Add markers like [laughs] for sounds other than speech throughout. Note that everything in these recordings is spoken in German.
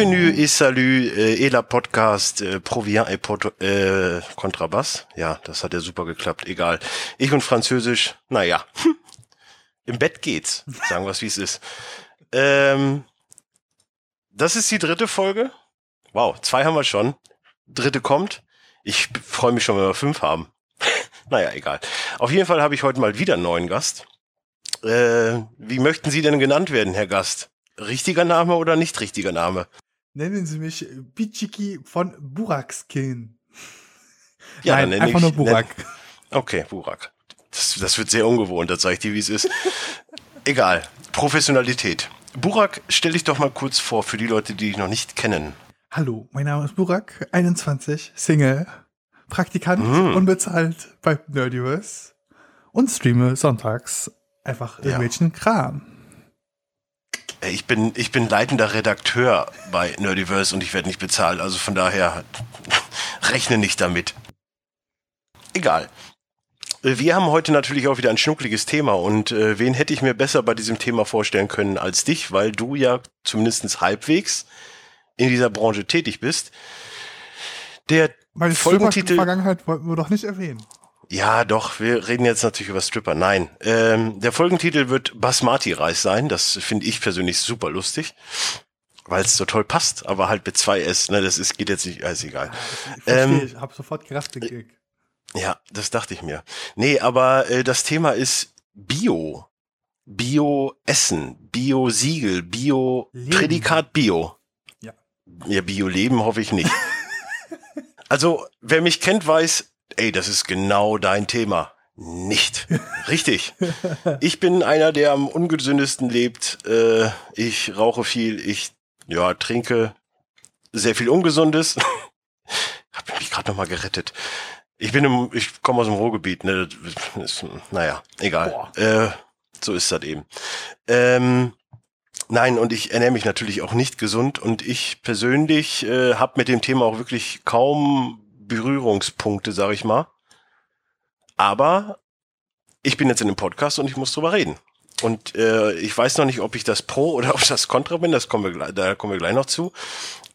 Bienvenue et salut äh, et la podcast äh, Proviant et Porto, äh, Kontrabass. Ja, das hat ja super geklappt. Egal. Ich und Französisch, naja. [laughs] Im Bett geht's. Sagen wir es, wie es ist. Ähm, das ist die dritte Folge. Wow, zwei haben wir schon. Dritte kommt. Ich freue mich schon, wenn wir fünf haben. [laughs] naja, egal. Auf jeden Fall habe ich heute mal wieder einen neuen Gast. Äh, wie möchten Sie denn genannt werden, Herr Gast? Richtiger Name oder nicht richtiger Name? Nennen Sie mich Bichiki von Burakskin. Ja, Nein, dann nenne einfach ich, nur Burak. Nenn, okay, Burak. Das, das wird sehr ungewohnt, das sage ich dir, wie es ist. [laughs] Egal. Professionalität. Burak, stell dich doch mal kurz vor für die Leute, die dich noch nicht kennen. Hallo, mein Name ist Burak, 21, Single, Praktikant, Mhm. unbezahlt bei Nerdiverse und streame sonntags einfach Ja. irgendwelchen Kram. Ey, Ich bin, ich bin leitender Redakteur bei Nerdiverse und ich werde nicht bezahlt, also von daher [laughs] rechne nicht damit. Egal. Äh, Wir haben heute natürlich auch wieder ein schnuckliges Thema und äh, wen hätte ich mir besser bei diesem Thema vorstellen können als dich, weil du ja zumindest halbwegs in dieser Branche tätig bist. Der Meine Folgentitel. Vergangenheit wollten wir doch nicht erwähnen. Ja, doch, wir reden jetzt natürlich über Stripper. Nein, ähm, der Folgentitel wird Basmati-Reis sein. Das finde ich persönlich super lustig, weil es so toll passt, aber halt mit zwei S. Ne, das ist, geht jetzt nicht, ist egal. Ich verstehe, Ähm, habe sofort gerafft den Gig. Ja, das dachte ich mir. Nee, aber äh, das Thema ist Bio. Bio-Essen, Bio-Siegel. Bio-Prädikat Bio. Ja. Ja, Bio-Leben hoffe ich nicht. also, wer mich kennt, weiß, ey, das ist genau dein Thema. Nicht. Richtig. Ich bin einer, der am ungesündesten lebt. Äh, ich rauche viel, ich ja, trinke sehr viel Ungesundes. [laughs] Hab mich gerade noch mal gerettet. Ich bin im, ich komme aus dem Ruhrgebiet, ne? Ist, naja, egal. Äh, so ist das eben. Ähm, nein, und ich ernähre mich natürlich auch nicht gesund und ich persönlich äh, habe mit dem Thema auch wirklich kaum Berührungspunkte, sag ich mal. Aber ich bin jetzt in einem Podcast und ich muss drüber reden. Und äh, ich weiß noch nicht, ob ich das Pro [laughs] oder ob das Contra bin, das kommen wir, da kommen wir gleich noch zu.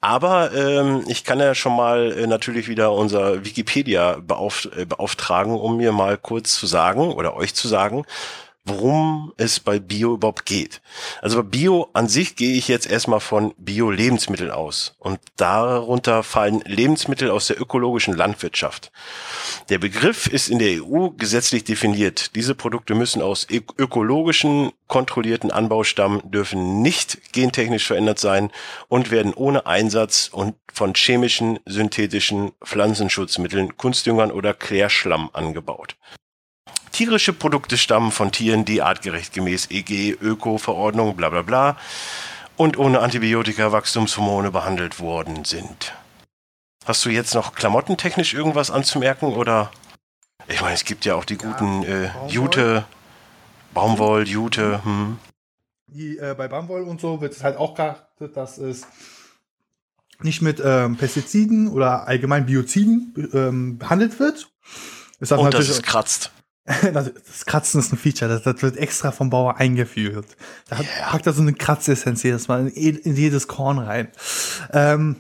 Aber ähm, ich kann ja schon mal äh, natürlich wieder unser Wikipedia beauf äh, beauftragen, um mir mal kurz zu sagen oder euch zu sagen, worum es bei Bio überhaupt geht. Also bei Bio an sich gehe ich jetzt erstmal von Bio-Lebensmitteln aus. Und darunter fallen Lebensmittel aus der ökologischen Landwirtschaft. Der Begriff ist in der EU gesetzlich definiert. Diese Produkte müssen aus ök- ökologischen, kontrollierten Anbau stammen, dürfen nicht gentechnisch verändert sein und werden ohne Einsatz und von chemischen, synthetischen Pflanzenschutzmitteln, Kunstdüngern oder Klärschlamm angebaut. Tierische Produkte stammen von Tieren, die artgerecht gemäß EG, Öko-Verordnung, bla bla bla und ohne Antibiotika, Wachstumshormone behandelt worden sind. Hast du jetzt noch klamottentechnisch irgendwas anzumerken oder? Ich meine, es gibt ja auch die guten äh, Baumwoll. Jute, Baumwoll, Jute, hm. Die, äh, bei Baumwoll und so wird es halt auch geachtet, dass es nicht mit ähm, Pestiziden oder allgemein Bioziden ähm, behandelt wird. Es darf Und dass es kratzt. [laughs] das, Kratzen ist ein Feature, das, das wird extra vom Bauer eingeführt. Da hat, Yeah. packt er so eine Kratzessenz jedes Mal in, in jedes Korn rein. Ähm,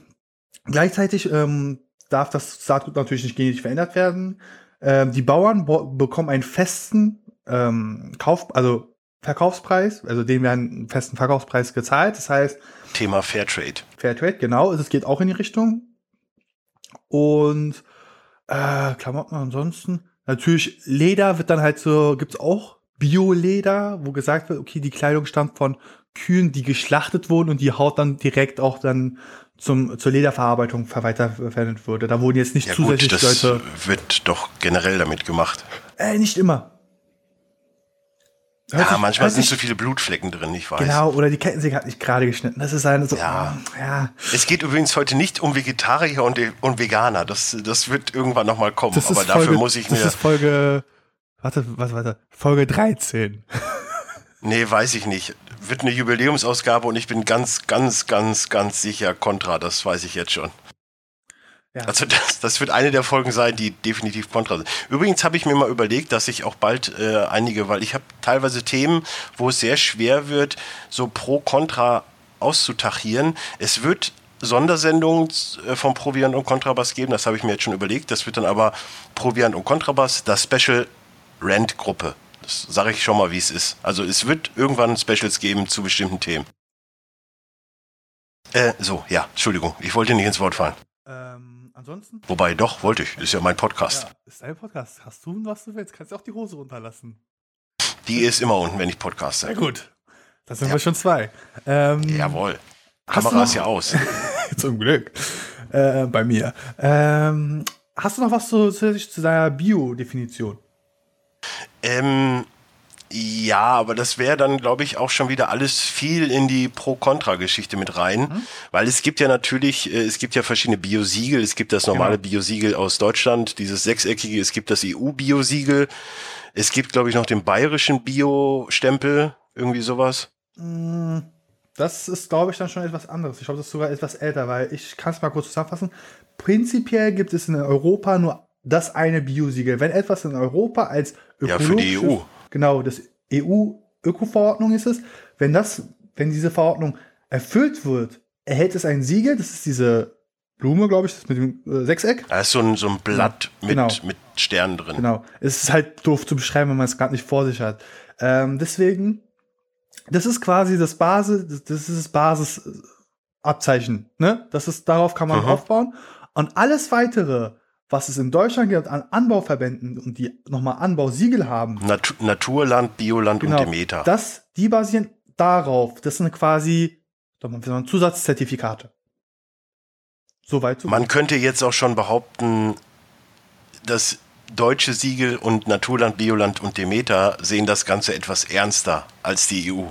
gleichzeitig ähm, darf das Saatgut natürlich nicht genetisch verändert werden. Ähm, die Bauern bekommen einen festen ähm, Kauf, also Verkaufspreis, also denen werden einen festen Verkaufspreis gezahlt. Das heißt, Thema Fairtrade. Fairtrade, genau, es geht auch in die Richtung. Und äh, Klamotten ansonsten. Natürlich, Leder wird dann halt so, gibt's auch Bio-Leder, wo gesagt wird, okay, die Kleidung stammt von Kühen, die geschlachtet wurden und die Haut dann direkt auch dann zum, zur Lederverarbeitung ver- weiterverwendet wurde. Da wurden jetzt nicht Ja gut, zusätzlich das Leute. wird doch generell damit gemacht. Äh, nicht immer. Ja, manchmal sind zu viele Blutflecken drin, ich weiß. Genau, oder die Kettensäge hat nicht gerade geschnitten. Das ist eine so. Ja. ja. Es geht übrigens heute nicht um Vegetarier und, und Veganer. Das, das wird irgendwann nochmal kommen. Das Aber ist dafür Folge, muss ich Das mir. ist Folge. Warte, was, warte. Folge 13. [laughs] Nee, weiß ich nicht. Wird eine Jubiläumsausgabe und ich bin ganz, ganz, ganz, ganz sicher kontra. Das weiß ich jetzt schon. Ja. Also das, das wird eine der Folgen sein, die definitiv kontra sind. Übrigens habe ich mir mal überlegt, dass ich auch bald äh, einige, weil ich habe teilweise Themen, wo es sehr schwer wird, so pro kontra auszutachieren. Es wird Sondersendung äh, von Proviant und Kontrabass geben. Das habe ich mir jetzt schon überlegt. Das wird dann aber Proviant und Kontrabass, das Special Rent Gruppe. Das sage ich schon mal, wie es ist. Also es wird irgendwann Specials geben zu bestimmten Themen. Äh, so, ja, Entschuldigung, ich wollte nicht ins Wort fallen. Ähm, ansonsten? Wobei, doch, wollte ich. Ist ja mein Podcast. Ja, ist dein Podcast. Hast du, was du willst, kannst du auch die Hose runterlassen. Die ist immer unten, wenn ich podcaste. Sehr gut. Da sind ja. wir schon zwei. Ähm, Jawohl. Kamera ist ja aus. [laughs] Zum Glück. Äh, bei mir. Ähm, hast du noch was zu, zu, zu deiner Bio-Definition? Ähm, ja, aber das wäre dann, glaube ich, auch schon wieder alles viel in die Pro-Kontra-Geschichte mit rein. Mhm. Weil es gibt ja natürlich, äh, es gibt ja verschiedene Biosiegel. Es gibt das normale genau. Biosiegel aus Deutschland, dieses sechseckige, es gibt das EU-Biosiegel. Es gibt, glaube ich, noch den bayerischen Bio-Stempel, irgendwie sowas. Mm, das ist, glaube ich, dann schon etwas anderes. Ich glaube, das ist sogar etwas älter, weil ich kann es mal kurz zusammenfassen. Prinzipiell gibt es in Europa nur das eine Biosiegel. Wenn etwas in Europa als ja, für die EU. Genau, das EU-Öko-Verordnung ist es. Wenn das, wenn diese Verordnung erfüllt wird, erhält es ein Siegel. Das ist diese Blume, glaube ich, das mit dem äh, Sechseck. Da ist so ein, so ein Blatt mit, genau. mit Sternen drin. Genau. Es ist halt doof zu beschreiben, wenn man es gerade nicht vor sich hat. Ähm, deswegen, das ist quasi das Basis, das, das ist das Basisabzeichen. Ne? Das ist, darauf kann man mhm. aufbauen. Und alles weitere, was es in Deutschland gibt an Anbauverbänden und die nochmal Anbausiegel haben. Nat Naturland, Bioland genau, und Demeter. Das, die basieren darauf. Das sind quasi Zusatzzertifikate. Soweit so Man könnte jetzt auch schon behaupten, dass deutsche Siegel und Naturland, Bioland und Demeter sehen das Ganze etwas ernster als die EU.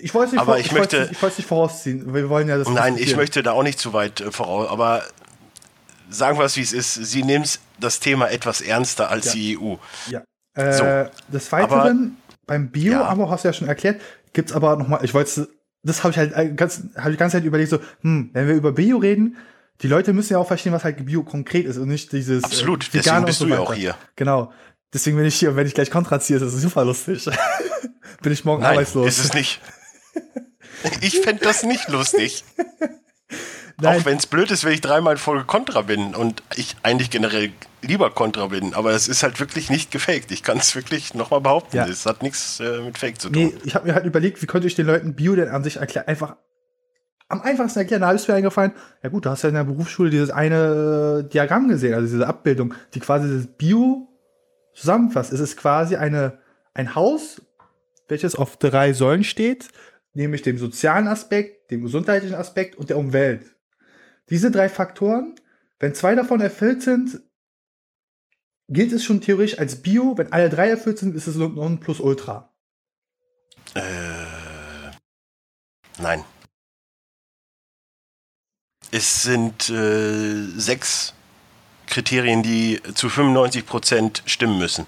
Ich wollte nicht, aber ich, ich möchte, nicht, ich nicht vorausziehen. Wir wollen ja das. Nein, ich möchte da auch nicht zu weit äh, voraus. Aber sagen wir es, wie es ist. Sie nimmt das Thema etwas ernster als ja. die EU. Ja. Äh, so. Des Weiteren, aber, beim Bio, ja. aber hast du ja schon erklärt, gibt es aber nochmal, ich wollte das habe ich halt äh, ganz, habe ich ganz Zeit überlegt, so, hm, wenn wir über Bio reden, die Leute müssen ja auch verstehen, was halt Bio konkret ist und nicht dieses. Äh, Absolut, äh, deswegen bist so du ja auch hier. Genau. Deswegen bin ich hier und wenn ich gleich Kontra ziehe, ist das super lustig. [laughs] bin ich morgen Nein, arbeitslos. Ist es nicht. [laughs] Ich fände das nicht lustig. [laughs] Nein. Auch wenn es blöd ist, wenn ich dreimal in Folge Contra bin und ich eigentlich generell lieber Contra bin, aber es ist halt wirklich nicht gefaked. Ich kann es wirklich nochmal behaupten. Ja. Es hat nichts äh, mit Fake zu tun. Nee, ich habe mir halt überlegt, wie könnte ich den Leuten Bio denn an sich erklären? Einfach am einfachsten erklären. Da ist mir eingefallen, ja gut, du hast ja in der Berufsschule dieses eine äh, Diagramm gesehen, also diese Abbildung, die quasi das Bio zusammenfasst. Es ist quasi eine, ein Haus, welches auf drei Säulen steht, nämlich dem sozialen Aspekt, dem gesundheitlichen Aspekt und der Umwelt. Diese drei Faktoren, wenn zwei davon erfüllt sind, gilt es schon theoretisch als Bio. Wenn alle drei erfüllt sind, ist es non plus ultra. Äh, nein. Es sind äh, sechs Kriterien, die zu 95 Prozent stimmen müssen.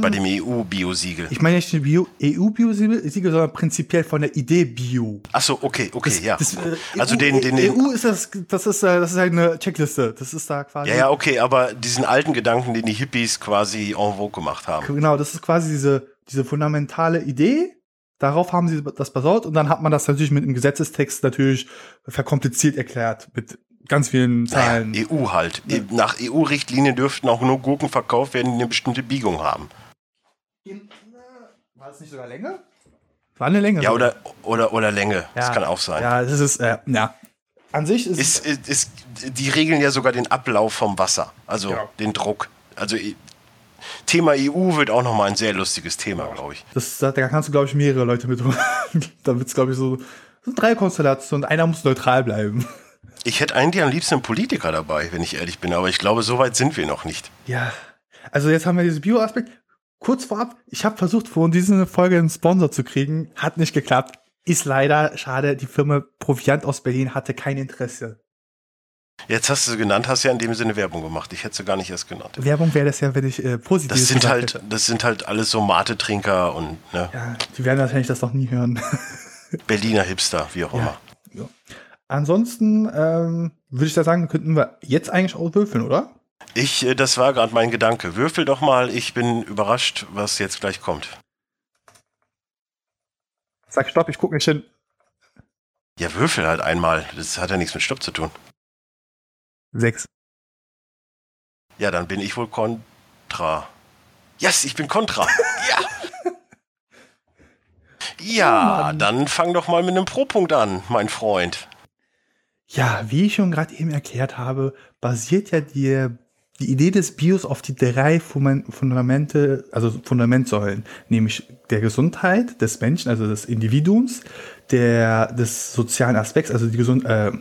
Bei dem EU-Biosiegel. Ich meine nicht EU-Biosiegel, sondern prinzipiell von der Idee Bio. Ach so, okay, okay, das, ja. Das, äh, also EU, den, den, den EU ist das, das ist, äh, das ist halt eine Checkliste. Das ist da quasi. Ja, ja, okay, aber diesen alten Gedanken, den die Hippies quasi en vogue gemacht haben. Genau, das ist quasi diese, diese fundamentale Idee. Darauf haben sie das basiert und dann hat man das natürlich mit dem Gesetzestext natürlich verkompliziert erklärt mit ganz vielen Zahlen. Naja, EU halt. Ja. Nach EU-Richtlinien dürften auch nur Gurken verkauft werden, die eine bestimmte Biegung haben. War das nicht sogar Länge? War eine Länge. Ja, oder, oder, oder Länge. Ja. Das kann auch sein. Ja, das ist, äh, ja. An sich ist, ist, ist, ist, Die regeln ja sogar den Ablauf vom Wasser, also genau. den Druck. Also Thema EU wird auch nochmal ein sehr lustiges Thema, glaube ich. Das, da kannst du, glaube ich, mehrere Leute mit. [laughs] da wird es, glaube ich, so, so drei Konstellationen und einer muss neutral bleiben. Ich hätte eigentlich am liebsten einen Politiker dabei, wenn ich ehrlich bin, aber ich glaube, so weit sind wir noch nicht. Ja. Also jetzt haben wir diesen Bio-Aspekt. Kurz vorab, ich habe versucht, von dieser Folge einen Sponsor zu kriegen. Hat nicht geklappt. Ist leider schade. Die Firma Proviant aus Berlin hatte kein Interesse. Jetzt hast du sie genannt, hast ja in dem Sinne Werbung gemacht. Ich hätte sie gar nicht erst genannt. Werbung wäre das ja, wenn ich äh, positiv. Das sind halt, das sind halt alles so Mate-Trinker und ne. Ja, die werden wahrscheinlich das noch nie hören. [laughs] Berliner Hipster, wie auch ja. immer. Ja. Ansonsten ähm, würde ich da sagen, könnten wir jetzt eigentlich auch würfeln, oder? Ich, äh, das war gerade mein Gedanke. Würfel doch mal, ich bin überrascht, was jetzt gleich kommt. Sag Stopp, ich gucke nicht hin. Ja, würfel halt einmal. Das hat ja nichts mit Stopp zu tun. Sechs. Ja, dann bin ich wohl Contra. Yes, ich bin Contra. [laughs] ja. Ja, Oh dann fang doch mal mit einem Pro-Punkt an, mein Freund. Ja, wie ich schon gerade eben erklärt habe, basiert ja die, die Idee des Bios auf die drei Fun- Fundamente, also Fundamentsäulen, nämlich der Gesundheit des Menschen, also des Individuums, der des sozialen Aspekts, also die Gesund, äh,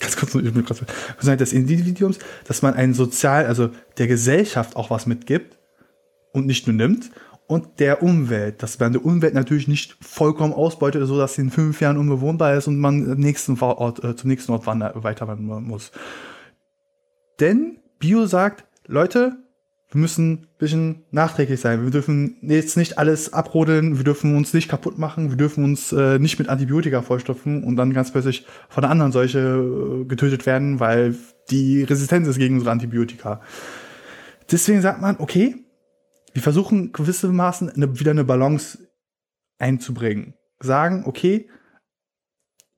ganz kurz, ich bin kurz, Gesundheit des Individuums, dass man einen sozial, also der Gesellschaft auch was mitgibt und nicht nur nimmt und der Umwelt, dass man die Umwelt natürlich nicht vollkommen ausbeutet, so dass sie in fünf Jahren unbewohnbar ist und man nächsten Ort, äh, zum nächsten Ort wander, weiter wandern muss. Denn Bio sagt, Leute, wir müssen ein bisschen nachträglich sein. Wir dürfen jetzt nicht alles abrodeln, wir dürfen uns nicht kaputt machen, wir dürfen uns äh, nicht mit Antibiotika vollstopfen und dann ganz plötzlich von einer anderen Seuche äh, getötet werden, weil die Resistenz ist gegen unsere Antibiotika. Deswegen sagt man, okay, wir versuchen gewissermaßen eine, wieder eine Balance einzubringen. Sagen, okay,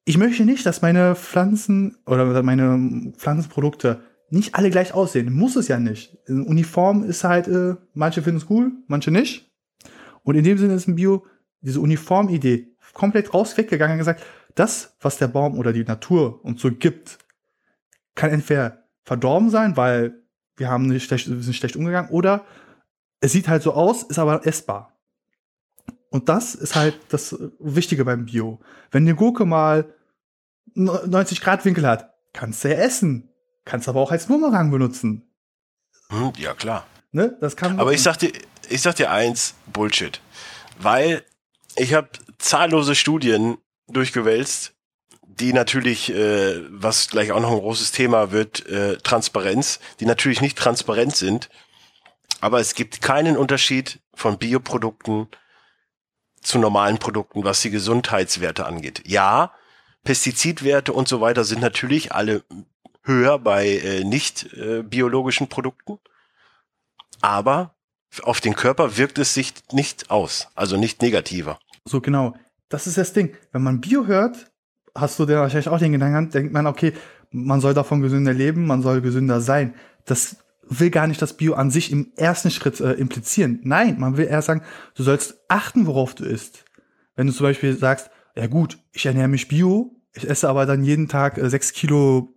ich möchte nicht, dass meine Pflanzen oder meine Pflanzenprodukte nicht alle gleich aussehen. Muss es ja nicht. Uniform ist halt, äh, manche finden es cool, manche nicht. Und in dem Sinne ist ein Bio diese Uniformidee komplett raus weggegangen und gesagt, das, was der Baum oder die Natur uns so gibt, kann entweder verdorben sein, weil wir haben nicht schlecht, sind schlecht umgegangen, oder es sieht halt so aus, ist aber essbar. Und das ist halt das Wichtige beim Bio. Wenn eine Gurke mal 90 Grad Winkel hat, kannst du ja essen. Kannst aber auch als Bumerang benutzen. Hm, ja, klar. Ne? Das kann Aber ich sag dir, ich sag dir eins, Bullshit. Weil ich habe zahllose Studien durchgewälzt, die natürlich, äh, was gleich auch noch ein großes Thema wird, äh, Transparenz, die natürlich nicht transparent sind. Aber es gibt keinen Unterschied von Bioprodukten zu normalen Produkten, was die Gesundheitswerte angeht. Ja, Pestizidwerte und so weiter sind natürlich alle höher bei äh, nicht äh, biologischen Produkten. Aber auf den Körper wirkt es sich nicht aus, also nicht negativer. So, genau. Das ist das Ding. Wenn man Bio hört, hast du dir wahrscheinlich auch den Gedanken, denkt man, okay, man soll davon gesünder leben, man soll gesünder sein. Das will gar nicht das Bio an sich im ersten Schritt äh, implizieren. Nein, man will eher sagen, du sollst achten, worauf du isst. Wenn du zum Beispiel sagst, ja gut, ich ernähre mich Bio, ich esse aber dann jeden Tag äh, sechs Kilo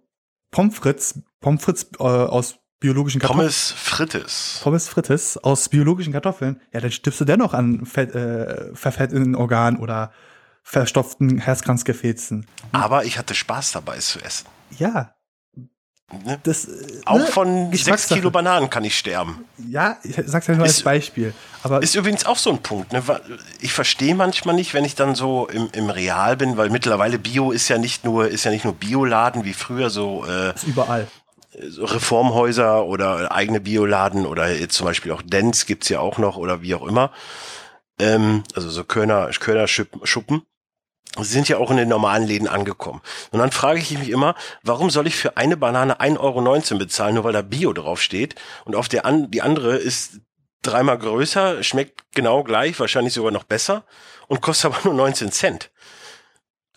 Pommes frites, Pommes frites äh, aus biologischen Kartoffeln. Pommes frites. Pommes frites aus biologischen Kartoffeln, ja, dann stirbst du dennoch an Fett, äh, verfetteten Organen oder verstopften Herzkranzgefäßen. Aber ich hatte Spaß dabei, es zu essen. Ja, Ne? das äh, Auch ne? von sechs Geschmackssache. Kilo Bananen kann ich sterben. Ja, ich sag's ja nur als Ist- Beispiel. Aber Ist übrigens auch so ein Punkt. Ne? Ich verstehe manchmal nicht, wenn ich dann so im, im Real bin, weil mittlerweile Bio ist ja nicht nur ist ja nicht nur Bioladen wie früher so, äh, ist überall. so Reformhäuser oder eigene Bioladen oder jetzt zum Beispiel auch Dents gibt's ja auch noch oder wie auch immer. Ähm, also so Körner, Körner Schuppen. Sie sind ja auch in den normalen Läden angekommen. Und dann frage ich mich immer, warum soll ich für eine Banane 1,19 Euro bezahlen, nur weil da Bio draufsteht und auf der an, die andere ist dreimal größer, schmeckt genau gleich, wahrscheinlich sogar noch besser und kostet aber nur 19 Cent.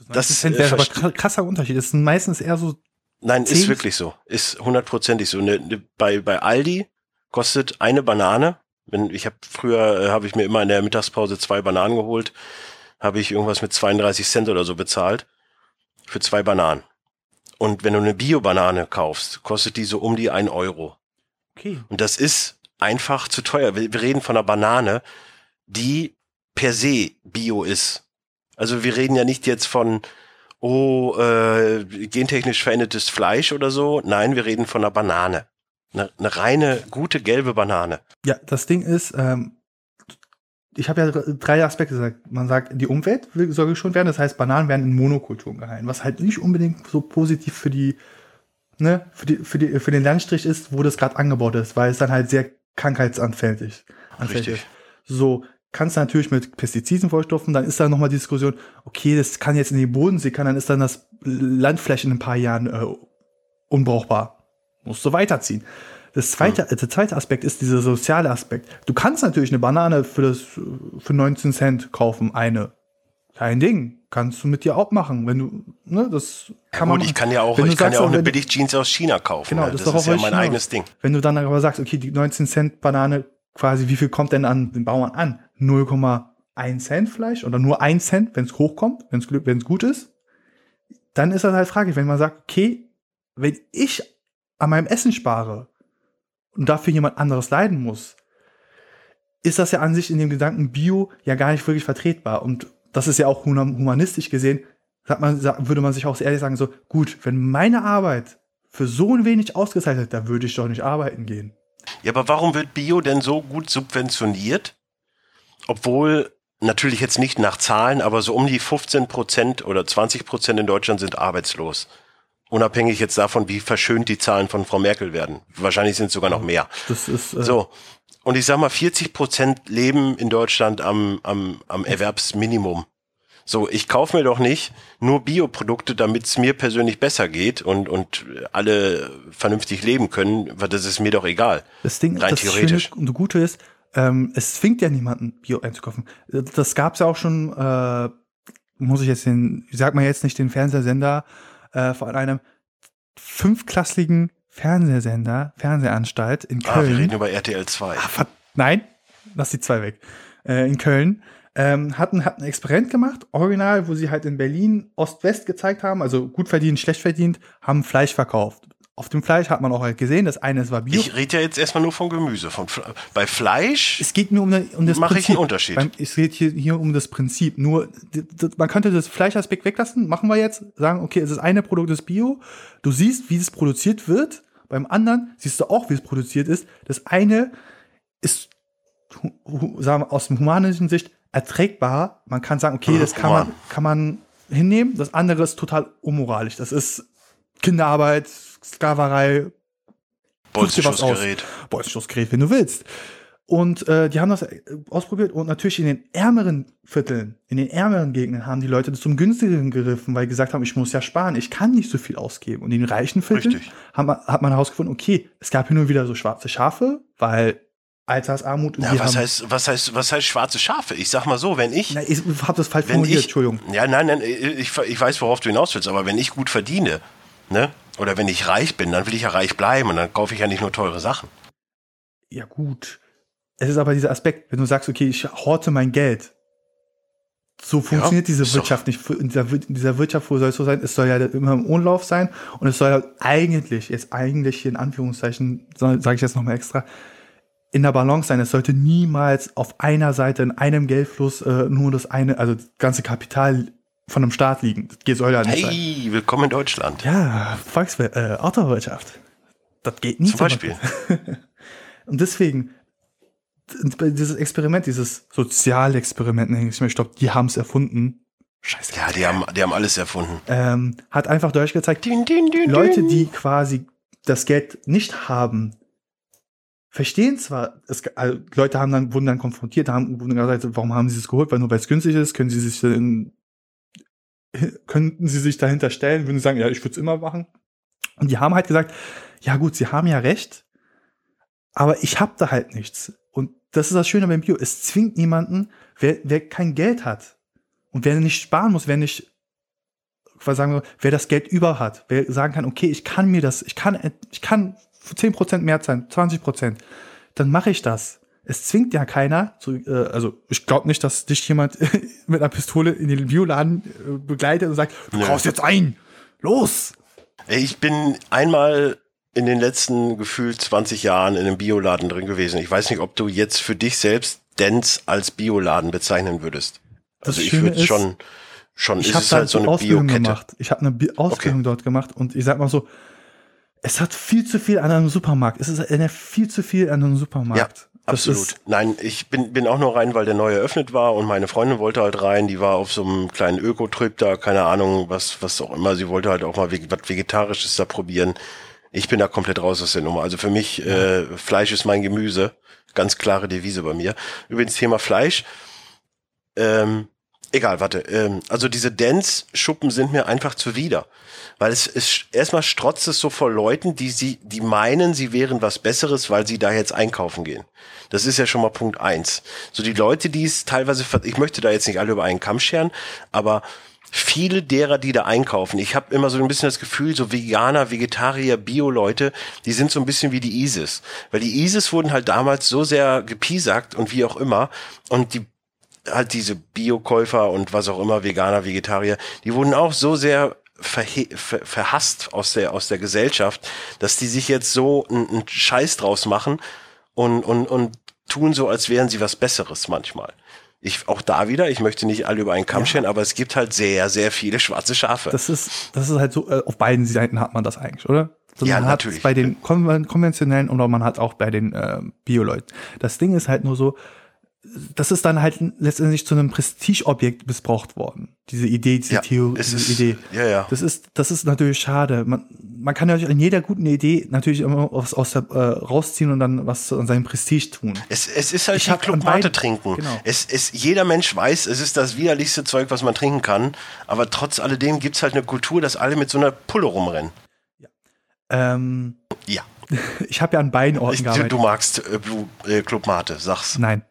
Das ist, Cent äh, aber krasser Unterschied. Das sind meistens eher so, Nein, Zehn- ist wirklich so. Ist hundertprozentig so. Ne, ne, bei, bei Aldi kostet eine Banane, wenn ich habe früher äh, habe ich mir immer in der Mittagspause zwei Bananen geholt, habe ich irgendwas mit 32 Cent oder so bezahlt für zwei Bananen. Und wenn du eine Bio-Banane kaufst, kostet die so um die 1 Euro. okay. Und das ist einfach zu teuer. Wir, wir reden von einer Banane, die per se Bio ist. Also wir reden ja nicht jetzt von, oh, äh, gentechnisch verändertes Fleisch oder so. Nein, wir reden von einer Banane. Eine, eine reine, gute gelbe Banane. Ja, das Ding ist, ähm, ich habe ja dr- drei Aspekte gesagt. Man sagt, die Umwelt soll geschont werden. Das heißt, Bananen werden in Monokulturen gehalten, was halt nicht unbedingt so positiv für die, ne, für die, für die, für den Landstrich ist, wo das gerade angebaut ist, weil es dann halt sehr krankheitsanfällig anfällig Richtig. ist. So, kannst du natürlich mit Pestiziden vollstoffen, dann ist da nochmal die Diskussion, okay, das kann jetzt in den Bodensee kann, dann ist dann das Landfläche in ein paar Jahren äh, unbrauchbar. Musst du weiterziehen. Das zweite, der zweite Aspekt ist dieser soziale Aspekt. Du kannst natürlich eine Banane für das, für 19 Cent kaufen, eine. kein Ding. Kannst du mit dir auch machen, wenn du, ne, das kann Gut, man. ich kann ja auch, Wenn du ich kann sagst, ja auch eine wenn du- Billig-Jeans aus China kaufen. Genau, ne? das das, ist doch ist ja mein richtig eigenes Ding. Wenn du dann aber sagst, okay, die 19 Cent Banane quasi, wie viel kommt denn an den Bauern an? 0,1 Cent vielleicht oder nur 1 Cent, wenn es hochkommt, wenn es wenn es gut ist. Dann ist das halt fraglich, wenn man sagt, okay, wenn ich an meinem Essen spare und dafür jemand anderes leiden muss, ist das ja an sich in dem Gedanken Bio ja gar nicht wirklich vertretbar. Und das ist ja auch hum- humanistisch gesehen, man, würde man sich auch ehrlich sagen, so, gut, wenn meine Arbeit für so ein wenig ausgezeichnet, da würde ich doch nicht arbeiten gehen. Ja, aber warum wird Bio denn so gut subventioniert? Obwohl natürlich jetzt nicht nach Zahlen, aber so um die 15 Prozent oder 20 Prozent in Deutschland sind arbeitslos. Unabhängig jetzt davon, wie verschönt die Zahlen von Frau Merkel werden. Wahrscheinlich sind es sogar noch mehr. Das ist, äh, So. Und ich sag mal, 40 Prozent leben in Deutschland am, am, am Erwerbsminimum. So, ich kaufe mir doch nicht nur Bioprodukte, damit es mir persönlich besser geht und, und alle vernünftig leben können, weil das ist mir doch egal. Das Ding, Rein das theoretisch. Schöne und das Gute ist, ähm, es zwingt ja niemanden, Bio einzukaufen. Das gab's ja auch schon, äh, muss ich jetzt den, ich sag mal jetzt nicht den Fernsehsender, äh, von einem fünfklassigen Fernsehsender, Fernsehanstalt in Ah, wir Köln. reden über RTL 2. Ah, Nein, lass die zwei weg. Äh, in Köln. Ähm, hatten, hatten ein Experiment gemacht, original, wo sie halt in Berlin Ost-West gezeigt haben, also gut verdient, schlecht verdient, haben Fleisch verkauft. Auf dem Fleisch hat man auch halt gesehen, das eine war Bio. Ich rede ja jetzt erstmal nur von Gemüse. Von Fle bei Fleisch Es geht nur um, um das mache ich Prinzip. einen Unterschied. Beim, es geht hier, hier um das Prinzip. Nur, man könnte das Fleischaspekt weglassen, machen wir jetzt, sagen, okay, es ist eine Produkt ist Bio. Du siehst, wie es produziert wird. Beim anderen siehst du auch, wie es produziert ist. Das eine ist, sagen wir, aus dem humanischen Sicht erträgbar. Man kann sagen, okay, Mhm, das kann man, kann man hinnehmen. Das andere ist total unmoralisch. Das ist Kinderarbeit, Sklaverei. Bolzenschussgerät. Bolzenschussgerät, wenn du willst. Und äh, die haben das äh, ausprobiert und natürlich in den ärmeren Vierteln, in den ärmeren Gegenden haben die Leute das zum günstigeren gegriffen, weil die gesagt haben, ich muss ja sparen, ich kann nicht so viel ausgeben. Und in den reichen Vierteln haben, hat man herausgefunden, okay, es gab hier nur wieder so schwarze Schafe, weil Altersarmut und Ja, was heißt, was heißt, was heißt schwarze Schafe? Ich sag mal so, wenn ich, Na, ich habe das falsch formuliert, Entschuldigung. ja, nein, nein, ich, ich weiß, worauf du hinaus willst, aber wenn ich gut verdiene, ne, oder wenn ich reich bin, dann will ich ja reich bleiben und dann kaufe ich ja nicht nur teure Sachen. Ja, gut. Es ist aber dieser Aspekt, wenn du sagst, okay, ich horte mein Geld. So funktioniert diese ist doch- Wirtschaft nicht. In dieser, in dieser Wirtschaft, wo soll es so sein? Es soll ja immer im Umlauf sein und es soll ja eigentlich, jetzt eigentlich hier in Anführungszeichen, sage ich jetzt nochmal extra, in der Balance sein. Es sollte niemals auf einer Seite in einem Geldfluss äh, nur das eine, also das ganze Kapital von einem Staat liegen. Das soll ja nicht sein. Hey, willkommen in Deutschland. Ja, Volkswir äh, Autowirtschaft. Das geht nie Zum Beispiel. [laughs] Und deswegen, dieses Experiment, dieses Sozialexperiment, ich ich glaube, die haben es erfunden. Scheiße. Ja, die haben, die haben alles erfunden. Ähm, hat einfach deutlich gezeigt, Din, din, din, Leute, die quasi das Geld nicht haben, verstehen zwar, es, also Leute haben dann, wurden dann konfrontiert, haben, wurden gesagt, warum haben sie es geholt? Weil nur weil es günstig ist, können sie sich dann, [laughs] könnten sie sich dahinter stellen, würden sagen, ja, ich würde es immer machen. Und die haben halt gesagt, ja gut, sie haben ja recht, aber ich habe da halt nichts. Und das ist das Schöne beim Bio. Es zwingt niemanden, wer, wer kein Geld hat und wer nicht sparen muss, wer nicht was sagen wir, wer das Geld über hat, wer sagen kann, okay, ich kann mir das, ich kann, ich kann 10% mehr zahlen, 20%, dann mache ich das. Es zwingt ja keiner, zu, äh, also ich glaube nicht, dass dich jemand [laughs] mit einer Pistole in den Bioladen äh, begleitet und sagt, du Nö. kaufst jetzt ein, los! Ich bin einmal in den letzten gefühlt 20 Jahren in einem Bioladen drin gewesen. Ich weiß nicht, ob du jetzt für dich selbst Dance als Bioladen bezeichnen würdest. Das Also ich würde schon, schon, Ich es habe ist da halt so eine Ausbildung Bio-Kette. gemacht. Ich habe eine Bi Ausbildung dort gemacht und ich sag mal so, es hat viel zu viel an einem Supermarkt. Es ist erinnert viel zu viel an einem Supermarkt. Das Absolut. Nein, ich bin, bin auch nur rein, weil der neu eröffnet war und meine Freundin wollte halt rein. Die war auf so einem kleinen Öko-Trip da, keine Ahnung, was, was auch immer. Sie wollte halt auch mal was Vegetarisches da probieren. Ich bin da komplett raus aus der Nummer. Also für mich, äh, Fleisch ist mein Gemüse. Ganz klare Devise bei mir. Übrigens Thema Fleisch. Ähm, egal, warte. Ähm, also diese Dance-Schuppen sind mir einfach zuwider. Weil es ist, erstmal strotzt es so vor Leuten, die sie, die meinen, sie wären was Besseres, weil sie da jetzt einkaufen gehen. Das ist ja schon mal Punkt eins. So die Leute, die es teilweise, ich möchte da jetzt nicht alle über einen Kamm scheren, aber viele derer, die da einkaufen, ich habe immer so ein bisschen das Gefühl, so Veganer, Vegetarier, Bio-Leute, die sind so ein bisschen wie die ISIS. Weil die ISIS wurden halt damals so sehr gepiesackt und wie auch immer. Und die halt diese Biokäufer und was auch immer, Veganer, Vegetarier, die wurden auch so sehr ver verhasst aus der, aus der Gesellschaft, dass die sich jetzt so einen Scheiß draus machen und, und, und tun so, als wären sie was Besseres manchmal. Ich, auch da wieder, ich möchte nicht alle über einen Kamm scheren, aber es gibt halt sehr, sehr viele schwarze Schafe. Das ist, das ist halt so, äh, auf beiden Seiten hat man das eigentlich, oder? So, ja, natürlich. Bei den konventionellen oder man hat auch bei den äh, Bio-Leuten. Das Ding ist halt nur so, das ist dann halt letztendlich zu einem Prestigeobjekt missbraucht worden. Diese Idee, diese ja, Theorie, diese ist, Idee. Ja, ja. Das ist, das ist natürlich schade. Man, man kann ja in jeder guten Idee natürlich immer was aus der, äh, rausziehen und dann was an seinem Prestige tun. Es, es ist halt ich wie Club Mate trinken. Genau. Es, es, jeder Mensch weiß, es ist das widerlichste Zeug, was man trinken kann. Aber trotz alledem gibt's halt eine Kultur, dass alle mit so einer Pulle rumrennen. Ja. Ähm, ja. [laughs] Ich habe ja an beiden Orten ich, gearbeitet. Du magst äh, Club Mate, sag's. Nein.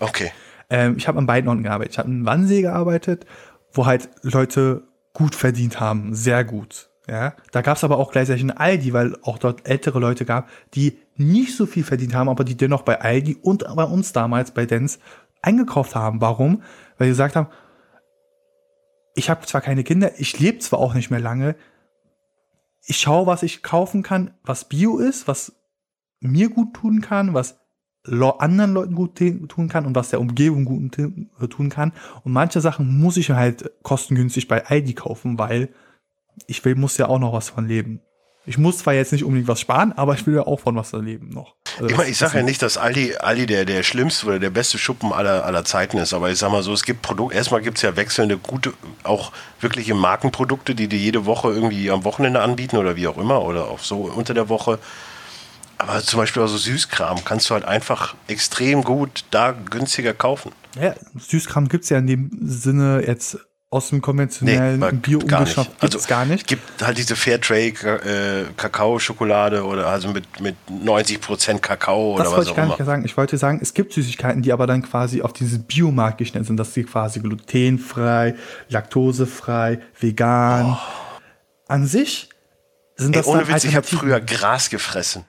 Okay. Ähm, ich habe an beiden Orten gearbeitet. Ich habe in Wannsee gearbeitet, wo halt Leute gut verdient haben, sehr gut. Ja, da gab es aber auch gleichzeitig einen Aldi, weil auch dort ältere Leute gab, die nicht so viel verdient haben, aber die dennoch bei Aldi und bei uns damals bei Dens eingekauft haben. Warum? Weil sie gesagt haben, ich habe zwar keine Kinder, ich lebe zwar auch nicht mehr lange, ich schaue, was ich kaufen kann, was Bio ist, was mir gut tun kann, was anderen Leuten gut tun kann und was der Umgebung gut äh, tun kann. Und manche Sachen muss ich halt kostengünstig bei Aldi kaufen, weil ich will, muss ja auch noch was von leben. Ich muss zwar jetzt nicht unbedingt was sparen, aber ich will ja auch von was leben noch. Also ich meine, ich sage ja nicht, dass Aldi, Aldi der, der schlimmste oder der beste Schuppen aller, aller Zeiten ist, aber ich sag mal so, es gibt Produkte, erstmal gibt es ja wechselnde, gute, auch wirkliche Markenprodukte, die dir jede Woche irgendwie am Wochenende anbieten oder wie auch immer oder auch so unter der Woche. Aber zum Beispiel also Süßkram kannst du halt einfach extrem gut da günstiger kaufen. Ja, Süßkram gibt's ja in dem Sinne jetzt aus dem konventionellen nee, bio gar nicht. Also gar nicht. Gibt halt diese Fairtrade äh, Kakao Schokolade oder also mit mit 90% Kakao oder das was wollte ich gar immer. nicht sagen. Ich wollte sagen, es gibt Süßigkeiten, die aber dann quasi auf diese Biomarkt geschnitten sind, dass sie quasi glutenfrei, laktosefrei, vegan. Oh. An sich sind Ey, das ohne Witz, ich habe früher Gras gefressen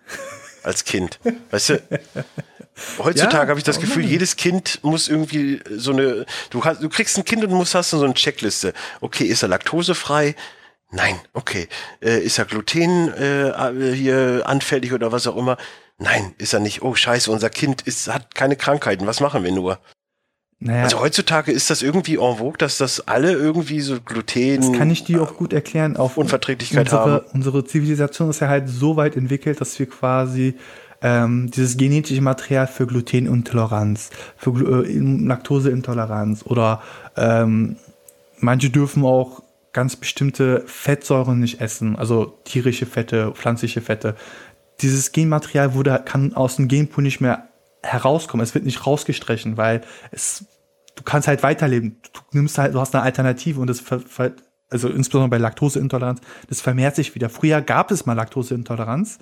als Kind. Weißt du? [laughs] Heutzutage ja, habe ich das Gefühl, nein. jedes Kind muss irgendwie so eine. Du, hast, du kriegst ein Kind und musst hast so eine Checkliste. Okay, ist er laktosefrei? Nein, okay. Äh, ist er Gluten äh, hier anfällig oder was auch immer? Nein, ist er nicht. Oh Scheiße, unser Kind ist, hat keine Krankheiten. Was machen wir nur? Naja, also heutzutage ist das irgendwie en vogue, dass das alle irgendwie so Gluten. Das kann ich dir auch gut erklären. Auf Unverträglichkeit unsere, haben. Unsere Zivilisation ist ja halt so weit entwickelt, dass wir quasi ähm, dieses genetische Material für Glutenintoleranz, für äh, Laktoseintoleranz oder ähm, manche dürfen auch ganz bestimmte Fettsäuren nicht essen, also tierische Fette, pflanzliche Fette. Dieses Genmaterial wurde, kann aus dem Genpool nicht mehr herauskommen. Es wird nicht rausgestrichen, weil es, du kannst halt weiterleben. Du nimmst halt, du hast eine Alternative und das, also insbesondere bei Laktoseintoleranz, das vermehrt sich wieder. Früher gab es mal Laktoseintoleranz,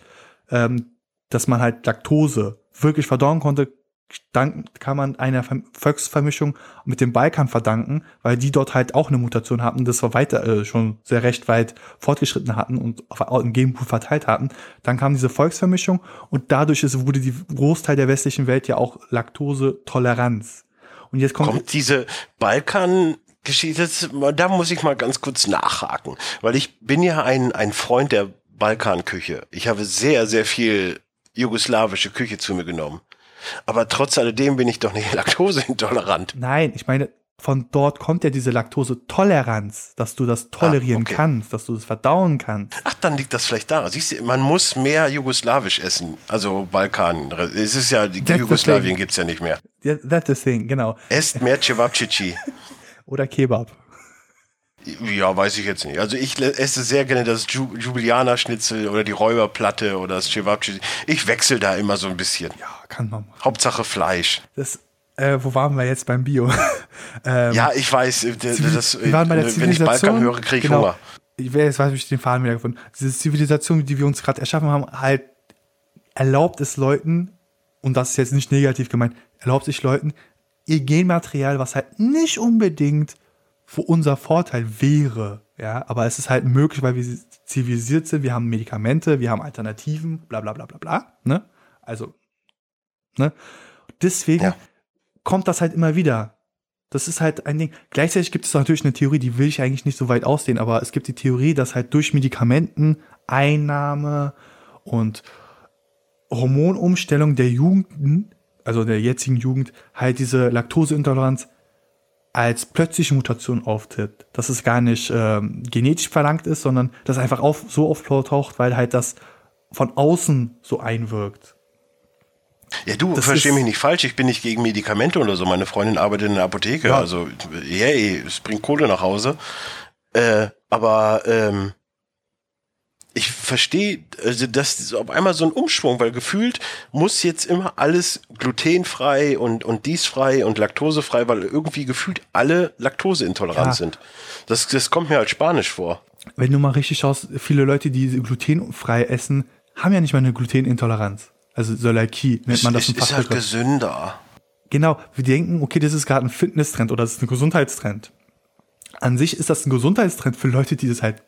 ähm, dass man halt Laktose wirklich verdauen konnte, dank, kann man einer Volksvermischung mit dem Balkan verdanken, weil die dort halt auch eine Mutation hatten, das war weiter äh, schon sehr recht weit fortgeschritten hatten und auf, im Genpool verteilt hatten. Dann kam diese Volksvermischung und dadurch ist, wurde die Großteil der westlichen Welt ja auch Laktose-Toleranz. Und jetzt kommt, kommt diese Balkan Geschichte, da muss ich mal ganz kurz nachhaken, weil ich bin ja ein, ein Freund der Balkanküche. Ich habe sehr, sehr viel jugoslawische Küche zu mir genommen. Aber trotz alledem bin ich doch nicht [laughs] laktoseintolerant. Nein, ich meine, von dort kommt ja diese Laktosetoleranz, dass du das tolerieren ah, okay. kannst, dass du das verdauen kannst. Ach, dann liegt das vielleicht daran. Siehst du, man muss mehr jugoslawisch essen, also Balkan. Es ist ja, die that's Jugoslawien gibt's ja nicht mehr. Yeah, that's the thing, genau. Esst mehr Cevapcici. [laughs] Oder Kebab. Ja, weiß ich jetzt nicht. Also ich esse sehr gerne das Jubilianer-Schnitzel oder die Räuberplatte oder das Cevapcici. Ich wechsle da immer so ein bisschen. Ja, kann man. Machen. Hauptsache Fleisch. Das Äh, wo waren wir jetzt beim Bio? [laughs] ähm, ja, ich weiß. Äh, das, wir waren bei der wenn ich Balkan höre, kriege ich genau, Hunger. Ich weiß, weiß ich den Faden wieder gefunden. Diese Zivilisation, die wir uns gerade erschaffen haben, halt erlaubt es Leuten, und das ist jetzt nicht negativ gemeint, erlaubt sich Leuten, ihr Genmaterial, was halt nicht unbedingt für unser Vorteil wäre, ja, aber es ist halt möglich, weil wir zivilisiert sind, wir haben Medikamente, wir haben Alternativen, bla bla bla bla bla, ne? Also, ne? Deswegen ja. kommt das halt immer wieder. Das ist halt ein Ding. Gleichzeitig gibt es natürlich eine Theorie, die will ich eigentlich nicht so weit ausdehnen, aber es gibt die Theorie, dass halt durch Medikamenten, Einnahme und Hormonumstellung der Jugend, also der jetzigen Jugend, halt diese Laktoseintoleranz als plötzliche Mutation auftritt. Dass es gar nicht ähm, genetisch verlangt ist, sondern dass einfach auf, so oft taucht, weil halt das von außen so einwirkt. Ja, du, versteh mich nicht falsch, ich bin nicht gegen Medikamente oder so. Meine Freundin arbeitet in der Apotheke, ja. also yay, es bringt Kohle nach Hause. Äh, aber ähm, ich verstehe, also das ist auf einmal so ein Umschwung, weil gefühlt muss jetzt immer alles glutenfrei und, und diesfrei und laktosefrei, weil irgendwie gefühlt alle laktoseintolerant ja. sind. Das, das kommt mir als Spanisch vor. Wenn du mal richtig schaust, viele Leute, die glutenfrei essen, haben ja nicht mal eine Glutenintoleranz. Also Zöliakie nennt man das im Ist halt gesünder. Genau, wir denken, okay, das ist gerade ein Fitnesstrend oder das ist ein Gesundheitstrend. An sich ist das ein Gesundheitstrend für Leute, die das halt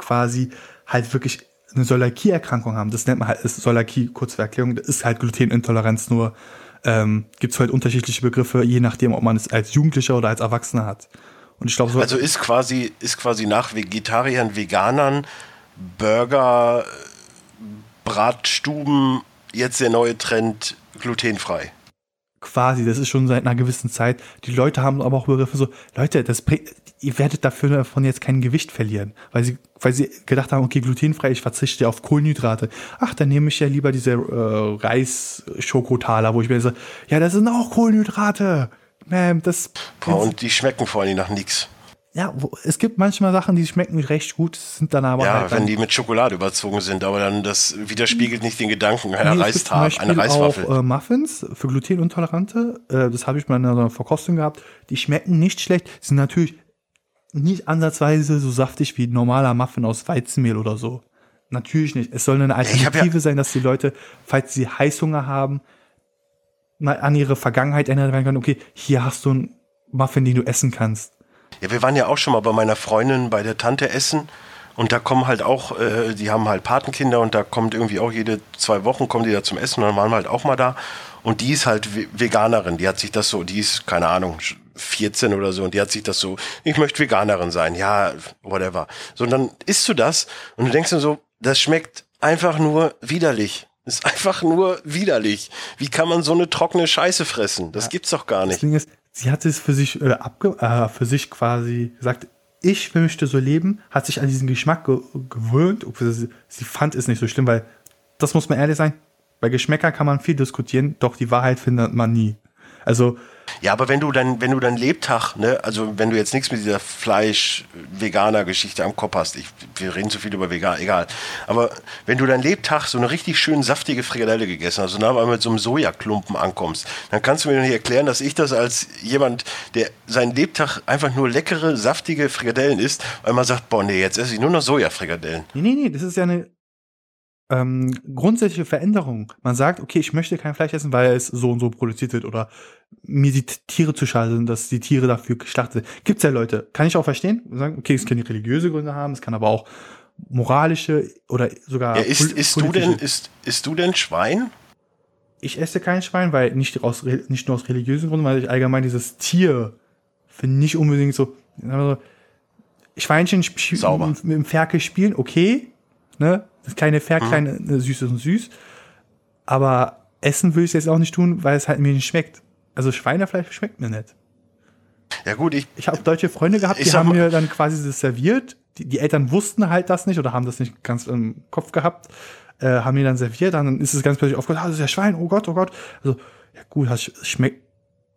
quasi halt wirklich eine Zöliakie-Erkrankung haben. Das nennt man halt ist Zöliakie, kurz für Erklärung, das ist halt Glutenintoleranz nur. Ähm, Gibt es halt unterschiedliche Begriffe, je nachdem, ob man es als Jugendlicher oder als Erwachsener hat. Und ich glaube so. Also ist quasi, ist quasi nach Vegetariern, Veganern, Burger, Bratstuben jetzt der neue Trend glutenfrei. Quasi, das ist schon seit einer gewissen Zeit. Die Leute haben aber auch Begriffe so, Leute, das ihr werdet dafür davon jetzt kein Gewicht verlieren, weil sie, weil sie gedacht haben, okay, glutenfrei, ich verzichte auf Kohlenhydrate. Ach, dann nehme ich ja lieber diese äh, Reis-Schokotaler, wo ich mir so, ja, das sind auch Kohlenhydrate. Ma'am, das. Boah, und die schmecken vor allem nach nichts. Ja, wo, es gibt manchmal Sachen, die schmecken recht gut, sind dann aber. Ja, halt wenn die mit Schokolade überzogen sind, aber dann das widerspiegelt nicht den Gedanken einer nee, Reistab, eine Reiswaffel. Auch, äh, Muffins für Glutenintolerante, äh, das habe ich mal in einer Verkostung gehabt, die schmecken nicht schlecht, sind natürlich nicht ansatzweise so saftig wie normaler Muffin aus Weizenmehl oder so. Natürlich nicht. Es soll eine Alternative ja, sein, dass die Leute, falls sie Heißhunger haben, mal an ihre Vergangenheit erinnern können. Okay, hier hast du einen Muffin, den du essen kannst. Ja, wir waren ja auch schon mal bei meiner Freundin bei der Tante essen und da kommen halt auch, äh, die haben halt Patenkinder und da kommt irgendwie auch jede zwei Wochen kommen die da zum Essen und dann waren wir halt auch mal da und die ist halt Veganerin, die hat sich das so, die ist, keine Ahnung, 14 oder so und die hat sich das so, ich möchte Veganerin sein, ja, whatever. So, und dann isst du das und du denkst dir so, das schmeckt einfach nur widerlich. Ist einfach nur widerlich. Wie kann man so eine trockene Scheiße fressen? Das ja, gibt's doch gar nicht. Das Ding ist, sie hat es für sich, äh, abge äh, für sich quasi gesagt, ich möchte so leben, hat sich an diesen Geschmack ge gewöhnt. Sie fand es nicht so schlimm, weil, das muss man ehrlich sein, bei Geschmäcker kann man viel diskutieren, doch die Wahrheit findet man nie. Also ja, aber wenn du dann, wenn du dann Lebtag, ne, also wenn du jetzt nichts mit dieser Fleisch-Veganer-Geschichte am Kopf hast, ich, wir reden zu viel über Vegan, egal. Aber wenn du dann Lebtag so eine richtig schön saftige Frikadelle gegessen hast und dann mit so einem Sojaklumpen ankommst, dann kannst du mir nicht erklären, dass ich das als jemand, der seinen Lebtag einfach nur leckere, saftige Frikadellen isst, weil man sagt, boah, nee, jetzt esse ich nur noch Sojafrikadellen. Nee, nee, nee, das ist ja eine ähm, grundsätzliche Veränderung. Man sagt, okay, ich möchte kein Fleisch essen, weil es so und so produziert wird oder mir die Tiere zu schade sind, dass die Tiere dafür geschlachtet sind. Gibt's ja Leute, kann ich auch verstehen. Sagen, okay, es kann religiöse Gründe haben, es kann aber auch moralische oder sogar. Ja, ist, ist du denn, ist, ist du denn Schwein? Ich esse kein Schwein, weil nicht aus, nicht nur aus religiösen Gründen, weil ich allgemein dieses Tier finde nicht unbedingt so, also, Schweinchen Sauber. mit dem Ferkel spielen, okay, ne, das kleine Ferkel, mhm. Ne, süß und süß, aber essen würde ich jetzt auch nicht tun, weil es halt mir nicht schmeckt. Also Schweinefleisch schmeckt mir nicht. Ja gut, ich. Ich habe deutsche Freunde gehabt, die haben mir dann quasi das serviert. Die, die, Eltern wussten halt das nicht oder haben das nicht ganz im Kopf gehabt, äh, haben mir dann serviert, dann ist es ganz plötzlich aufgehört, ah, das ist ja Schwein, oh Gott, oh Gott. Also, ja gut, das schmeckt,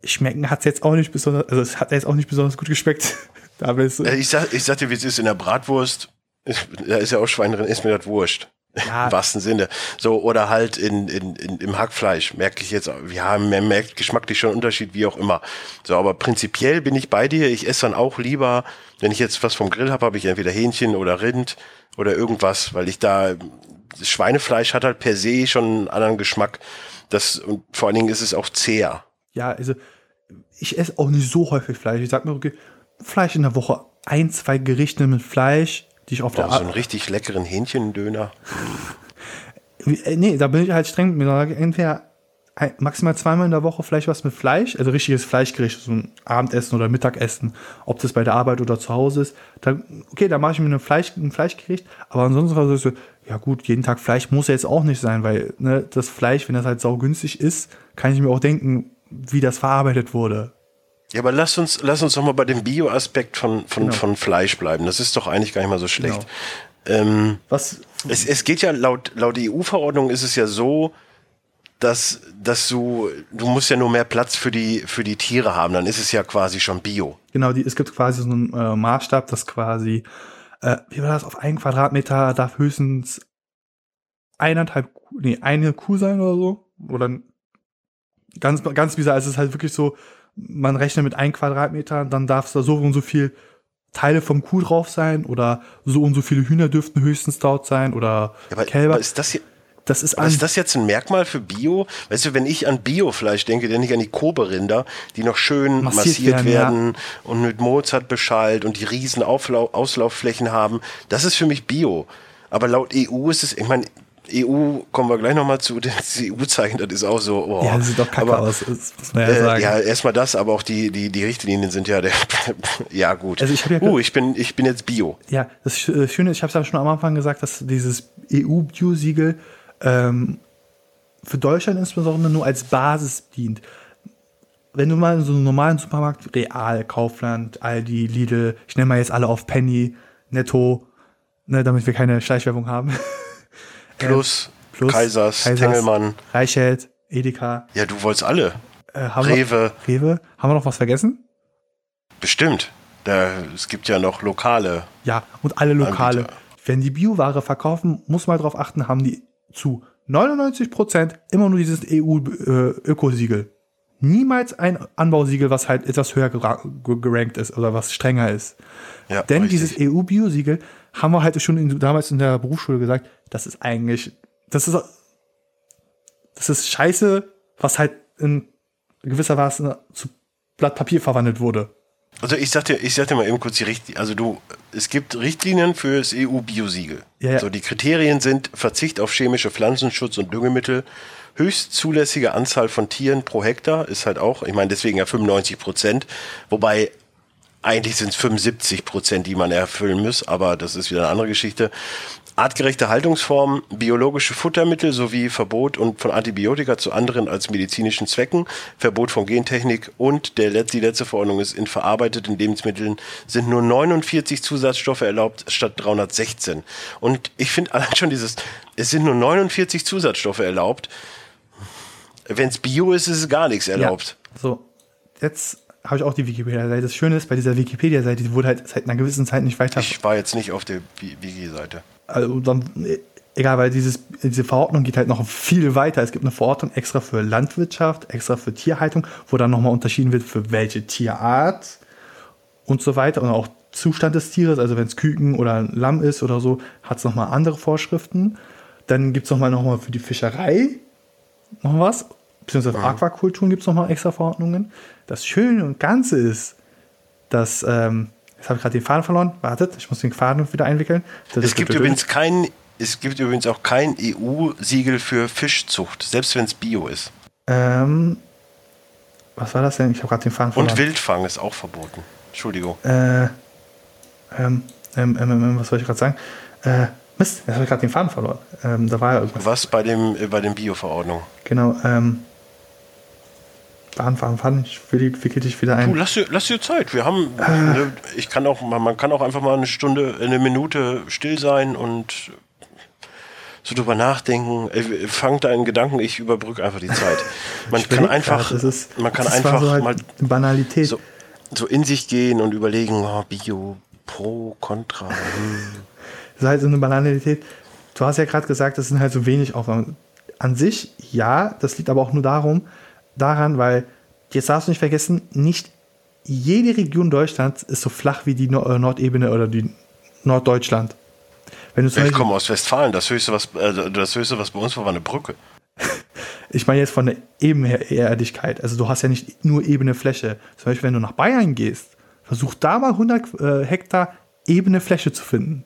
schmecken hat's jetzt auch nicht besonders, also es hat jetzt auch nicht besonders gut geschmeckt. [laughs] da ich, sag, ich sag dir, wie es ist in der Bratwurst, da ist ja auch Schwein drin, ist mir das wurscht. Ja. Im wahrsten Sinne. So, oder halt in, in, in, im Hackfleisch merke ich jetzt, ja, man merkt geschmacklich schon Unterschied, wie auch immer. So, aber prinzipiell bin ich bei dir. Ich esse dann auch lieber, wenn ich jetzt was vom Grill habe, habe ich entweder Hähnchen oder Rind oder irgendwas, weil ich da, Schweinefleisch hat halt per se schon einen anderen Geschmack. Das, und vor allen Dingen ist es auch zäher. Ja, also, ich esse auch nicht so häufig Fleisch. Ich sag mir, okay, Fleisch in der Woche, ein, zwei Gerichte mit Fleisch, die ich auf Boah, der So einen richtig leckeren Hähnchendöner. Äh, nee, da bin ich halt streng mit mir. Entweder maximal zweimal in der Woche vielleicht was mit Fleisch, also richtiges Fleischgericht, so ein Abendessen oder Mittagessen, ob das bei der Arbeit oder zu Hause ist. Dann, okay, da mache ich mir ein, Fleisch, ein Fleischgericht, aber ansonsten war so, ja gut, jeden Tag Fleisch muss ja jetzt auch nicht sein, weil ne, das Fleisch, wenn das halt saugünstig ist, kann ich mir auch denken, wie das verarbeitet wurde. Ja, aber lass uns, lass uns doch mal bei dem Bio-Aspekt von, von, genau. von Fleisch bleiben. Das ist doch eigentlich gar nicht mal so schlecht. Genau. Ähm, Was? Es, es geht ja laut, laut EU-Verordnung ist es ja so, dass, dass du, du musst ja nur mehr Platz für die, für die Tiere haben, dann ist es ja quasi schon Bio. Genau, die, es gibt quasi so einen äh, Maßstab, dass quasi, äh, wie war das, auf einen Quadratmeter darf höchstens eineinhalb, nee, eine Kuh sein oder so. Oder ganz, ganz bizarr, es ist halt wirklich so, man rechnet mit ein Quadratmeter, dann darf es da so und so viel Teile vom Kuh drauf sein oder so und so viele Hühner dürften höchstens dort sein oder ja, aber, Kälber. Aber ist das hier, das ist, ist das jetzt ein Merkmal für Bio? Weißt du, wenn ich an Biofleisch denke, denke ich an die Kobe-Rinder, die noch schön massiert, massiert werden, werden ja. und mit Mozart beschallt und die riesen Auflau Auslaufflächen haben. Das ist für mich Bio. Aber laut EU ist es, ich meine, EU kommen wir gleich nochmal zu, [laughs] das EU-Zeichen, das ist auch so. Oh. Ja, das sieht doch kacke aber, aus, das muss man ja äh, sagen. Ja, erstmal das, aber auch die, die, die Richtlinien sind ja der, [laughs] ja gut. Also ich, ja uh, ich, bin, ich bin jetzt Bio. Ja, das Schöne ist, ich habe es ja schon am Anfang gesagt, dass dieses EU-Bio-Siegel ähm, für Deutschland insbesondere nur als Basis dient. Wenn du mal in so einem normalen Supermarkt, Real, Kaufland, Aldi, Lidl, ich nenne mal jetzt alle auf Penny, Netto, ne, damit wir keine Schleichwerbung haben. [laughs] Plus, Plus Kaisers, Kaisers, Tengelmann. Reichelt, Edeka. Ja, du wolltest alle. Äh, Rewe. Wir, Rewe. Haben wir noch was vergessen? Bestimmt. Da, es gibt ja noch lokale. Ja, und alle lokale. Anbieter. Wenn die Bioware verkaufen, muss man darauf achten, haben die zu 99 Prozent immer nur dieses EU-Ökosiegel. Niemals ein Anbausiegel, was halt etwas höher gerankt ist oder was strenger ist. Ja, Denn richtig. dieses EU-Biosiegel haben wir halt schon in, damals in der Berufsschule gesagt, das ist eigentlich, das ist, das ist scheiße, was halt in gewisser Weise zu Blatt Papier verwandelt wurde. Also ich sagte, ich sagte mal eben kurz die Richtlinien. Also du, es gibt Richtlinien für das EU-Biosiegel. Ja, ja. So die Kriterien sind Verzicht auf chemische Pflanzenschutz und Düngemittel, höchst zulässige Anzahl von Tieren pro Hektar ist halt auch, ich meine deswegen ja 95 Prozent, wobei eigentlich sind es 75 Prozent, die man erfüllen muss, aber das ist wieder eine andere Geschichte. Artgerechte Haltungsformen, biologische Futtermittel sowie Verbot und von Antibiotika zu anderen als medizinischen Zwecken, Verbot von Gentechnik und der, die letzte Verordnung ist, in verarbeiteten Lebensmitteln sind nur 49 Zusatzstoffe erlaubt statt 316. Und ich finde allein schon dieses, es sind nur 49 Zusatzstoffe erlaubt. Wenn es Bio ist, ist es gar nichts erlaubt. Ja, so, jetzt habe ich auch die Wikipedia-Seite. Das Schöne ist, bei dieser Wikipedia-Seite, die wurde halt seit einer gewissen Zeit nicht weiter. Ich war jetzt nicht auf der Wiki-Seite. Also dann, egal, weil dieses, diese Verordnung geht halt noch viel weiter. Es gibt eine Verordnung extra für Landwirtschaft, extra für Tierhaltung, wo dann nochmal unterschieden wird, für welche Tierart und so weiter und auch Zustand des Tieres. Also wenn es Küken oder Lamm ist oder so, hat es nochmal andere Vorschriften. Dann gibt es nochmal noch mal für die Fischerei noch was beziehungsweise ja. Aquakulturen gibt es nochmal extra Verordnungen. Das Schöne und Ganze ist, dass, ähm, jetzt habe ich gerade den Faden verloren, wartet, ich muss den Faden wieder einwickeln. Das es gibt übrigens kein, es gibt übrigens auch kein EU-Siegel für Fischzucht, selbst wenn es Bio ist. Ähm, was war das denn? Ich habe gerade den Faden verloren. Und Wildfang ist auch verboten. Entschuldigung. Äh, ähm, ähm, ähm, ähm was soll ich gerade sagen? Äh, Mist, jetzt habe ich gerade den Faden verloren. Ähm, da war ja irgendwas. Was bei dem, äh, bei dem Bio-Verordnung? Genau, ähm, Fahren, fahren, fahren. Ich will, wickel dich wieder ein. Du, lass dir, lass dir Zeit. Wir haben, äh. ne, ich kann auch, man kann auch einfach mal eine Stunde, eine Minute still sein und so drüber nachdenken. Fang da in Gedanken, ich überbrücke einfach die Zeit. [laughs] Man kann einfach, grad, ist, man kann einfach so halt mal Banalität. So, so, in sich gehen und überlegen, oh, Bio, Pro, Contra. Hm. Das ist halt so eine Banalität. du hast ja gerade gesagt, das sind halt so wenig Aufwand. An sich, ja, das liegt aber auch nur darum, daran, weil, jetzt darfst du nicht vergessen, nicht jede Region Deutschlands ist so flach wie die Nord Nordebene oder die Norddeutschland. Wenn du ich komme aus Westfalen, das höchste, was, äh, das höchste, was bei uns war, war eine Brücke. [laughs] ich meine jetzt von der Ebenerdigkeit. Also du hast ja nicht nur ebene Fläche. Zum Beispiel, wenn du nach Bayern gehst, versuch da mal 100 äh, Hektar ebene Fläche zu finden.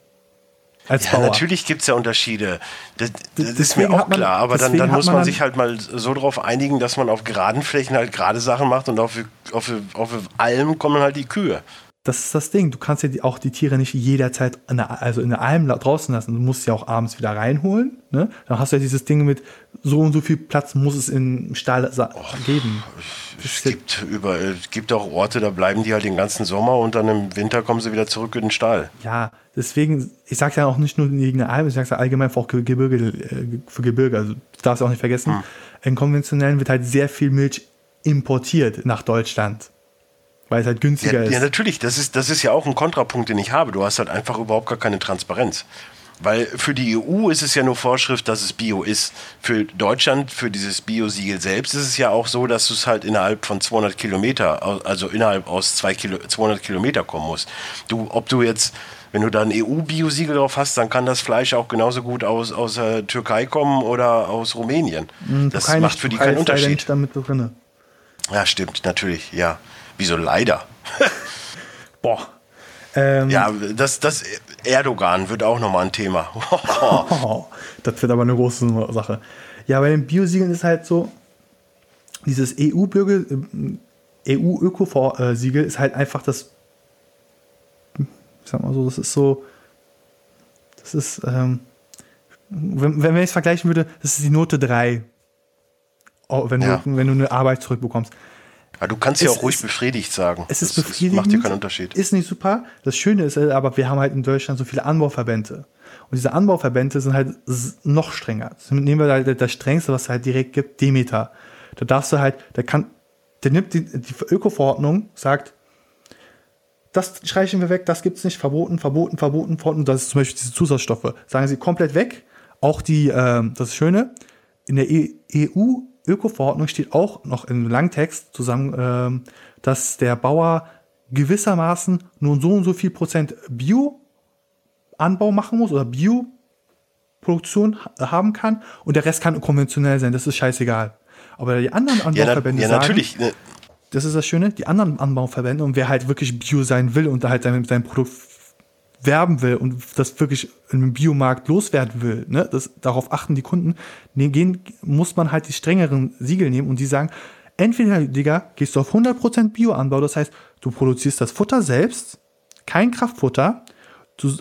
Als ja, Bauer. natürlich gibt es ja Unterschiede. Das, das ist mir auch man, klar, aber dann, dann muss man, man sich halt mal so darauf einigen, dass man auf geraden Flächen halt gerade Sachen macht und auf, auf, auf Alm kommen halt die Kühe. Das ist das Ding. Du kannst ja die, auch die Tiere nicht jederzeit in der, also in der Alm draußen lassen. Du musst sie auch abends wieder reinholen. Ne? Dann hast du ja dieses Ding mit so und so viel Platz muss es im Stall geben. Es gibt, über, es gibt auch Orte, da bleiben die halt den ganzen Sommer und dann im Winter kommen sie wieder zurück in den Stall. Ja, deswegen, ich sage ja auch nicht nur wegen der Alm, ich sage ja allgemein für, auch Gebirge, äh, für Gebirge. Also du darfst auch nicht vergessen, hm. in konventionellen wird halt sehr viel Milch importiert nach Deutschland weil es halt günstiger ja, ist. Ja, natürlich. Das ist, das ist ja auch ein Kontrapunkt, den ich habe. Du hast halt einfach überhaupt gar keine Transparenz. Weil für die EU ist es ja nur Vorschrift, dass es Bio ist. Für Deutschland, für dieses Bio-Siegel selbst, ist es ja auch so, dass du es halt innerhalb von 200 Kilometer, also innerhalb aus zwei Kilo, 200 Kilometer kommen musst. Du, ob du jetzt, wenn du da ein EU-Bio-Siegel drauf hast, dann kann das Fleisch auch genauso gut aus, aus der Türkei kommen oder aus Rumänien. Mhm, das macht für die keinen Unterschied. Damit drin. Ja, stimmt, natürlich, ja. Wieso leider? [laughs] Boah. Ähm, ja, das, das Erdogan wird auch nochmal ein Thema. [laughs] das wird aber eine große Sache. Ja, bei den Biosiegeln ist halt so, dieses EU-Bürger, EU-Öko-Siegel ist halt einfach das, ich sag mal so, das ist so, das ist, ähm, wenn, wenn ich es vergleichen würde, das ist die Note 3. Wenn, ja. du, wenn du eine Arbeit zurückbekommst. Aber du kannst ja auch ruhig ist, befriedigt sagen. Es ist das, befriedigend. macht dir keinen Unterschied. Ist nicht super. Das Schöne ist aber, wir haben halt in Deutschland so viele Anbauverbände. Und diese Anbauverbände sind halt noch strenger. Nehmen wir halt das strengste, was es halt direkt gibt, Demeter. Da darfst du halt, der kann, der nimmt die, die Öko-Verordnung, sagt, das streichen wir weg, das gibt's nicht, verboten, verboten, verboten, verboten. Das ist zum Beispiel diese Zusatzstoffe. Sagen sie komplett weg. Auch die, äh, das Schöne, in der e EU Öko-Verordnung steht auch noch im Langtext zusammen, ähm, dass der Bauer gewissermaßen nur so und so viel Prozent Bio-Anbau machen muss oder Bio-Produktion haben kann und der Rest kann konventionell sein. Das ist scheißegal. Aber die anderen Anbauverbände ja, na, ja, natürlich. sagen, das ist das Schöne, die anderen Anbauverbände und wer halt wirklich Bio sein will und da halt sein, sein Produkt werben will und das wirklich im Biomarkt loswerden will, ne, das, darauf achten die Kunden, ne, gehen, muss man halt die strengeren Siegel nehmen und die sagen, entweder, Digga, gehst du auf 100% Bioanbau, das heißt, du produzierst das Futter selbst, kein Kraftfutter, du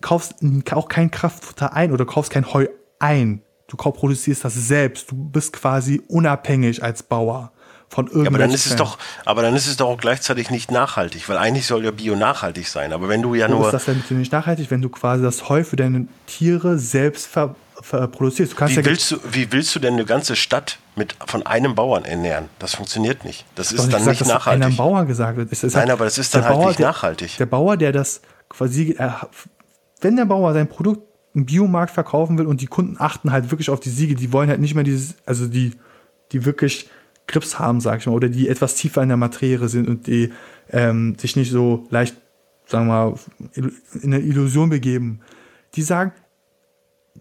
kaufst auch kein Kraftfutter ein oder kaufst kein Heu ein, du produzierst das selbst, du bist quasi unabhängig als Bauer von irgendwelchen. Ja, aber dann ist es doch, aber dann ist es doch auch gleichzeitig nicht nachhaltig, weil eigentlich soll ja Bio nachhaltig sein. Aber wenn du ja Wo nur. ist das denn nicht nachhaltig, wenn du quasi das Heu für deine Tiere selbst ver, produzierst? wie, ja willst du, wie willst du denn eine ganze Stadt mit, von einem Bauern ernähren? Das funktioniert nicht. Das ist, ist dann gesagt, nicht nachhaltig. einem Bauer gesagt wird. Nein, halt aber das ist dann halt Bauer, nicht nachhaltig. Der, der Bauer, der das quasi, er, wenn der Bauer sein Produkt im Biomarkt verkaufen will und die Kunden achten halt wirklich auf die Siege, die wollen halt nicht mehr dieses, also die, die wirklich Grips haben, sag ich mal, oder die etwas tiefer in der Materie sind und die ähm, sich nicht so leicht, sagen wir mal, in eine Illusion begeben. Die sagen,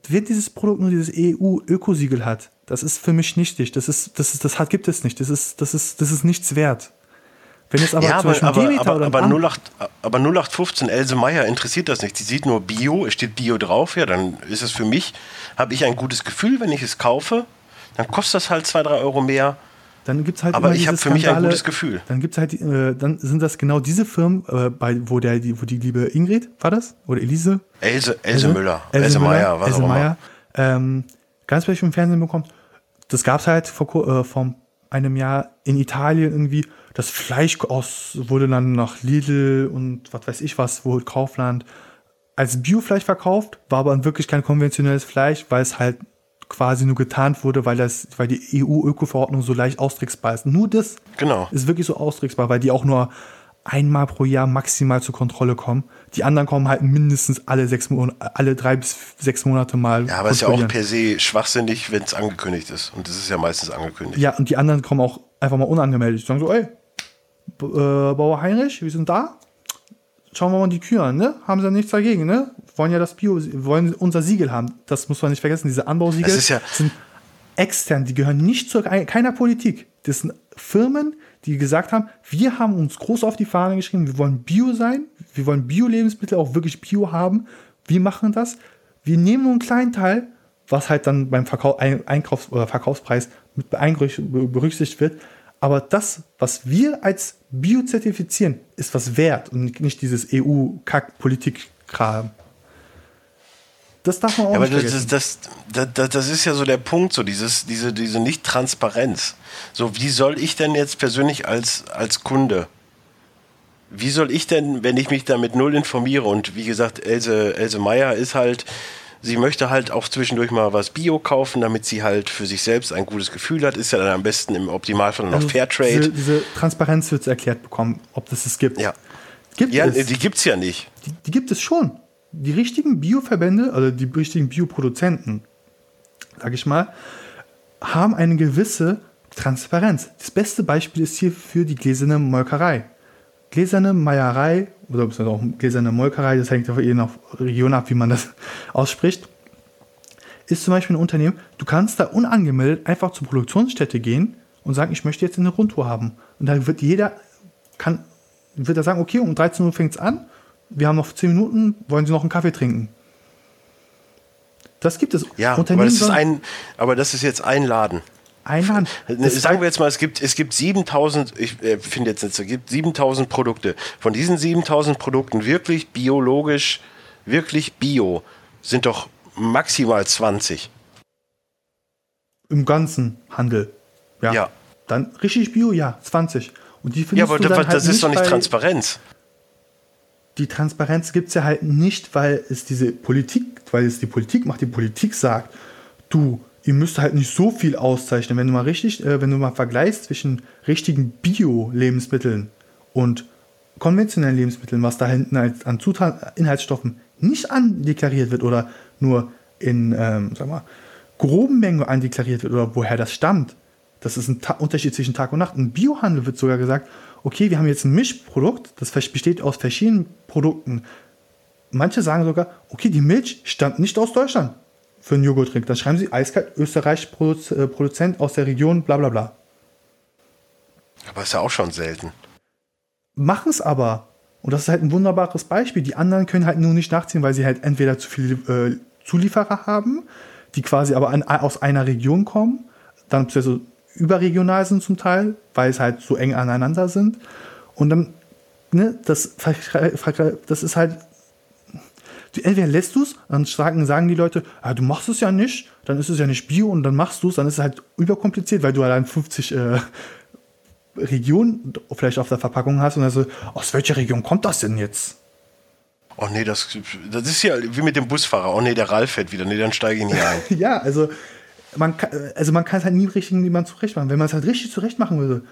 wenn dieses Produkt nur dieses EU-Ökosiegel hat, das ist für mich nichtig. Das ist, das ist, das hat, gibt es nicht. Das ist, das ist, das ist nichts wert. Wenn es aber ja, zum aber, Beispiel aber, aber, aber, 08, aber 0815 Else Meyer interessiert das nicht. Sie sieht nur Bio, es steht Bio drauf, ja, dann ist es für mich, habe ich ein gutes Gefühl, wenn ich es kaufe, dann kostet das halt zwei, drei Euro mehr dann gibt's halt Aber ich habe für mich ein gutes Gefühl. Dann gibt's halt, äh, dann sind das genau diese Firmen, äh, bei, wo der, die, wo die liebe Ingrid war das oder Elise? Else, Else, Else Müller, Else, Else Meyer, was Else auch immer. Meyer, ähm, ganz vielleicht im Fernsehen bekommt. Das gab's halt vor, äh, vor einem Jahr in Italien irgendwie. Das Fleisch aus wurde dann nach Lidl und was weiß ich was, wo Kaufland als Biofleisch verkauft, war aber wirklich kein konventionelles Fleisch, weil es halt quasi nur getarnt wurde, weil das, weil die EU-Öko-Verordnung so leicht austricksbar ist. Nur das genau. ist wirklich so austricksbar, weil die auch nur einmal pro Jahr maximal zur Kontrolle kommen. Die anderen kommen halt mindestens alle sechs Monate, alle drei bis sechs Monate mal. Ja, aber es ist ja auch per se schwachsinnig, wenn es angekündigt ist. Und das ist ja meistens angekündigt. Ja, und die anderen kommen auch einfach mal unangemeldet. Die sagen so, ey, äh, Bauer Heinrich, wir sind da. Schauen wir mal die Kühe an, ne? Haben sie ja nichts dagegen, ne? Wollen ja das Bio, wollen unser Siegel haben. Das muss man nicht vergessen. Diese Anbausiegel ja sind extern, die gehören nicht zu keiner Politik. Das sind Firmen, die gesagt haben, wir haben uns groß auf die Fahne geschrieben, wir wollen Bio sein, wir wollen Bio-Lebensmittel auch wirklich Bio haben. Wir machen das. Wir nehmen nur einen kleinen Teil, was halt dann beim Verkauf, Einkaufs- oder Verkaufspreis mit berücksichtigt wird. Aber das, was wir als Bio zertifizieren, ist was wert und nicht dieses EU-Kack-Politik-Kram. Das darf man auch ja, nicht aber das, das, das, das, ist ja so der Punkt, so dieses, diese, diese Nicht-Transparenz. So, wie soll ich denn jetzt persönlich als, als Kunde, wie soll ich denn, wenn ich mich da mit null informiere und wie gesagt, Else, Else Meyer ist halt, sie möchte halt auch zwischendurch mal was Bio kaufen, damit sie halt für sich selbst ein gutes Gefühl hat, ist ja dann am besten im Optimalfall noch also Fairtrade. Diese, diese Transparenz wird erklärt bekommen, ob das es gibt. Ja. Gibt ja, es. die gibt es ja nicht. Die, die gibt es schon die richtigen Bioverbände, also die richtigen Bioproduzenten, sage ich mal, haben eine gewisse Transparenz. Das beste Beispiel ist hier für die gläserne Molkerei. Gläserne Meierei oder auch gläserne Molkerei, das hängt je nach Region ab, wie man das [laughs] ausspricht, ist zum Beispiel ein Unternehmen, du kannst da unangemeldet einfach zur Produktionsstätte gehen und sagen, ich möchte jetzt eine Rundtour haben. Und dann wird jeder, kann, wird er sagen, okay, um 13 Uhr fängt es an wir haben noch zehn Minuten, wollen Sie noch einen Kaffee trinken? Das gibt es. Ja, aber das, ist ein, aber das ist jetzt ein Laden. Ein Laden. Das Sagen wir jetzt mal, es gibt, es gibt 7000, ich äh, finde jetzt nicht, es gibt 7000 Produkte. Von diesen 7000 Produkten wirklich biologisch, wirklich bio, sind doch maximal 20. Im ganzen Handel. Ja. ja. Dann richtig bio, ja, 20. Und die findest ja, aber du dann das halt ist doch nicht Transparenz die Transparenz gibt es ja halt nicht, weil es diese Politik, weil es die Politik macht, die Politik sagt, du, ihr müsst halt nicht so viel auszeichnen. Wenn du mal richtig, äh, wenn du mal vergleichst zwischen richtigen Bio-Lebensmitteln und konventionellen Lebensmitteln, was da hinten als, an Zutaten, Inhaltsstoffen nicht andeklariert wird oder nur in, ähm, sag mal, groben Mengen andeklariert wird oder woher das stammt, das ist ein Ta Unterschied zwischen Tag und Nacht. Im Biohandel wird sogar gesagt, okay, wir haben jetzt ein Mischprodukt, das besteht aus verschiedenen Produkten. Manche sagen sogar, okay, die Milch stammt nicht aus Deutschland für einen Joghurttrink. Dann schreiben sie eiskalt Österreich äh, Produzent aus der Region, bla bla bla. Aber ist ja auch schon selten. Machen es aber. Und das ist halt ein wunderbares Beispiel. Die anderen können halt nur nicht nachziehen, weil sie halt entweder zu viele äh, Zulieferer haben, die quasi aber an, aus einer Region kommen, dann also überregional sind zum Teil, weil es halt so eng aneinander sind. Und dann, ne, das, das ist halt, entweder lässt du es, dann sagen, die Leute, ah, du machst es ja nicht, dann ist es ja nicht Bio und dann machst du es, dann ist es halt überkompliziert, weil du allein 50 äh, Regionen vielleicht auf der Verpackung hast und also, aus welcher Region kommt das denn jetzt? Oh nee, das, das ist ja wie mit dem Busfahrer. Oh nee, der Ralf fährt wieder. Nee, dann steige ich nicht ein. [laughs] ja, also man kann, also man kann es halt nie richtig niemand zurecht machen. Wenn man es halt richtig zurecht machen würde,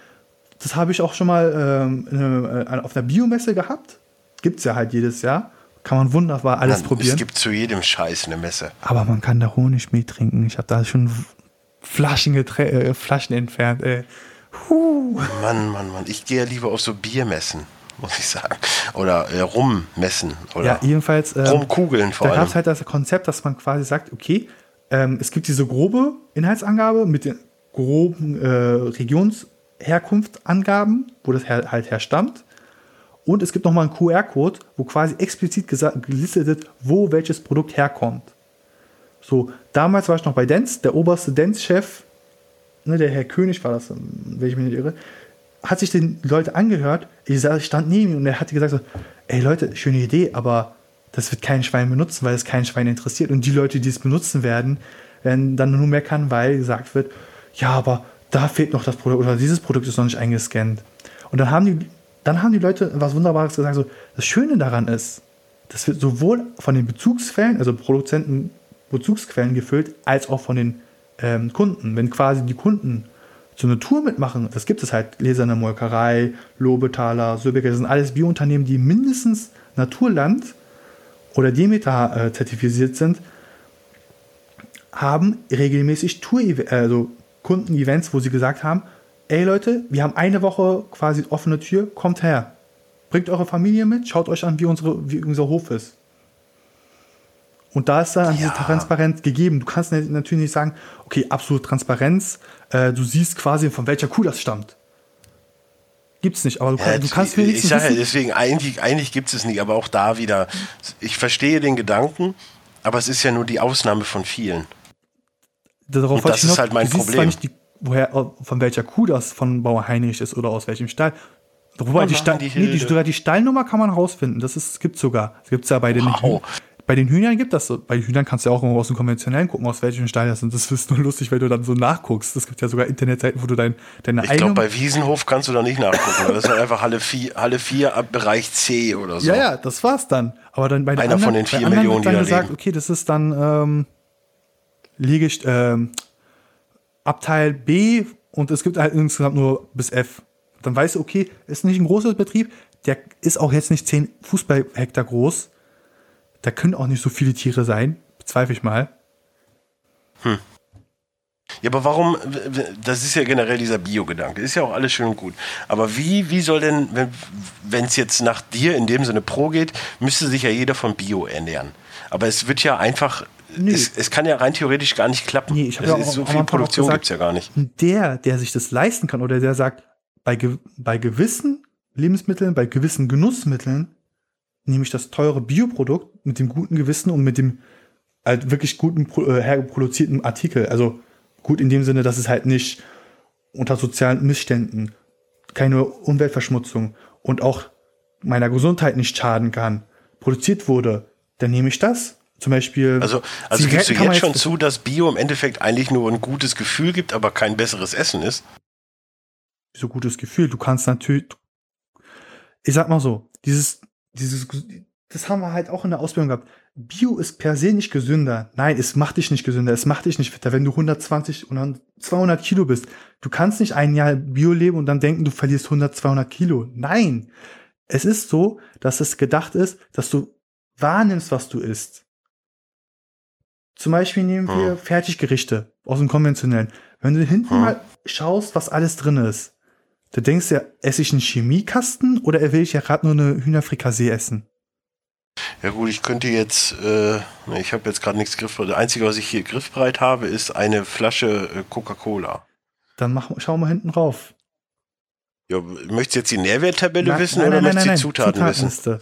das habe ich auch schon mal ähm, äh, auf der Biomesse gehabt. Gibt es ja halt jedes Jahr. Kann man wunderbar alles man, probieren. Es gibt zu jedem Scheiß eine Messe. Aber man kann da Honigmehl trinken. Ich habe da schon Flaschen, äh, Flaschen entfernt. Äh. Huh. Mann, Mann, Mann. Ich gehe ja lieber auf so Biermessen muss ich sagen. Oder äh, Rummessen. Oder ja, jedenfalls. Ähm, Rumkugeln vor da allem. Da gab es halt das Konzept, dass man quasi sagt, okay, ähm, es gibt diese grobe Inhaltsangabe mit den groben äh, Regionsherkunftangaben, wo das her halt herstammt. Und es gibt nochmal einen QR-Code, wo quasi explizit gelistet wird, wo welches Produkt herkommt. So, damals war ich noch bei Dents, der oberste Dents-Chef, ne, der Herr König war das, wenn ich mich nicht irre, hat sich den Leute angehört. Ich stand neben ihm und er hat gesagt so, ey Leute, schöne Idee, aber das wird kein Schwein benutzen, weil es kein Schwein interessiert. Und die Leute, die es benutzen werden, werden dann nur meckern, weil gesagt wird, ja, aber da fehlt noch das Produkt oder dieses Produkt ist noch nicht eingescannt. Und dann haben die, dann haben die Leute was Wunderbares gesagt, so, das Schöne daran ist, das wird sowohl von den Bezugsquellen, also Produzenten Bezugsquellen gefüllt, als auch von den ähm, Kunden. Wenn quasi die Kunden so eine Tour mitmachen, das gibt es halt. Leserne Molkerei, Lobetaler, Söbecker, das sind alles Biounternehmen, die mindestens Naturland oder Demeter äh, zertifiziert sind, haben regelmäßig Tour, also Kundenevents, wo sie gesagt haben, ey Leute, wir haben eine Woche quasi offene Tür, kommt her. Bringt eure Familie mit, schaut euch an, wie, unsere, wie unser Hof ist. Und da ist dann ja. diese Transparenz gegeben. Du kannst natürlich nicht sagen, okay, absolute Transparenz, äh, du siehst quasi, von welcher Kuh das stammt. Gibt's nicht, aber du, ja, du kannst wenigstens. Ich sage ja, deswegen, eigentlich, eigentlich gibt es nicht, aber auch da wieder, ich verstehe den Gedanken, aber es ist ja nur die Ausnahme von vielen. Darauf Und das ist noch, halt mein Problem. Die, woher, von welcher Kuh das von Bauer Heinrich ist oder aus welchem Stall. Wobei die, Stall, die, nee, die, sogar die Stallnummer kann man rausfinden. Das ist, gibt sogar. Das gibt's ja bei den wow. Bei den Hühnern gibt das so. Bei den Hühnern kannst du ja auch aus dem konventionellen gucken, aus welchem Stall das sind. Das ist nur lustig, wenn du dann so nachguckst. Es gibt ja sogar Internetseiten, wo du dein, deine Ich glaube, bei Wiesenhof kannst du da nicht nachgucken. Das ist halt einfach Halle 4, Halle 4 ab Bereich C oder so. Ja, ja, das war's dann. Aber dann bei den Einer anderen, von den vier Millionen, wird dann gesagt, leben. okay, das ist dann ähm, Liegest, ähm, Abteil B und es gibt halt insgesamt nur bis F. Dann weißt du, okay, ist nicht ein großer Betrieb, der ist auch jetzt nicht 10 Fußballhektar groß da können auch nicht so viele Tiere sein, bezweifle ich mal. Hm. Ja, aber warum, das ist ja generell dieser Bio-Gedanke, ist ja auch alles schön und gut. Aber wie, wie soll denn, wenn es jetzt nach dir in dem Sinne pro geht, müsste sich ja jeder von Bio ernähren. Aber es wird ja einfach, es, es, kann ja rein theoretisch gar nicht klappen. Nee, ich ja so viel Produktion gibt es ja gar nicht. Der, der sich das leisten kann oder der sagt, bei, bei gewissen Lebensmitteln, bei gewissen Genussmitteln nehme ich das teure Bioprodukt mit dem guten Gewissen und mit dem halt wirklich guten äh, herproduzierten Artikel. Also gut in dem Sinne, dass es halt nicht unter sozialen Missständen, keine Umweltverschmutzung und auch meiner Gesundheit nicht schaden kann, produziert wurde, dann nehme ich das. Zum Beispiel. Also, also gibst du jetzt schon zu, dass Bio im Endeffekt eigentlich nur ein gutes Gefühl gibt, aber kein besseres Essen ist? So gutes Gefühl. Du kannst natürlich, ich sag mal so, dieses dieses, das haben wir halt auch in der Ausbildung gehabt. Bio ist per se nicht gesünder. Nein, es macht dich nicht gesünder. Es macht dich nicht fitter, wenn du 120 und 200 Kilo bist. Du kannst nicht ein Jahr Bio leben und dann denken, du verlierst 100, 200 Kilo. Nein. Es ist so, dass es gedacht ist, dass du wahrnimmst, was du isst. Zum Beispiel nehmen wir hm. Fertiggerichte aus dem konventionellen. Wenn du hinten hm. mal schaust, was alles drin ist, Du denkst ja, esse ich einen Chemiekasten oder will ich ja gerade nur eine Hühnerfrikassee essen? Ja gut, ich könnte jetzt, äh, ich habe jetzt gerade nichts griffbereit. Das Einzige, was ich hier griffbereit habe, ist eine Flasche äh, Coca-Cola. Dann mach, schau mal hinten rauf. Ja, möchtest du jetzt die Nährwerttabelle wissen nein, oder nein, möchtest du die Zutaten wissen?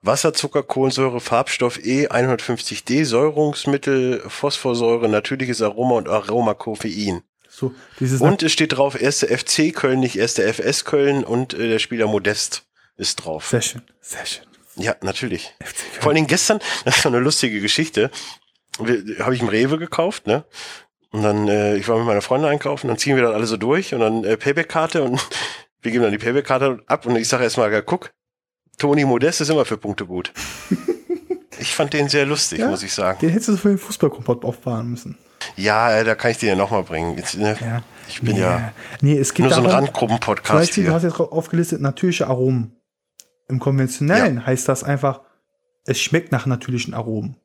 Wasser, Zucker, Kohlensäure, Farbstoff E, 150D, Säurungsmittel, Phosphorsäure, natürliches Aroma und Aroma Koffein. So, dieses und es steht drauf, erste FC Köln, nicht erste FS Köln und äh, der Spieler Modest ist drauf. Sehr schön, sehr schön. Ja, natürlich. Vor allen Dingen gestern, [laughs] das war eine lustige Geschichte, habe ich im Rewe gekauft, ne? Und dann, äh, ich war mit meiner Freundin einkaufen, dann ziehen wir dann alle so durch und dann äh, Payback-Karte und [laughs] wir geben dann die Payback-Karte ab und ich sage erstmal, guck, Toni Modest ist immer für Punkte gut. [laughs] ich fand den sehr lustig, ja, muss ich sagen. Den hättest du für den Fußballkompott auffahren müssen. Ja, äh, da kann ich dir ja nochmal bringen. Jetzt, ne? ja. Ich bin nee. ja nee, es gibt nur so ein Randgruppen-Podcast. Du hast jetzt aufgelistet natürliche Aromen. Im konventionellen ja. heißt das einfach, es schmeckt nach natürlichen Aromen.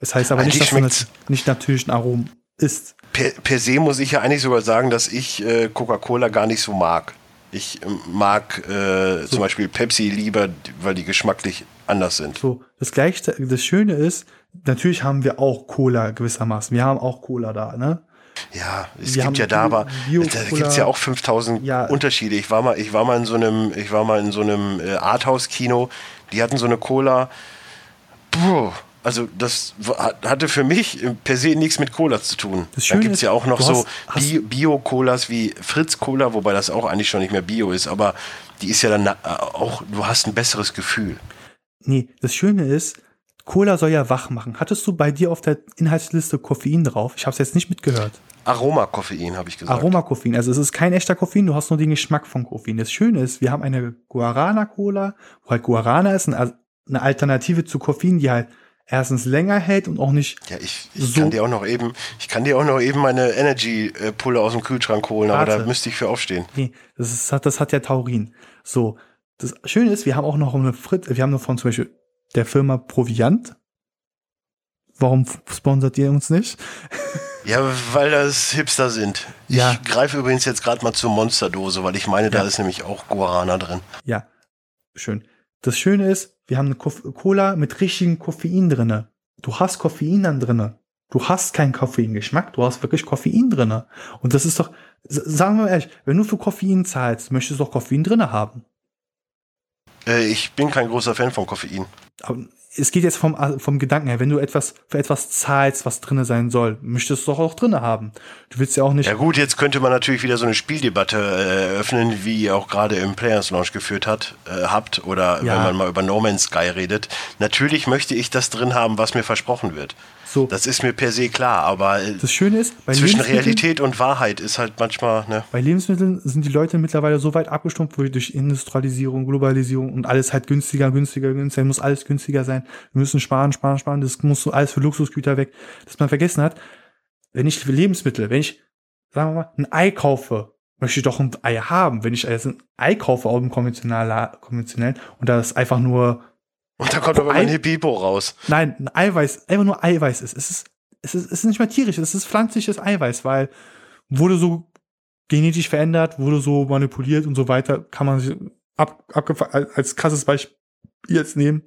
Es heißt aber eigentlich nicht, dass du nicht natürlichen Aromen isst. Per, per, se muss ich ja eigentlich sogar sagen, dass ich äh, Coca-Cola gar nicht so mag. Ich ähm, mag äh, so. zum Beispiel Pepsi lieber, weil die geschmacklich anders sind. So, das gleiche, das Schöne ist, natürlich haben wir auch Cola gewissermaßen. Wir haben auch Cola da, ne? Ja, es wir gibt ja da aber, da gibt es ja auch 5000 ja. Unterschiede. Ich war mal, ich war mal in so einem, ich war mal in so einem äh, Arthouse-Kino, die hatten so eine Cola, puh, also das hatte für mich per se nichts mit Cola zu tun. Da gibt es ja auch noch so Bio-Colas wie Fritz-Cola, wobei das auch eigentlich schon nicht mehr Bio ist, aber die ist ja dann äh, auch, du hast ein besseres Gefühl. Nee, das Schöne ist, Cola soll ja wach machen. Hattest du bei dir auf der Inhaltsliste Koffein drauf? Ich habe es jetzt nicht mitgehört. Aromakoffein, habe ich gesagt. Aromakoffein. Also es ist kein echter Koffein, du hast nur den Geschmack von Koffein. Das Schöne ist, wir haben eine Guarana-Cola, wo halt Guarana ist, eine Alternative zu Koffein, die halt erstens länger hält und auch nicht. Ja, ich, ich so kann dir auch noch eben, ich kann dir auch noch eben meine Energy-Pulle aus dem Kühlschrank holen, Warte. aber da müsste ich für aufstehen. Nee, das, ist, das hat ja Taurin. So. Das Schöne ist, wir haben auch noch eine Frit, wir haben noch von zum Beispiel der Firma Proviant. Warum sponsert ihr uns nicht? [laughs] Ja, weil das Hipster sind. Ja. Ich greife übrigens jetzt gerade mal zur Monsterdose, weil ich meine, ja. da ist nämlich auch Guarana drin. Ja, schön. Das Schöne ist, wir haben eine Cola mit richtigem Koffein drinne. Du hast Koffein dann drinne. Du hast keinen Koffeingeschmack, du hast wirklich Koffein drinne. Und das ist doch, sagen wir mal ehrlich, wenn du für Koffein zahlst, möchtest du doch Koffein drinne haben. Äh, ich bin kein großer Fan von Koffein. Aber es geht jetzt vom, vom Gedanken her, wenn du etwas für etwas zahlst, was drinne sein soll, möchtest du es doch auch drinne haben. Du willst ja auch nicht. Ja gut, jetzt könnte man natürlich wieder so eine Spieldebatte äh, eröffnen, wie ihr auch gerade im Players Launch geführt hat, äh, habt, oder ja. wenn man mal über No Man's Sky redet. Natürlich möchte ich das drin haben, was mir versprochen wird. So. Das ist mir per se klar, aber äh, das Schöne ist, zwischen Realität und Wahrheit ist halt manchmal. Ne? Bei Lebensmitteln sind die Leute mittlerweile so weit abgestumpft, wo durch Industrialisierung, Globalisierung und alles halt günstiger, günstiger, günstiger, muss alles günstiger sein. Wir müssen sparen, sparen, sparen. Das muss so alles für Luxusgüter weg, dass man vergessen hat. Wenn ich Lebensmittel, wenn ich, sagen wir mal, ein Ei kaufe, möchte ich doch ein Ei haben. Wenn ich jetzt ein Ei kaufe aus dem konventionellen und da ist einfach nur und da kommt aber ein Hippipo raus. Nein, ein Eiweiß, einfach nur Eiweiß ist. Es ist, es ist, es ist nicht mehr tierisch, es ist pflanzliches Eiweiß, weil wurde so genetisch verändert, wurde so manipuliert und so weiter, kann man sich ab, als krasses Beispiel jetzt nehmen.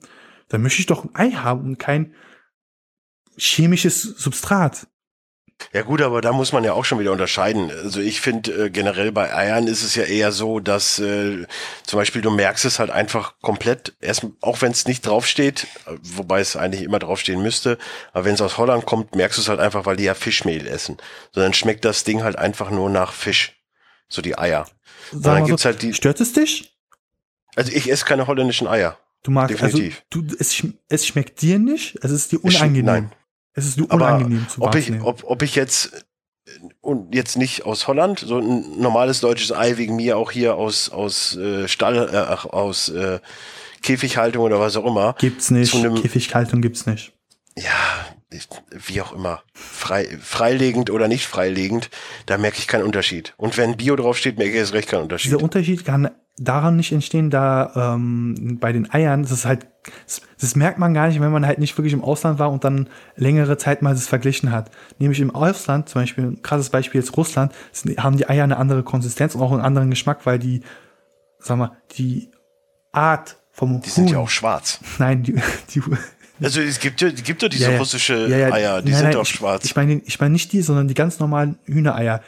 Dann möchte ich doch ein Ei haben und kein chemisches Substrat. Ja gut, aber da muss man ja auch schon wieder unterscheiden. Also ich finde äh, generell bei Eiern ist es ja eher so, dass äh, zum Beispiel du merkst es halt einfach komplett, erst auch wenn es nicht draufsteht, wobei es eigentlich immer draufstehen müsste, aber wenn es aus Holland kommt, merkst du es halt einfach, weil die ja Fischmehl essen. So dann schmeckt das Ding halt einfach nur nach Fisch. So die Eier. Und dann gibt's so, halt die. Stört es dich? Also ich esse keine holländischen Eier. Du magst also Definitiv. also du, es, es schmeckt dir nicht, es ist dir unangenehm. Nein. Es ist unangenehm Aber zu ob ich, ob, ob ich jetzt und jetzt nicht aus Holland, so ein normales deutsches Ei wegen mir auch hier aus aus äh, Stall, äh, aus äh, Käfighaltung oder was auch immer. Gibt's nicht. Käfighaltung gibt's nicht. Ja, wie auch immer. Frei, freilegend oder nicht freilegend, da merke ich keinen Unterschied. Und wenn Bio draufsteht, merke ich erst recht keinen Unterschied. Dieser Unterschied kann daran nicht entstehen, da ähm, bei den Eiern, das ist halt, das, das, merkt man gar nicht, wenn man halt nicht wirklich im Ausland war und dann längere Zeit mal das verglichen hat. Nämlich im Ausland, zum Beispiel, ein krasses Beispiel jetzt Russland, sind, haben die Eier eine andere Konsistenz und auch einen anderen Geschmack, weil die, sag mal, die Art vom Die Huhn, sind ja auch schwarz. [laughs] Nein, die, die also es gibt ja, gibt ja diese ja, russische ja, ja, Eier, die nein, sind nein, auch schwarz. Ich meine, ich meine nicht die, sondern die ganz normalen Hühnereier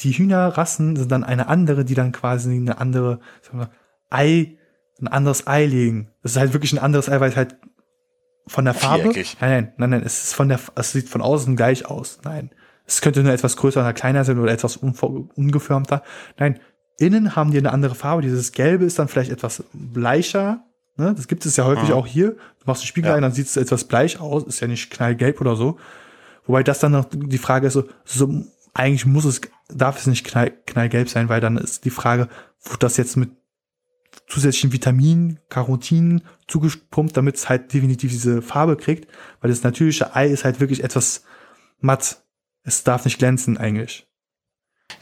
die Hühnerrassen sind dann eine andere, die dann quasi eine andere, sagen wir, Ei, ein anderes Ei legen. Das ist halt wirklich ein anderes Ei, weil es halt von der Farbe. Viereckig. Nein, nein, nein, nein, es ist von der, es sieht von außen gleich aus. Nein. Es könnte nur etwas größer oder kleiner sein oder etwas ungeförmter. Nein, innen haben die eine andere Farbe. Dieses Gelbe ist dann vielleicht etwas bleicher. Ne? Das gibt es ja häufig mhm. auch hier. Du machst den Spiegel ja. ein, dann sieht es etwas bleich aus. Ist ja nicht knallgelb oder so. Wobei das dann noch die Frage ist, so, so eigentlich muss es, darf es nicht knall, knallgelb sein, weil dann ist die Frage, wird das jetzt mit zusätzlichen Vitaminen, Carotinen zugepumpt, damit es halt definitiv diese Farbe kriegt, weil das natürliche Ei ist halt wirklich etwas matt. Es darf nicht glänzen eigentlich.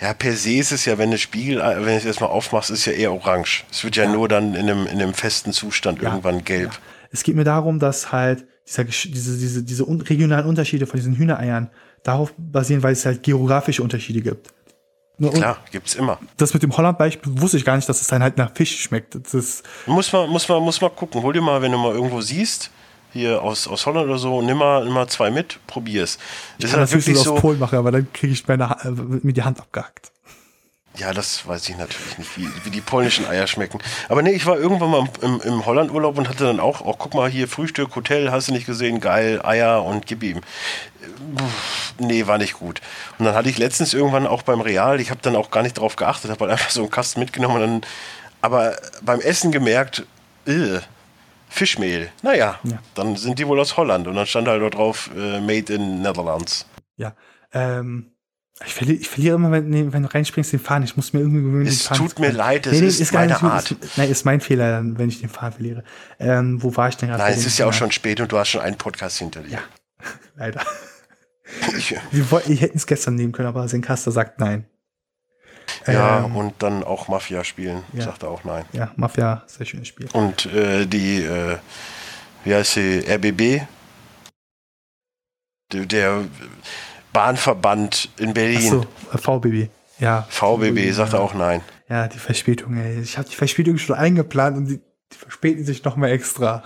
Ja, per se ist es ja, wenn du Spiegel, wenn du es erstmal aufmachst, ist ja eher orange. Es wird ja, ja, nur dann in einem, in einem festen Zustand ja, irgendwann gelb. Ja. Es geht mir darum, dass halt dieser, diese, diese, diese regionalen Unterschiede von diesen Hühnereiern darauf basieren, weil es halt geografische Unterschiede gibt. Und Klar, gibt's immer. Das mit dem Holland-Beispiel wusste ich gar nicht, dass es dann halt nach Fisch schmeckt. Das muss man, muss man, muss man gucken. Hol dir mal, wenn du mal irgendwo siehst, hier aus, aus Holland oder so, nimm mal, nimm mal zwei mit, probier's. Das ich kann ist halt wirklich so aus Polen machen, aber dann kriege ich meine, äh, mir die Hand abgehackt. Ja, das weiß ich natürlich nicht, wie, wie die polnischen Eier schmecken. Aber nee, ich war irgendwann mal im, im Holland-Urlaub und hatte dann auch, auch, guck mal hier, Frühstück, Hotel, hast du nicht gesehen, geil, Eier und gib ihm. Nee, war nicht gut. Und dann hatte ich letztens irgendwann auch beim Real, ich habe dann auch gar nicht drauf geachtet, habe halt [laughs] einfach so einen Kasten mitgenommen und dann, aber beim Essen gemerkt, äh, Fischmehl. Naja, ja. dann sind die wohl aus Holland und dann stand halt dort drauf, äh, made in Netherlands. Ja, ähm, Ich verliere, ich verliere immer, wenn, wenn du reinspringst, den Faden. Ich muss mir irgendwie gewöhnen, Es den Faden tut mir leid, es Nee, nee, ist gar meine nicht. Art. Ist, nein, ist mein Fehler, wenn ich den Faden verliere. Ähm, wo war ich denn gerade? Nein, es ist ja auch schon spät und du hast schon einen Podcast hinter dir. Ja. [laughs] Leider. Wir wollten, ich hätten es gestern nehmen können, aber Senkaster sagt nein. Ja, Ähm, und dann auch Mafia spielen, ja. sagt er auch nein. ja, Mafia, sehr schönes Spiel. Und äh, die, äh, wie heißt sie, RBB? Der, der Bahnverband in Berlin, Achso, äh, VBB. Ja. VBB, sagt er auch nein. Ja, die Verspätung, ey. Ich habe die Verspätung schon eingeplant und die, die verspäten sich noch mal extra.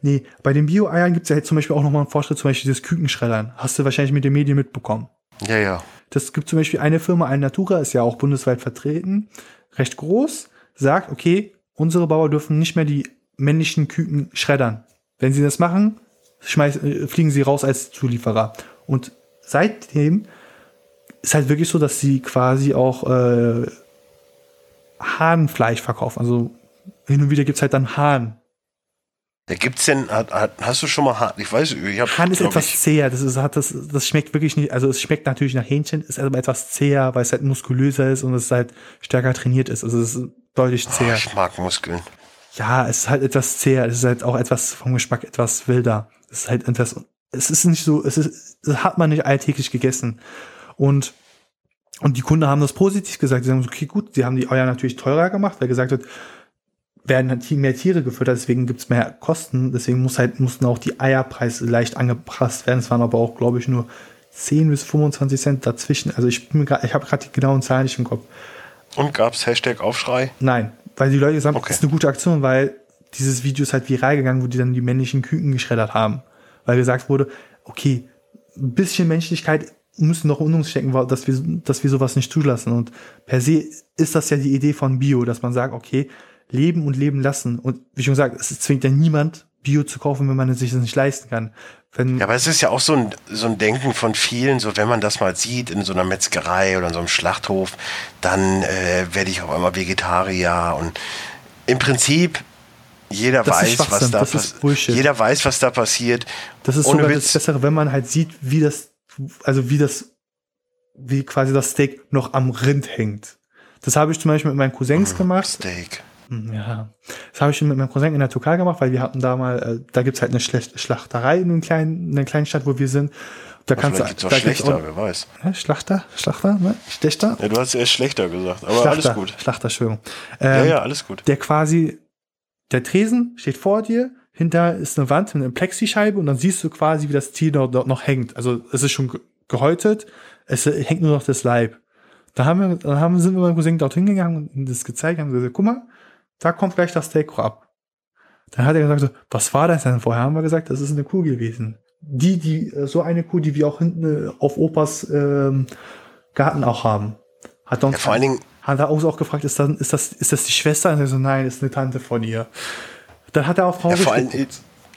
Nee, bei den Bio-Eiern gibt es ja jetzt zum Beispiel auch noch mal einen Fortschritt, zum Beispiel das Kükenschreddern. Hast du wahrscheinlich mit den Medien mitbekommen. Ja, ja. Das gibt zum Beispiel eine Firma, Alnatura, ist ja auch bundesweit vertreten, recht groß, sagt, okay, unsere Bauer dürfen nicht mehr die männlichen Küken schreddern. Wenn sie das machen, schmeiß, äh, fliegen sie raus als Zulieferer. Und seitdem ist halt wirklich so, dass sie quasi auch äh, Hahnfleisch verkaufen. Also hin und wieder gibt's halt dann Hahn. Da gibt's denn, hat, hat, hast du schon mal Hahn? Ich weiß, ich habe, Hahn ist etwas ich, zäher. Das, ist, hat das, das schmeckt wirklich nicht. Also es schmeckt natürlich nach Hähnchen, ist aber etwas zäher, weil es halt muskulöser ist und es halt stärker trainiert ist. Also es ist deutlich oh, zäher. ich mag Muskeln. Ja, es ist halt etwas zäher. Es ist halt auch etwas vom Geschmack etwas wilder. Es ist halt etwas. Es ist nicht so. Es ist. Das hat man nicht alltäglich gegessen. Und und die Kunden haben das positiv gesagt. Sie sagen, so, okay, gut, sie haben die Eier natürlich teurer gemacht, weil gesagt wird, werden halt mehr Tiere gefüttert, deswegen gibt's mehr Kosten, deswegen muss halt, mussten auch die Eierpreise leicht angepasst werden. Es waren aber auch, glaube ich, nur 10 bis 25 Cent dazwischen. Also ich bin grad, ich habe gerade die genauen Zahlen nicht im Kopf. Und gab's Hashtag Aufschrei? Nein, weil die Leute gesagt haben, Okay. das ist eine gute Aktion, weil dieses Video ist halt viral gegangen, wo die dann die männlichen Küken geschreddert haben. Weil gesagt wurde, okay, ein bisschen Menschlichkeit müssen noch in uns stecken, dass wir, dass wir sowas nicht zulassen. Und per se ist das ja die Idee von Bio, dass man sagt, okay, leben und leben lassen. Und wie schon gesagt, es zwingt ja niemand, Bio zu kaufen, wenn man es sich das nicht leisten kann. Wenn, Ja, aber es ist ja auch so ein, so ein Denken von vielen, so wenn man das mal sieht in so einer Metzgerei oder in so einem Schlachthof, dann äh, werde ich auf einmal Vegetarier und im Prinzip jeder Das weiß, was da passiert. Jeder weiß, was da passiert. Das ist Ohne sogar Witz. das Bessere, wenn man halt sieht, wie das, also wie das, wie quasi das Steak noch am Rind hängt. Das habe ich zum Beispiel mit meinen Cousins gemacht. Steak. Hm, Ja, das habe ich mit meinem Cousin in der Türkei gemacht, weil wir hatten da mal, äh, da gibt's halt eine Schle- Schlachterei in, einem kleinen, in einer kleinen Stadt, wo wir sind. Da kannst du, gibt's auch da schlechter, auch, wer weiß. ja, Schlachter, Schlachter, ne? Stechter? Ja, du hast erst schlechter gesagt, aber Schlachter, alles gut. Schlachter, Entschuldigung. Ja, Ähm, ja, alles gut. der quasi, der Tresen steht vor dir, hinter ist eine Wand mit einer Plexischeibe und dann siehst du quasi, wie das Tier dort, dort noch hängt. Also es ist schon ge- gehäutet, es hängt nur noch das Leib. Da haben wir, dann haben, sind wir mit meinem Cousin dort hingegangen und ihm das gezeigt, haben gesagt, guck mal, da kommt gleich das Steak ab. Dann hat er gesagt, so, was war das denn? Vorher haben wir gesagt, das ist eine Kuh gewesen. Die, die, äh, so eine Kuh, die wir auch hinten äh, auf Opas ähm, Garten auch haben. Hat uns Ja, vor allen Dingen, hat er auch gefragt, ist das, ist das, ist das die Schwester? Und er so, nein, ist eine Tante von ihr. Dann hat er auch ja, traurig vor allen.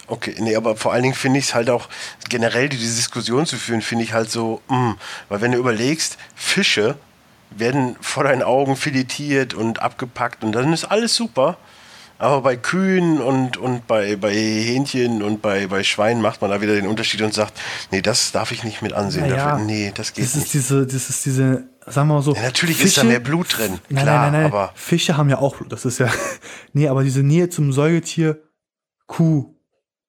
Okay, nee, aber vor allen Dingen finde ich es halt auch, generell diese Diskussion zu führen, finde ich halt so, mh, weil wenn du überlegst, Fische werden vor deinen Augen filetiert und abgepackt und dann ist alles super. Aber bei Kühen und, und bei, bei Hähnchen und bei, bei Schweinen macht man da wieder den Unterschied und sagt, nee, das darf ich nicht mit ansehen. Naja, Dafür, nee, das geht Das ist nicht. diese, das ist diese, sagen wir mal so. Ja, natürlich ist da mehr Blut drin, Nein, klar, nein, nein, nein. aber- Fische haben ja auch Blut. Das ist ja, [laughs] nee, aber diese Nähe zum Säugetier, Kuh,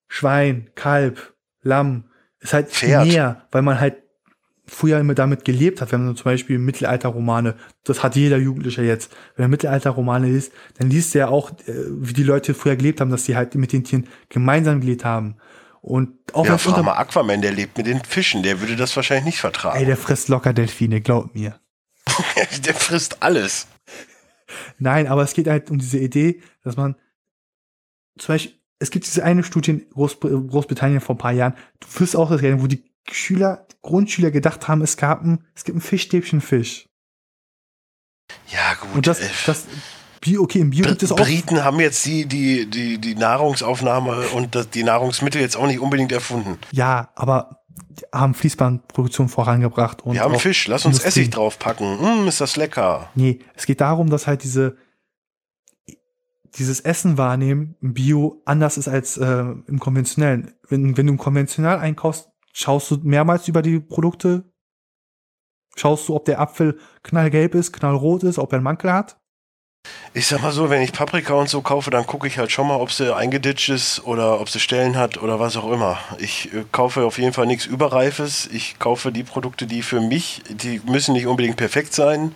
Schwein, Kalb, Lamm, ist halt Pferd. näher, weil man halt früher immer damit gelebt hat, wenn man zum Beispiel Mittelalterromane, das hat jeder Jugendliche jetzt, wenn er Mittelalterromane liest, dann liest er auch, äh, wie die Leute früher gelebt haben, dass sie halt mit den Tieren gemeinsam gelebt haben. Und auch Ja, frag mal Aquaman, der lebt mit den Fischen, der würde das wahrscheinlich nicht vertragen. Ey, der frisst locker Delfine, glaub mir. [laughs] der frisst alles. Nein, aber es geht halt um diese Idee, dass man zum Beispiel, es gibt diese eine Studie in Groß Großbritannien vor ein paar Jahren, du wirst auch das kennen, wo die Schüler, Grundschüler gedacht haben, es gab ein, es gibt ein Fischstäbchen Fisch. Ja, gut. Und das, äh, das, Bio, okay, im Bio Br gibt es auch, Briten haben jetzt die, die, die, die Nahrungsaufnahme und das, die Nahrungsmittel jetzt auch nicht unbedingt erfunden. ja, aber haben Fließbandproduktion vorangebracht und Wir haben Fisch, lass uns Industrie. Essig draufpacken. Mm, ist das lecker. Nee, es geht darum, dass halt diese dieses Essen wahrnehmen im Bio anders ist als äh, im konventionellen. Wenn, wenn du konventionell einkaufst, schaust du mehrmals über die Produkte, Schaust du, ob der Apfel knallgelb ist, knallrot ist, ob er einen Mankel hat? Ich sag mal so, wenn ich Paprika und so kaufe, dann gucke ich halt schon mal, ob sie eingeditscht ist oder ob sie Stellen hat oder was auch immer. Ich äh, kaufe auf jeden Fall nichts Überreifes. Ich kaufe die Produkte, die für mich, die müssen nicht unbedingt perfekt sein,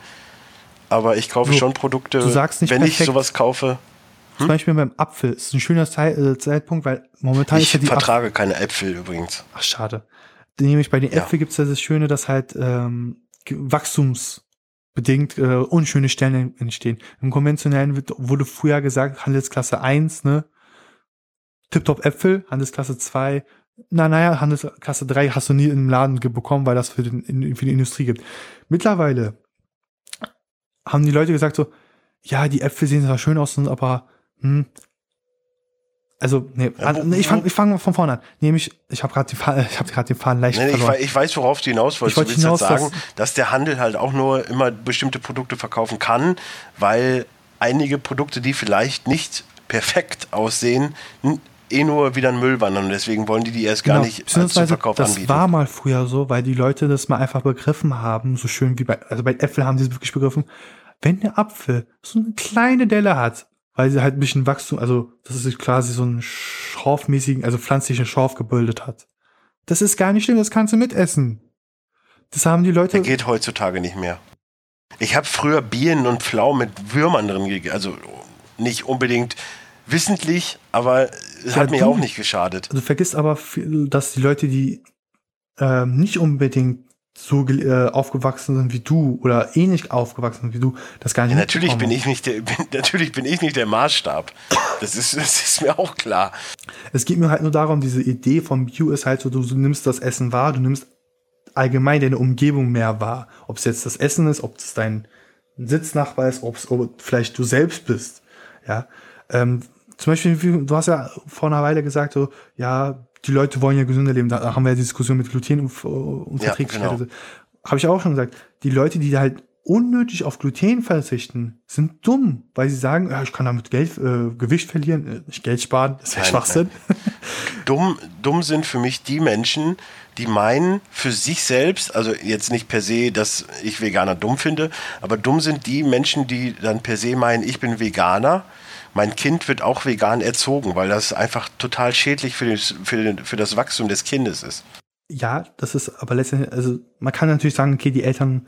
aber ich kaufe So, schon Produkte, wenn ich perfekt. sowas kaufe. Zum Beispiel beim Apfel ist ein schöner äh, Zeitpunkt, weil momentan Ich ist ja die Apfel vertrage keine Äpfel übrigens. Ach, schade. Nämlich bei den Ja. Äpfeln gibt es ja das Schöne, dass halt ähm, wachstumsbedingt äh, unschöne Stellen entstehen. Im konventionellen wird, wurde früher gesagt, Handelsklasse 1, ne? Tiptop Äpfel, Handelsklasse 2. Na, naja, Handelsklasse 3 hast du nie im Laden bekommen, weil das für, den, für die Industrie gibt. Mittlerweile haben die Leute gesagt so, ja, die Äpfel sehen zwar schön aus, aber hm, also, nee, Ja, wo- an- ich fange ich fang von vorne an. Nämlich, ich habe gerade [laughs] ich habe gerade den Faden leicht Nee, ich, verloren. wei- ich weiß, worauf du hinaus wolltest. Ich wollte willst hinaus, sagen, dass der Handel halt auch nur immer bestimmte Produkte verkaufen kann, weil einige Produkte, die vielleicht nicht perfekt aussehen, eh nur wieder in Müll wandern. Und deswegen wollen die die erst gar Genau, nicht als beziehungsweise, zum Verkauf das anbieten. war mal früher so, weil die Leute das mal einfach begriffen haben, so schön wie bei, also bei Äpfeln haben sie es wirklich begriffen, wenn der Apfel so eine kleine Delle hat, weil sie halt ein bisschen Wachstum, also dass es sich quasi so einen schorfmäßigen, also pflanzlichen Schorf gebildet hat. Das ist gar nicht schlimm, das kannst du mitessen. Das haben die Leute. Der geht heutzutage nicht mehr. Ich habe früher Bienen und Pflaumen mit Würmern drin gegessen. Also nicht unbedingt wissentlich, aber es Ja, hat mir du- auch nicht geschadet. Du vergisst aber, dass die Leute, die ähm, nicht unbedingt so äh, aufgewachsen sind wie du oder ähnlich aufgewachsen sind wie du, das gar nicht Ja, natürlich bin ich nicht der, bin, [laughs] natürlich bin ich nicht der Maßstab. Das ist, das ist mir auch klar. Es geht mir halt nur darum, diese Idee vom Bio ist halt so, du, du nimmst das Essen wahr, du nimmst allgemein deine Umgebung mehr wahr. Ob es jetzt das Essen ist, ob es dein Sitznachbar ist, ob es vielleicht du selbst bist. Ja. Ähm, zum Beispiel, du hast ja vor einer Weile gesagt, so, ja, die Leute wollen ja gesünder leben. Da haben wir ja die Diskussion mit Gluten und, und Ja, genau. Habe ich auch schon gesagt. Die Leute, die halt unnötig auf Gluten verzichten, sind dumm, weil sie sagen, ja, ich kann damit Geld, äh, Gewicht verlieren, äh, nicht Geld sparen, das wäre Nein, Schwachsinn. Dumm, dumm sind für mich die Menschen, die meinen, für sich selbst, also jetzt nicht per se, dass ich Veganer dumm finde, aber dumm sind die Menschen, die dann per se meinen, ich bin Veganer. Mein Kind wird auch vegan erzogen, weil das einfach total schädlich für, das- für, für das Wachstum des Kindes ist. Ja, das ist aber letztendlich, also man kann natürlich sagen, okay, die Eltern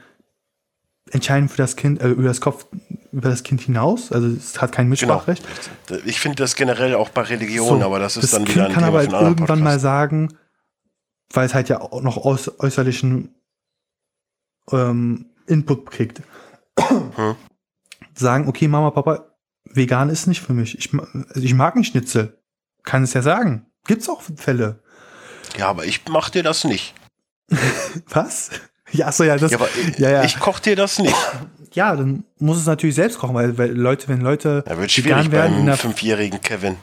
entscheiden für das Kind, äh, über das Kopf, über das Kind hinaus, also es hat kein Genau. Mitspracherecht. Ich finde das generell auch bei Religion, So, aber das ist das dann kind wieder ein kann Thema aber halt irgendwann mal Podcast. sagen, weil es halt ja auch noch aus, äußerlichen ähm, Input kriegt. Hm. Sagen, okay, Mama, Papa, vegan ist nicht für mich. Ich, also ich mag einen Schnitzel. Kann es ja sagen. Gibt's auch Fälle. Ja, aber ich mach dir das nicht. [laughs] Was? Ja, so ja, das. Ja, aber ich, ja, ja. ich koch dir das nicht. ja, dann muss es natürlich selbst kochen, weil, weil Leute, wenn Leute Da wird schwierig bei in einem der fünfjährigen Kevin.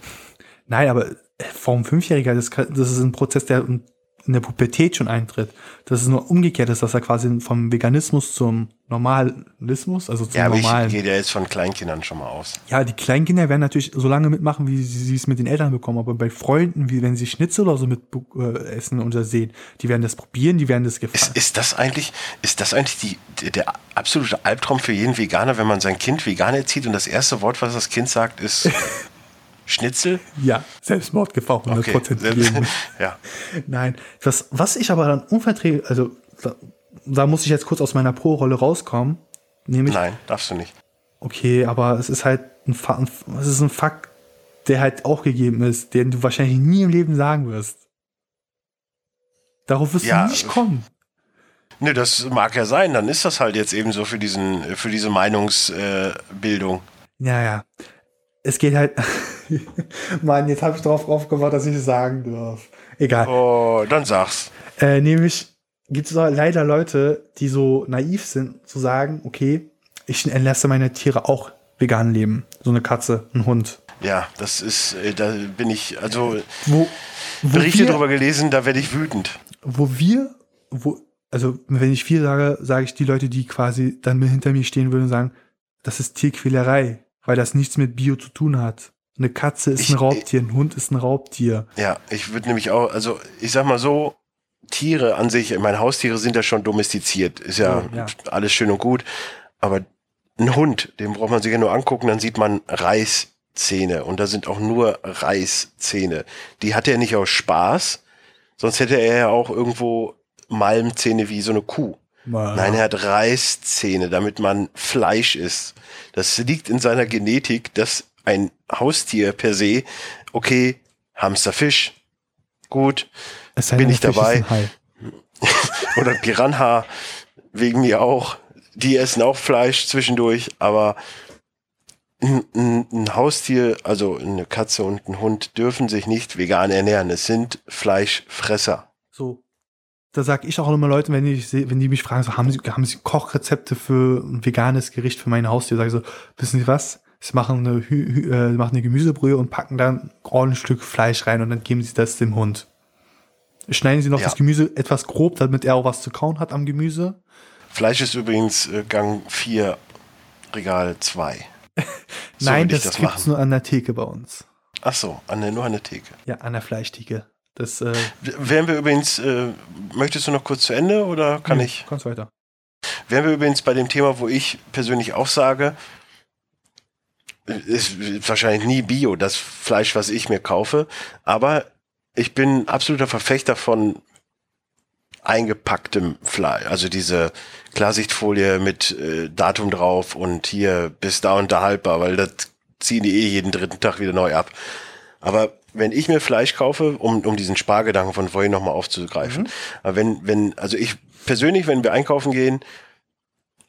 Nein, aber vom Fünfjähriger, das, das ist ein Prozess, der in der Pubertät schon eintritt. Das ist nur umgekehrt ist, dass er quasi vom Veganismus zum Normalismus, also zum Ja, aber ich Normalen. gehe ja jetzt von Kleinkindern schon mal aus. Ja, die Kleinkinder werden natürlich so lange mitmachen, wie sie es mit den Eltern bekommen. Aber bei Freunden, wie wenn sie Schnitzel oder so mit äh, essen oder sehen, die werden das probieren, die werden das Ist, gefallen. ist das eigentlich, ist das eigentlich die, der- der absolute Albtraum für jeden Veganer, wenn man sein Kind vegan erzieht und das erste Wort, was das Kind sagt, ist [laughs] Schnitzel? Ja, Selbstmordgefahr, 100% Okay. gegeben. [laughs] ja. Nein, was, was ich aber dann unverträglich, also da, da muss ich jetzt kurz aus meiner Pro-Rolle rauskommen. Nämlich, Nein, darfst du nicht. okay, aber es ist halt ein, Fa es ist ein Fakt, der halt auch gegeben ist, den du wahrscheinlich nie im Leben sagen wirst. Darauf wirst Ja, du nicht kommen. Nö, das mag ja sein, dann ist das halt jetzt eben so für diesen, für diese Meinungsbildung. Ja, ja. Es geht halt. [laughs] [laughs] Mann, jetzt habe ich darauf aufgewartet, dass ich es sagen darf. Egal. Oh, dann sag's. Äh, nämlich gibt es leider Leute, die so naiv sind, zu sagen, okay, ich entlasse meine Tiere auch vegan leben. So eine Katze, ein Hund. Ja, das ist, äh, da bin ich, also Wo, wo Berichte wir, darüber gelesen, da werde ich wütend. wo wir, wo, also wenn ich viel sage, sage ich die Leute, die quasi dann hinter mir stehen würden und sagen, das ist Tierquälerei, weil das nichts mit Bio zu tun hat. Eine Katze ist Ich- ein Raubtier, ein Hund ist ein Raubtier. Ja, ich würde nämlich auch, also ich sag mal so, Tiere an sich, meine Haustiere sind ja schon domestiziert, ist ja, Ja, ja. alles schön und gut, aber ein Hund, den braucht man sich ja nur angucken, dann sieht man Reißzähne und da sind auch nur Reißzähne. Die hat er nicht aus Spaß, sonst hätte er ja auch irgendwo Malmzähne wie so eine Kuh. Nein, er hat Reißzähne, damit man Fleisch isst. Das liegt in seiner Genetik, dass ein Haustier per se, okay, Hamsterfisch, gut, Es bin ich dabei. [laughs] oder Piranha, wegen mir auch. Die essen auch Fleisch zwischendurch, aber ein, ein, ein Haustier, also eine Katze und ein Hund dürfen sich nicht vegan ernähren. Es sind Fleischfresser. So. Da sag ich auch immer Leuten, wenn die, seh- wenn die mich fragen, so, haben sie, haben sie Kochrezepte für ein veganes Gericht für mein Haustier? Sag ich so, wissen Sie was? Sie machen eine, Hü äh, machen eine Gemüsebrühe und packen dann ein Stück Fleisch rein und dann geben sie das dem Hund. Schneiden sie noch Ja. das Gemüse etwas grob, damit er auch was zu kauen hat am Gemüse. Fleisch ist übrigens äh, Gang 4, Regal 2. [laughs] So Nein, das, das gibt's machen. nur an der Theke bei uns. Ach so, an der, nur an der Theke. Ja, an der Fleischtheke. Das, äh, Wären wir übrigens, äh, möchtest du noch kurz zu Ende oder kann nee, ich? Kannst weiter. Wären wir übrigens bei dem Thema, wo ich persönlich auch sage, ist wahrscheinlich nie Bio, das Fleisch, was ich mir kaufe, aber ich bin absoluter Verfechter von eingepacktem Fleisch, also diese Klarsichtfolie mit äh, Datum drauf und hier bis da und da haltbar, weil das ziehen die eh jeden dritten Tag wieder neu ab. Aber wenn ich mir Fleisch kaufe, um, um diesen Spargedanken von vorhin nochmal aufzugreifen, aber wenn, wenn, also ich persönlich, wenn wir einkaufen gehen,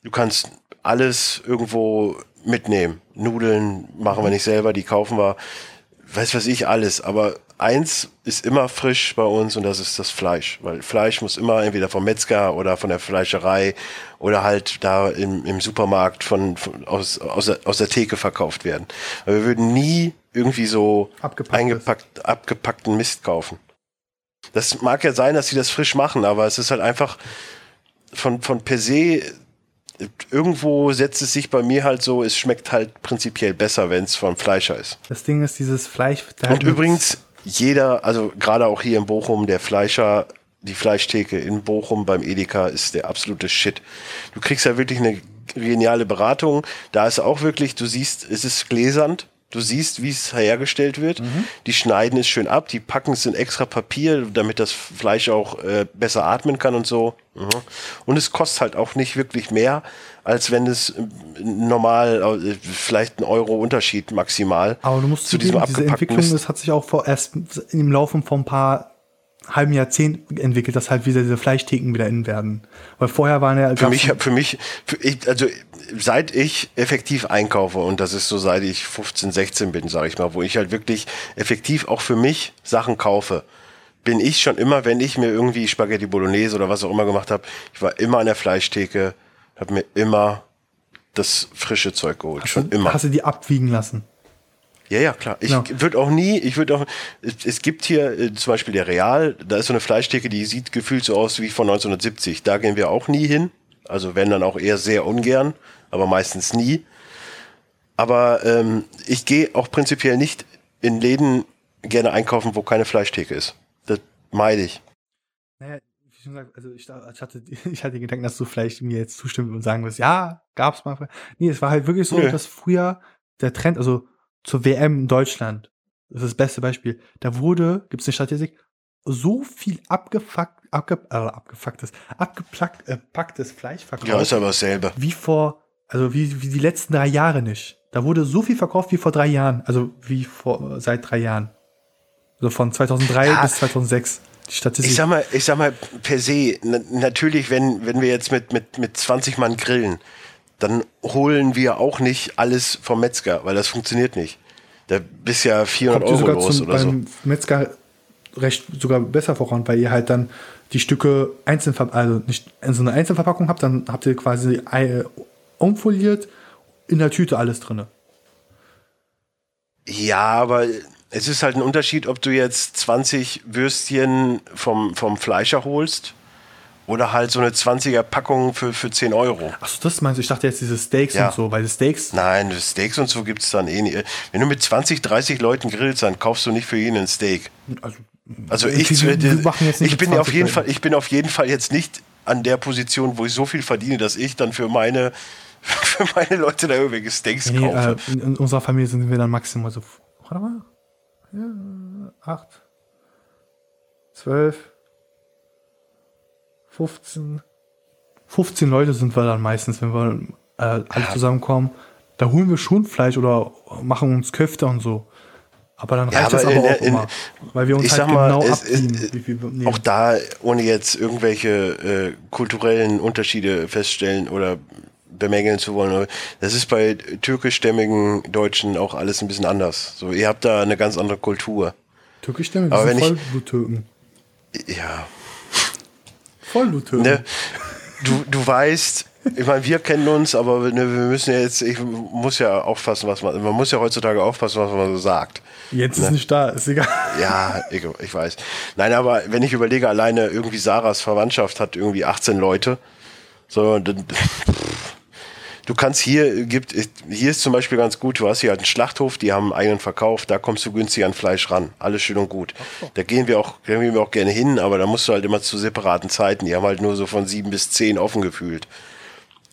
du kannst alles irgendwo mitnehmen. Nudeln machen wir nicht selber, die kaufen wir, weiß was ich, alles. Aber eins ist immer frisch bei uns und das ist das Fleisch. Weil Fleisch muss immer entweder vom Metzger oder von der Fleischerei oder halt da im, im Supermarkt von, von aus, aus, der, aus der Theke verkauft werden. Aber wir würden nie irgendwie so eingepackt, abgepackten Mist kaufen. Das mag ja sein, dass sie das frisch machen, aber es ist halt einfach von, von per se, irgendwo setzt es sich bei mir halt so, es schmeckt halt prinzipiell besser, wenn es vom Fleischer ist. Das Ding ist, dieses Fleisch. da Und übrigens, jeder, also gerade auch hier in Bochum, der Fleischer, die Fleischtheke in Bochum beim Edeka ist der absolute Shit. Du kriegst ja wirklich eine geniale Beratung. Da ist auch wirklich, du siehst, es ist gläsernd. Du siehst, wie es hergestellt wird. Die schneiden es schön ab, die packen es in extra Papier, damit das Fleisch auch äh, besser atmen kann und so. Mhm. Und es kostet halt auch nicht wirklich mehr, als wenn es äh, normal, äh, vielleicht ein Euro Unterschied maximal Aber du musst zu diesem diese abgepackten Entwicklung, Mist. das hat sich auch vor erst im Laufe von ein paar halben Jahrzehnt entwickelt, dass halt wieder diese Fleischtheken wieder in werden. Weil vorher waren ja Für mich, für mich, für ich, also seit ich effektiv einkaufe und das ist so seit ich 15, 16 bin, sage ich mal, wo ich halt wirklich effektiv auch für mich Sachen kaufe, bin ich schon immer, wenn ich mir irgendwie Spaghetti Bolognese oder was auch immer gemacht habe, ich war immer an der Fleischtheke, habe mir immer das frische Zeug geholt, schon immer. hast du die abwiegen lassen. Ja, ja, klar. Ich Ja. würde auch nie, ich würde auch, es, gibt hier äh, zum Beispiel der Real, da ist so eine Fleischtheke, die sieht gefühlt so aus wie von 1970. Da gehen wir auch nie hin. Also wenn dann auch eher sehr ungern, aber meistens nie. Aber ähm, ich gehe auch prinzipiell nicht in Läden gerne einkaufen, wo keine Fleischtheke ist. Das meide ich. Naja, wie schon gesagt, also ich, ich, hatte, [laughs] ich hatte den Gedanken, dass du vielleicht mir jetzt zustimmen und sagen wirst, ja, gab's mal. Nee, es war halt wirklich so, Nö. dass früher der Trend, also zur WM in Deutschland, das ist das beste Beispiel, da wurde, gibt's eine Statistik, so viel abgefuckt, abge, äh, abgefucktes, abgeplackt, äh, packtes Fleisch verkauft, Ja, ist aber dasselbe. wie vor, also wie, wie die letzten drei Jahre nicht. Da wurde so viel verkauft wie vor drei Jahren, also wie vor, seit drei Jahren. Also von 2003 Ja. bis 2006. Die Statistik. Ich sag mal, ich sag mal per se, na, natürlich, wenn, wenn wir jetzt mit, mit, mit 20 Mann grillen, dann holen wir auch nicht alles vom Metzger, weil das funktioniert nicht. Da bist ja 400 kommt Euro los zum, oder so. beim Metzger recht sogar besser voran, weil ihr halt dann die Stücke einzeln, also nicht in so einer Einzelverpackung habt, dann habt ihr quasi umfoliert, in der Tüte alles drinne. Ja, aber es ist halt ein Unterschied, ob du jetzt 20 Würstchen vom, vom Fleischer holst oder halt so eine 20er Packung für, für 10 Euro. Achso, das meinst du? Ich dachte jetzt diese Steaks Ja. und so, weil die Steaks, Nein, Steaks und so gibt's dann eh nicht. Wenn du mit 20, 30 Leuten grillst, dann kaufst du nicht für jeden ein Steak. also Also ich, ich bin auf 20 jeden. Fall, ich bin auf jeden Fall jetzt nicht an der Position, wo ich so viel verdiene, dass ich dann für meine, [laughs] für meine Leute da irgendwelche Steaks Nee, kaufe. äh, in, in unserer Familie sind wir dann maximal so, warte mal, ja, acht, zwölf, 15, 15 Leute sind wir dann meistens, wenn wir äh, alle Ja. zusammenkommen. Da holen wir schon Fleisch oder machen uns Köfte und so. Aber dann Ja, reicht das aber aber in- auch in- immer. Weil wir uns halt mal, genau es- abziehen, es- nehmen. Auch da, ohne jetzt irgendwelche äh, kulturellen Unterschiede feststellen oder bemängeln zu wollen, das ist bei türkischstämmigen Deutschen auch alles ein bisschen anders. So, ihr habt da eine ganz andere Kultur. Türkisch stimmt, aber wir sind wenn ich- Vollbluttürken. Ja, Vollbluttürken. ne? Du, du weißt, ich meine, wir kennen uns, aber ne, wir müssen ja jetzt, ich muss ja aufpassen, was man, man muss ja heutzutage aufpassen, was man so sagt. Jetzt ist nicht da, ist egal. Ja, ich, ich weiß. Nein, aber wenn ich überlege, alleine irgendwie Sarahs Verwandtschaft hat irgendwie 18 Leute. So, dann, du kannst hier, gibt, hier ist zum Beispiel ganz gut, du hast hier halt einen Schlachthof, die haben einen eigenen Verkauf, da kommst du günstig an Fleisch ran. Alles schön und gut. Da gehen wir auch, da gehen wir auch gerne hin, aber da musst du halt immer zu separaten Zeiten. Die haben halt nur so von sieben bis zehn offen gefühlt.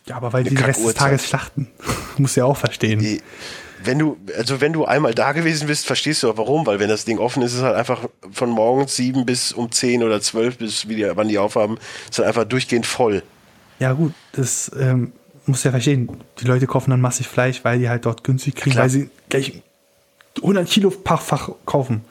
Ja, aber weil die den Rest des. Tages schlachten. [laughs] Muss ja auch verstehen. Die- Wenn du, also wenn du einmal da gewesen bist, verstehst du auch warum, weil wenn das Ding offen ist, ist es halt einfach von morgens sieben bis um zehn oder zwölf bis wie die, wann die aufhaben, ist halt einfach durchgehend voll. Ja, gut, das ähm, muss ja verstehen. Die Leute kaufen dann massig Fleisch, weil die halt dort günstig kriegen, Klar. weil sie gleich 100 Kilo Fach kaufen.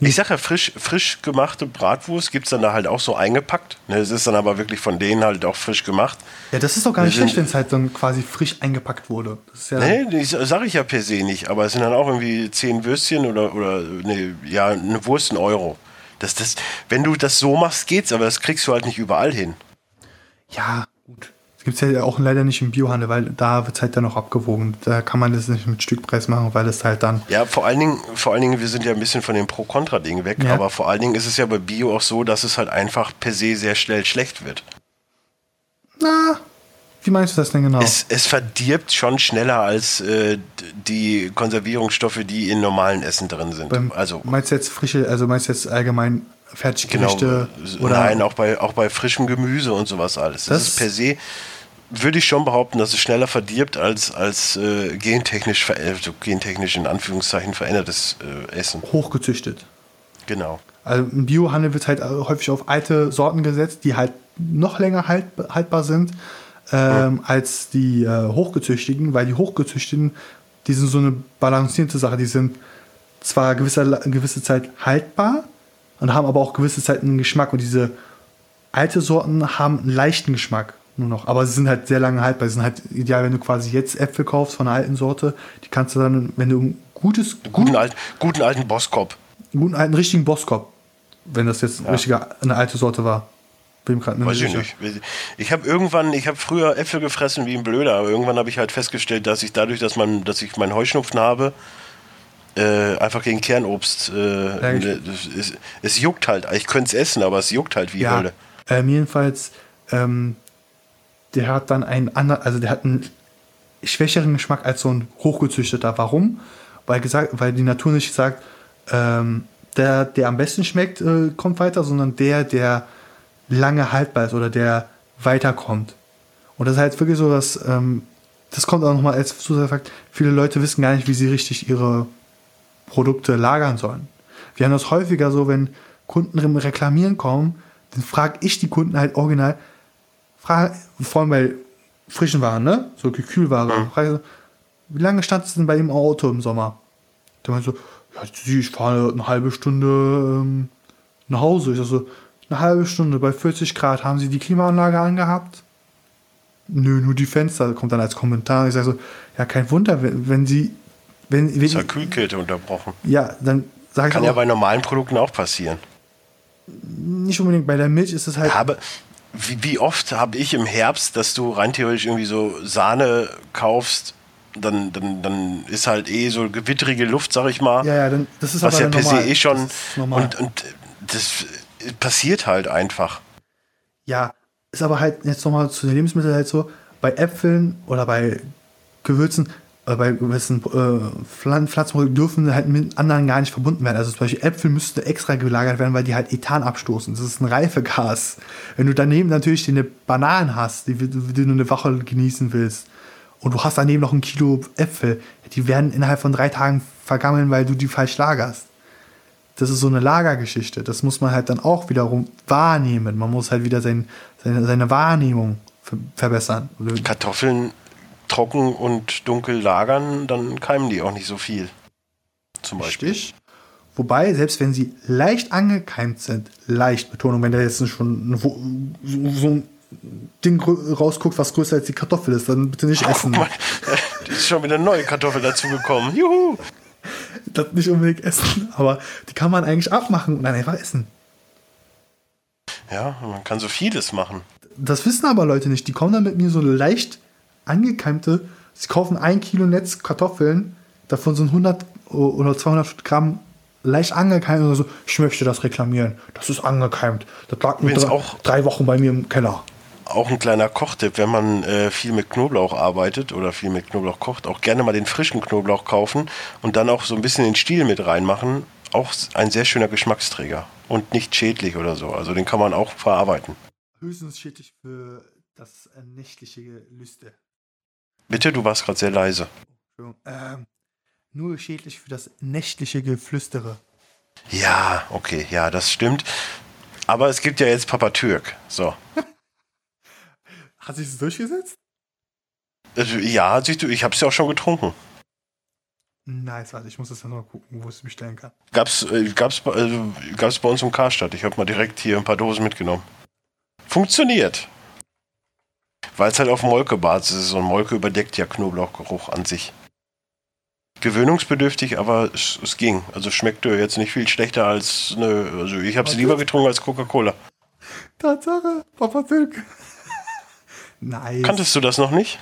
Ich sag ja, frisch, frisch gemachte Bratwurst gibt's dann da halt auch so eingepackt. Ne, Es ist dann aber wirklich von denen halt auch frisch gemacht. Ja, das ist doch gar nicht schlecht, wenn es halt dann quasi frisch eingepackt wurde. Das ja, Nee, das sage ich ja per se nicht, aber es sind dann auch irgendwie zehn Würstchen oder, oder ne, ja, eine Wurst ein Euro. Das, das, wenn du das so machst, geht's, aber das kriegst du halt nicht überall hin. ja, gut. Das gibt es ja auch leider nicht im Biohandel, weil da wird es halt dann auch abgewogen. Da kann man das nicht mit Stückpreis machen, weil es halt dann. Ja, vor allen Dingen, vor allen Dingen, wir sind ja ein bisschen von dem Pro-Kontra-Ding weg, Ja. aber vor allen Dingen ist es ja bei Bio auch so, dass es halt einfach per se sehr schnell schlecht wird. Na, wie meinst du das denn genau? Es, es verdirbt schon schneller als äh, die Konservierungsstoffe, die in normalen Essen drin sind. Beim, also meinst du jetzt frische, also meinst du jetzt allgemein genau, Fertiggerichte oder nein, auch bei, auch bei frischem Gemüse und sowas alles. Das, Das- ist per se, würde ich schon behaupten, dass es schneller verdirbt als, als äh, gentechnisch, ver- also gentechnisch in Anführungszeichen verändertes äh, Essen. hochgezüchtet? Genau. Also im Biohandel wird halt häufig auf alte Sorten gesetzt, die halt noch länger halt, haltbar sind ähm, als die äh, hochgezüchteten, weil die hochgezüchteten, die sind so eine balancierte Sache. Die sind zwar gewisse, eine gewisse Zeit haltbar und haben aber auch gewisse Zeit einen Geschmack. Und diese alte Sorten haben einen leichten Geschmack nur noch, aber sie sind halt sehr lange haltbar. Sie sind halt ideal, wenn du quasi jetzt Äpfel kaufst von einer alten Sorte. Die kannst du dann, wenn du ein gutes, Guten, alt, guten alten Boskop. guten alten richtigen Boskop, wenn das jetzt richtiger, eine alte Sorte war. Bin gerade Weiß ich nicht. Ich habe irgendwann, ich habe früher Äpfel gefressen wie ein Blöder, aber irgendwann habe ich halt festgestellt, dass ich dadurch, dass man, dass ich meinen Heuschnupfen habe, äh, einfach gegen Kernobst, äh, ich- ne, es juckt halt. Ich könnte es essen, aber es juckt halt wie Ja, Hölle. ähm, jedenfalls, ähm, der hat dann einen anderen, also der hat einen schwächeren Geschmack als so ein hochgezüchteter. Warum? Weil gesagt, weil die Natur nicht sagt, ähm, der, der am besten schmeckt, äh, kommt weiter, sondern der, der lange haltbar ist oder der weiterkommt. Und das ist halt wirklich so, dass ähm, das kommt auch nochmal als Zusatzfakt, viele Leute wissen gar nicht, wie sie richtig ihre Produkte lagern sollen. Wir haben das häufiger so, wenn Kunden Reklamieren kommen, dann frage ich die Kunden halt original, frage, vor allem bei frischen Waren, ne? So Kühlware, frage ich so, wie lange stand es denn bei Ihrem Auto im Sommer? Der meint so, ja, ich fahre eine halbe Stunde ähm, nach Hause. Ich sag so, eine halbe Stunde bei 40 Grad, haben Sie die Klimaanlage angehabt? Nö, nur die Fenster, kommt dann als Kommentar. Ich sage so, ja, kein Wunder, wenn, wenn Sie, wenn, wenn Ist ja Kühlkette unterbrochen. ja, dann sage ich Kann auch, ja bei normalen Produkten auch passieren. nicht unbedingt bei der Milch ist es halt, Habe, wie, wie oft habe ich im Herbst, dass du rein theoretisch irgendwie so Sahne kaufst, dann, dann, dann ist halt eh so gewitterige Luft, sag ich mal. ja, ja, dann, das ist was aber ja per se normal. eh schon. Und, und das passiert halt einfach. Ja, ist aber halt jetzt nochmal zu den Lebensmitteln halt so, bei Äpfeln oder bei Gewürzen, bei gewissen äh, Pflan- Pflanzenprodukten dürfen halt mit anderen gar nicht verbunden werden. Also zum Beispiel Äpfel müssten extra gelagert werden, weil die halt Ethan abstoßen. Das ist ein Reifegas. Wenn du daneben natürlich eine Bananen hast, die, die du eine Woche genießen willst, und du hast daneben noch ein Kilo Äpfel, die werden innerhalb von drei Tagen vergammeln, weil du die falsch lagerst. Das ist so eine Lagergeschichte. Das muss man halt dann auch wiederum wahrnehmen. Man muss halt wieder sein, seine, seine Wahrnehmung ver verbessern. Kartoffeln trocken und dunkel lagern, dann keimen die auch nicht so viel. Zum Beispiel. Richtig. Wobei, selbst wenn sie leicht angekeimt sind, leicht Betonung, wenn da jetzt schon so, so ein Ding rausguckt, was größer als die Kartoffel ist, dann bitte nicht essen. mal, [laughs] da ist schon wieder eine neue Kartoffel dazugekommen. Juhu! Das nicht unbedingt essen, aber die kann man eigentlich abmachen und dann einfach essen. Ja, man kann so vieles machen. Das wissen aber Leute nicht. Die kommen dann mit mir so leicht angekeimte, sie kaufen ein Kilo Netz Kartoffeln, davon sind 100 oder 200 Gramm leicht angekeimt und so, ich möchte das reklamieren. Das ist angekeimt. Das lag Übrigens drei, auch- drei Wochen bei mir im Keller. Auch ein kleiner Kochtipp, wenn man äh, viel mit Knoblauch arbeitet oder viel mit Knoblauch kocht, auch gerne mal den frischen Knoblauch kaufen und dann auch so ein bisschen den Stiel mit reinmachen. Auch ein sehr schöner Geschmacksträger und nicht schädlich oder so. Also den kann man auch verarbeiten. Höchstens schädlich für das äh, nächtliche Lüste. Bitte, du warst gerade sehr leise. Entschuldigung. Ähm, nur schädlich für das nächtliche Geflüstere. Ja, okay, ja, das stimmt. Aber es gibt ja jetzt Papa Türk. So. [laughs] Hat sich das durchgesetzt? Also, ja, ich habe es ja auch schon getrunken. Nice, warte, ich muss das dann noch gucken, wo ich es bestellen kann. Gab's, äh, gab's, bei- also, gab's bei uns im Karstadt. Ich habe mal direkt hier ein paar Dosen mitgenommen. Funktioniert. Weil es halt auf Molkebasis ist und Molke überdeckt ja Knoblauchgeruch an sich. Gewöhnungsbedürftig, aber es, es ging. Also schmeckte jetzt nicht viel schlechter als eine. Also ich habe es lieber getrunken als Coca-Cola. Tatsache, Papa Türk. nice. Kanntest du das noch nicht?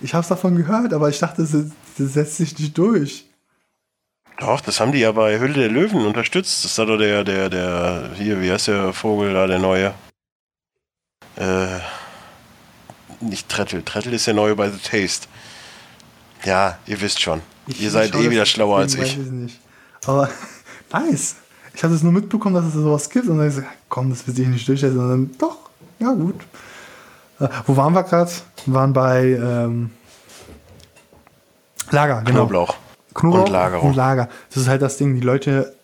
Ich habe es davon gehört, aber ich dachte, das, das setzt sich nicht durch. Doch, das haben die ja bei Hülle der Löwen unterstützt. Das ist da doch der, der, der, hier, wie heißt der Vogel da, der neue? Äh, nicht Trettel. Trettel ist der neue bei The Taste. Ja, ihr wisst schon. Ich- ihr ich seid eh wieder schlauer als ich. weiß nicht. Aber [laughs] nice. Ich habe es nur mitbekommen, dass es sowas gibt und dann so, komm, das wird sich nicht durchsetzen. Und dann, doch, ja gut. Äh, wo waren wir gerade? Wir waren bei ähm, Lager, genau. Knoblauch. Knoblauch Und Lagerung. Und Lager. Das ist halt das Ding, die Leute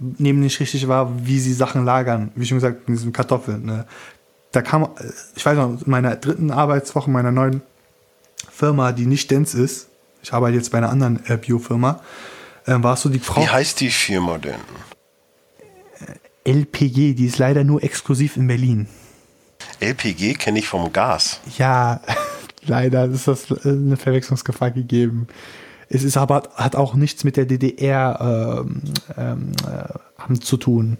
nehmen nicht richtig wahr, wie sie Sachen lagern. Wie schon gesagt, mit diesen Kartoffeln. Ne? Da kam, äh, ich weiß noch, in meiner dritten Arbeitswoche meiner neuen Firma, die nicht Dance ist, ich arbeite jetzt bei einer anderen äh, Biofirma, äh, war es so die Frau Wie heißt die Firma denn? LPG, die ist leider nur exklusiv in Berlin. LPG kenne ich vom Gas. Ja, [laughs] leider ist das äh, eine Verwechslungsgefahr gegeben. Es ist aber hat auch nichts mit der DDR ähm, ähm, äh, zu tun.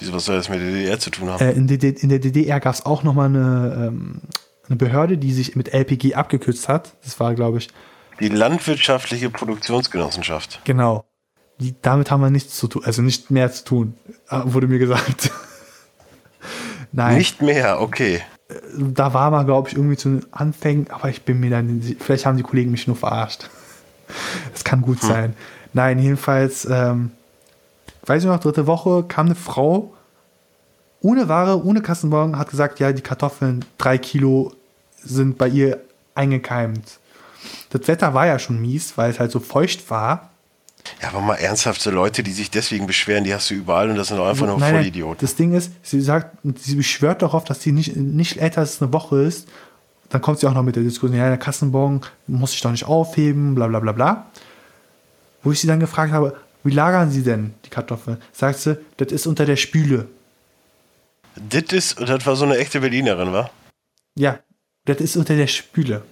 Wieso, was soll das mit der DDR zu tun haben? Äh, in, in der DDR gab es auch nochmal eine, ähm, eine Behörde, die sich mit LPG abgekürzt hat. Das war, glaube ich, Die Landwirtschaftliche Produktionsgenossenschaft. genau. Die, damit haben wir nichts zu tun, also nicht mehr zu tun, äh, wurde mir gesagt. [laughs] Nein, Nicht mehr, okay. da war man, glaube ich, irgendwie zu den Anfängen, aber ich bin mir dann, vielleicht haben die Kollegen mich nur verarscht. [laughs] Das kann gut sein. Nein, jedenfalls, ähm, weiß ich noch, dritte Woche kam eine Frau ohne Ware, ohne Kassenbon, hat gesagt, ja, die Kartoffeln, drei Kilo sind bei ihr eingekeimt. Das Wetter war ja schon mies, weil es halt so feucht war. Ja, aber mal ernsthafte Leute, die sich deswegen beschweren, die hast du überall und das sind doch einfach nur Nein, nein, Vollidioten. Das Ding ist, sie sagt, sie beschwört darauf, dass sie nicht, nicht älter als eine Woche ist. Dann kommt sie auch noch mit der Diskussion, ja, der Kassenbon muss ich doch nicht aufheben, bla bla bla bla. Wo ich sie dann gefragt habe, wie lagern sie denn die Kartoffeln? Sagt sie, das ist unter der Spüle. Das ist, das war so eine echte Berlinerin, wa? Ja, das ist unter der Spüle.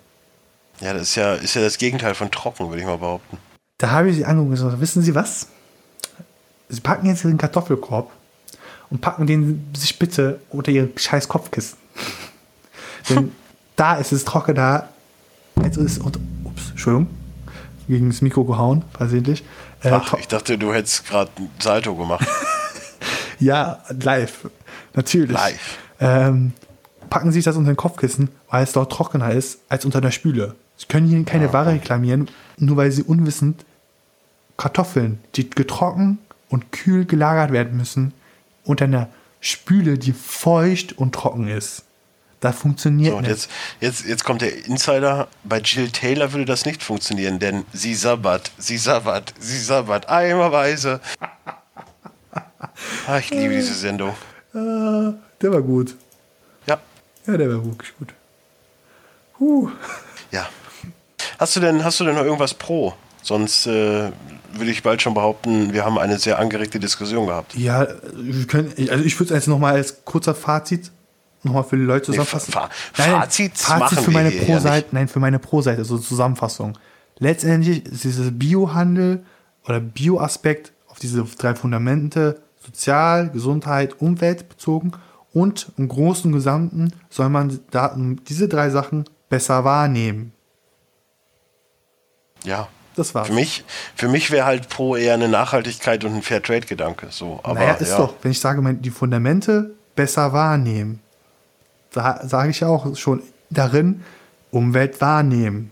Ja, das ist ja, ist ja das Gegenteil von trocken, würde ich mal behaupten. Da habe ich sie angeguckt und gesagt, wissen Sie was? Sie packen jetzt den Kartoffelkorb und packen den sich bitte unter Ihr scheiß Kopfkissen. [laughs] Denn da ist es trockener, als ist und ups, Entschuldigung, gegen das Mikro gehauen, versehentlich. Äh, Ach, ich dachte, du hättest gerade ein Salto gemacht. [laughs] ja, live. Natürlich. Live. Ähm, packen sich das unter den Kopfkissen, weil es dort trockener ist als unter der Spüle. Sie können hier keine Ware reklamieren, nur weil sie unwissend Kartoffeln, die getrocknet und kühl gelagert werden müssen, unter einer Spüle, die feucht und trocken ist. Das funktioniert So, jetzt, jetzt, jetzt kommt der Insider. Bei Jill Taylor würde das nicht funktionieren, denn sie sabbert, sie sabbert, sie sabbert eimerweise. [laughs] Ah, ich liebe diese Sendung. Ah, der war gut. Ja, Ja, der war wirklich gut. Huh. ja. Hast du denn, hast du denn noch irgendwas pro? Sonst äh, würde ich bald schon behaupten, wir haben eine sehr angeregte Diskussion gehabt. Ja, wir können, also ich würde es jetzt nochmal als kurzer Fazit nochmal für die Leute Nee, zusammenfassen. Fazits Fazit machen für meine Pro-Seite, nein, für meine Pro-Seite, so Zusammenfassung. Letztendlich ist dieses Biohandel oder Bioaspekt auf diese drei Fundamente, Sozial, Gesundheit, Umwelt bezogen und im Großen und Gesamten soll man da, diese drei Sachen besser wahrnehmen. Ja. Das war's. Für mich, für mich wäre halt pro eher eine Nachhaltigkeit und ein Fairtrade-Gedanke. So, aber naja, ist ja. doch, wenn ich sage, die Fundamente besser wahrnehmen, sage ich ja auch schon darin, Umwelt wahrnehmen,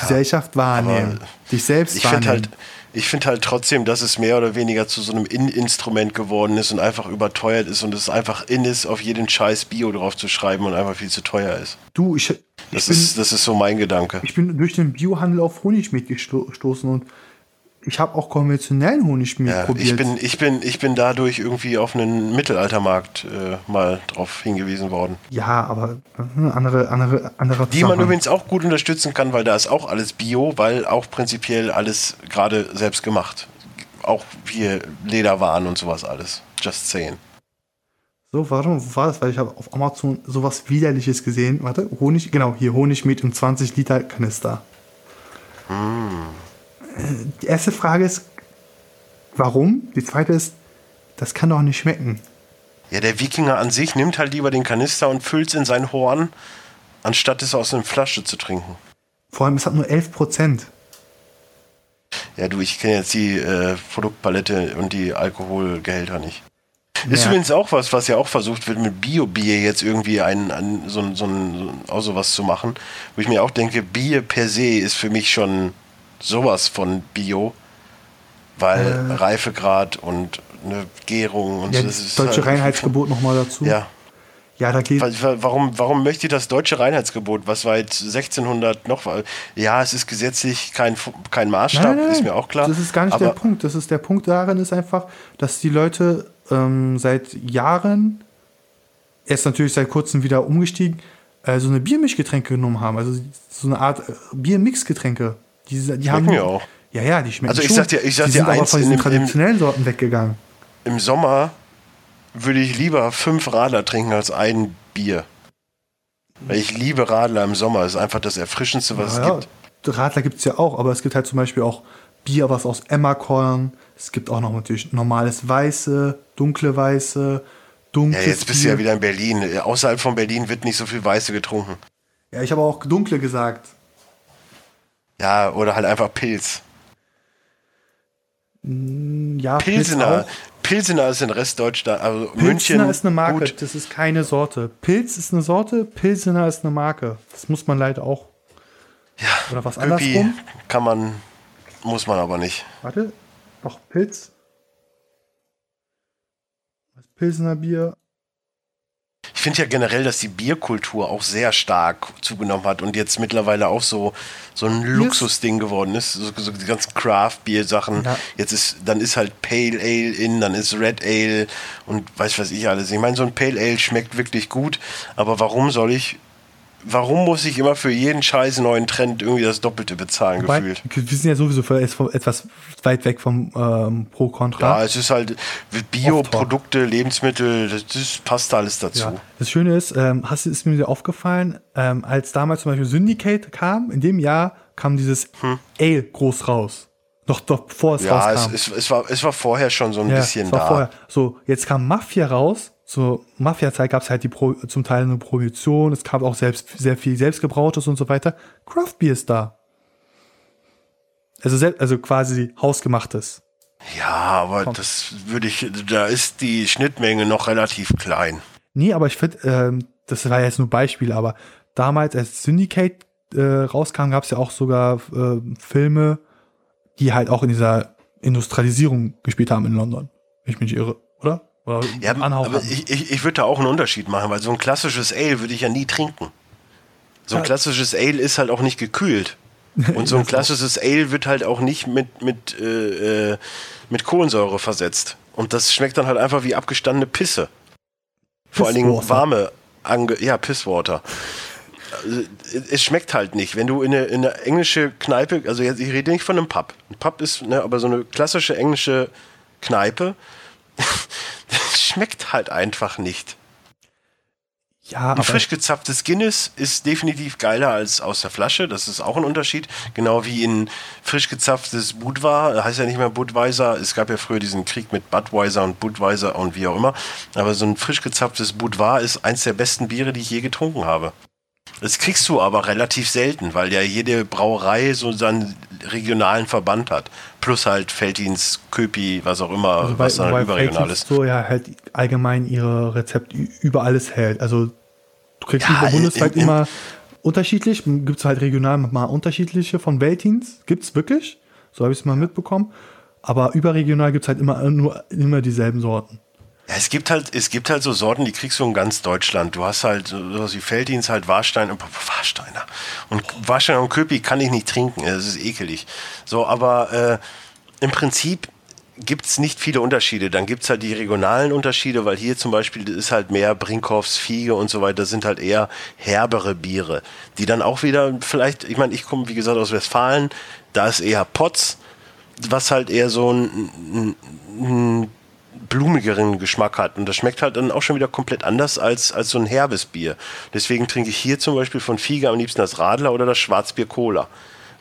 Gesellschaft wahrnehmen, dich selbst Ich wahrnehmen. finde halt, ich finde halt trotzdem, dass es mehr oder weniger zu so einem In-Instrument geworden ist und einfach überteuert ist und es einfach in ist, auf jeden Scheiß Bio drauf zu schreiben und einfach viel zu teuer ist. du, ich, ich, Das bin, ist, das ist so mein Gedanke. ich bin durch den Biohandel auf Honigmet gesto- gestoßen und ich habe auch konventionellen Honigmet Ja, probiert. ich bin, ich bin, ich bin dadurch irgendwie auf einen Mittelaltermarkt äh, mal drauf hingewiesen worden. ja, aber äh, andere, andere, andere Die man übrigens auch gut unterstützen kann, weil da ist auch alles Bio, weil auch prinzipiell alles gerade selbst gemacht. Auch hier Lederwaren und sowas alles. Just saying. So, warum war das? Weil ich habe auf Amazon sowas widerliches gesehen. Warte, Honig, genau, hier Honigmet im 20 Liter Kanister. Äh, Die erste Frage ist, warum? Die zweite ist, das kann doch nicht schmecken. Ja, der Wikinger an sich nimmt halt lieber den Kanister und füllt es in sein Horn, anstatt es aus einer Flasche zu trinken. Vor allem, es hat nur 11 Prozent. Ja, du, ich kenne jetzt die äh, Produktpalette und die Alkoholgehälter nicht. Ist Ja. übrigens auch was, was ja auch versucht wird, mit Bio-Bier jetzt irgendwie ein, ein, so, so, so auch sowas zu machen. Wo ich mir auch denke, Bier per se ist für mich schon sowas von Bio, weil Reifegrad und eine Gärung und Ja, so. das deutsche Reinheitsgebot nochmal dazu. Ja. Ja, da geht. Wa- wa- Warum, warum möchte ich das deutsche Reinheitsgebot, was weit 1600 noch war? Ja, es ist gesetzlich kein, kein Maßstab, ist mir auch klar. Das ist gar nicht der Punkt. Das ist der Punkt darin ist einfach, dass die Leute ähm, seit Jahren, erst natürlich seit kurzem wieder umgestiegen, äh, so eine Biermischgetränke genommen haben. Also so eine Art äh, Biermixgetränke. Die, die haben ja auch. Ja, ja, die schmecken Also ich schon. sag dir- ich sag die dir sind aber eins, von in diesen im- traditionellen Sorten weggegangen. Im Sommer würde ich lieber fünf Radler trinken als ein Bier. Weil ich liebe Radler im Sommer. Das ist einfach das Erfrischendste, was Ja, es gibt. Radler gibt es ja auch, aber es gibt halt zum Beispiel auch Bier, was aus Emmerkorn. Es gibt auch noch natürlich normales Weiße, dunkle Weiße, Ja, dunkles jetzt bist du Bier. ja wieder in Berlin. Außerhalb von Berlin wird nicht so viel Weiße getrunken. Ja, ich habe auch dunkle gesagt. Ja, oder halt einfach Pilz. Ja, Pilz Pilsener. Pilsener ist in Restdeutschland. Also Pilsener München. ist eine Marke, Gut. das ist keine Sorte. Pilz ist eine Sorte, Pilsener ist eine Marke. Das muss man leider auch. Ja, Oder was andersrum? kann man, muss man aber nicht. Warte, noch Pilz. Das Pilsener Bier. Ich finde ja generell, dass die Bierkultur auch sehr stark zugenommen hat und jetzt mittlerweile auch so, so ein Luxusding geworden ist. So, so die ganzen Craft-Bier-Sachen. Ja. Jetzt ist, dann ist halt Pale Ale in, dann ist Red Ale und weiß was ich alles. Ich meine, so ein Pale Ale schmeckt wirklich gut, aber warum soll ich, warum muss ich immer für jeden scheiß neuen Trend irgendwie das Doppelte bezahlen Wobei, gefühlt? wir sind ja sowieso etwas weit weg vom ähm, Pro-Kontra. Ja, es ist halt Bioprodukte, Lebensmittel, das, das passt alles dazu. Ja. Das Schöne ist, ähm, hast ist mir aufgefallen, ähm, als damals zum Beispiel Syndicate kam, in dem Jahr kam dieses Ale groß raus. Noch, doch bevor es Hm. Ja, es, rauskam. es, es, war, es war vorher schon so ein ja, bisschen es war da. vorher. So, jetzt kam Mafia raus. Zur Mafia-Zeit gab es halt die Pro, zum Teil eine Prohibition. Es gab auch selbst, sehr viel selbstgebrautes und so weiter. Craft Beer ist da. Also, also quasi hausgemachtes. Ja, aber das würde ich, da ist die Schnittmenge noch relativ klein. Nee, aber ich finde, ähm, das war jetzt nur Beispiel, aber damals als Syndicate äh, rauskam, gab es ja auch sogar äh, Filme, die halt auch in dieser Industrialisierung gespielt haben in London. Wenn ich mich nicht irre, oder? ja, aber ich, ich, ich würde da auch einen Unterschied machen, weil so ein klassisches Ale würde ich ja nie trinken. So ein klassisches Ale ist halt auch nicht gekühlt. Und so ein [laughs] klassisches Ale wird halt auch nicht mit, mit, äh, äh, mit Kohlensäure versetzt. Und das schmeckt dann halt einfach wie abgestandene Pisse. Vor allen Dingen warme, Ange ja, Pisswater. Also, es schmeckt halt nicht. Wenn du in eine, in eine englische Kneipe, also jetzt, ich rede nicht von einem Pub. Ein Pub ist, ne, aber so eine klassische englische Kneipe, das schmeckt halt einfach nicht. Ja, ein frisch gezapftes Guinness ist definitiv geiler als aus der Flasche. Das ist auch ein Unterschied. Genau wie in frisch gezapftes Budvar. Heißt ja nicht mehr Budweiser. Es gab ja früher diesen Krieg mit Budweiser und Budweiser und wie auch immer. Aber so ein frisch gezapftes Budvar ist eins der besten Biere, die ich je getrunken habe. Das kriegst du aber relativ selten, weil ja jede Brauerei so seinen regionalen Verband hat. Plus halt Feldins, Köpi, was auch immer, also bei, was dann überregional ist. so ja halt allgemein ihre Rezepte über alles hält. Also du kriegst ja, über bundesweit in, in, immer unterschiedlich. Gibt es halt regional mal unterschiedliche von Veltins. Gibt es wirklich. So habe ich es mal mitbekommen. Aber überregional gibt es halt immer, nur, immer dieselben Sorten. Ja, es gibt halt, es gibt halt so Sorten, die kriegst du in ganz Deutschland. Du hast halt sowas wie Felddienst, halt Warstein und Warsteiner. Und Warsteiner und Köpi kann ich nicht trinken, das ist ekelig. So, aber äh, im Prinzip gibt es nicht viele Unterschiede. Dann gibt es halt die regionalen Unterschiede, weil hier zum Beispiel ist halt mehr Brinkhoffs, Fiege und so weiter, sind halt eher herbere Biere, die dann auch wieder vielleicht, ich meine, ich komme wie gesagt aus Westfalen, da ist eher Potz, was halt eher so ein, ein, ein blumigeren Geschmack hat. Und das schmeckt halt dann auch schon wieder komplett anders als, als so ein herbes Bier. Deswegen trinke ich hier zum Beispiel von Fiege am liebsten das Radler oder das Schwarzbier Cola.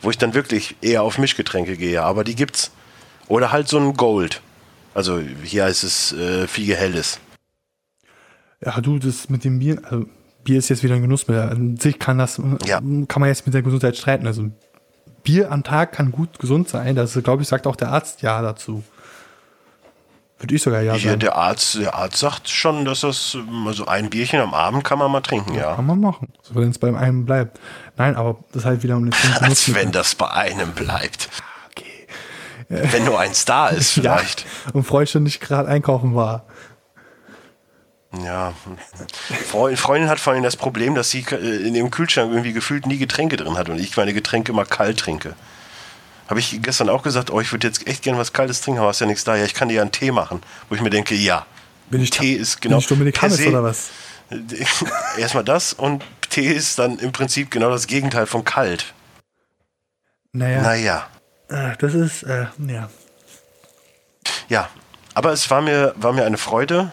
Wo ich dann wirklich eher auf Mischgetränke gehe. Aber die gibt's. Oder halt so ein Gold. Also hier heißt es äh, Fiege Helles. Ja, du, das mit dem Bier, also Bier ist jetzt wieder ein Genussmittel. An sich kann das, ja. kann man jetzt mit der Gesundheit streiten. Also Bier am Tag kann gut gesund sein. Das, glaube ich, sagt auch der Arzt ja dazu. Würde ich sogar ja sagen. Der Arzt, der Arzt sagt schon, dass das, also ein Bierchen am Abend kann man mal trinken, ja. Kann man machen. So, wenn es bei einem bleibt. Nein, aber das halt wieder um den Als wenn das bei einem bleibt. Okay. Wenn nur eins da ist, [laughs] vielleicht. Ja, und Freund schon nicht gerade einkaufen war. Ja, Freundin hat vor allem das Problem, dass sie äh, in ihrem Kühlschrank irgendwie gefühlt nie Getränke drin hat und ich meine Getränke immer kalt trinke. Habe ich gestern auch gesagt, oh, ich würde jetzt echt gerne was Kaltes trinken, aber hast ja nichts da. Ja, ich kann dir ja einen Tee machen. Wo ich mir denke, ja. Bin ich Tee ist genau. Bin ich Dominik Hammes oder was? [laughs] Erstmal das und Tee ist dann im Prinzip genau das Gegenteil von kalt. Naja. Naja. Äh, das ist, äh, ja. Ja, aber es war mir, war mir eine Freude.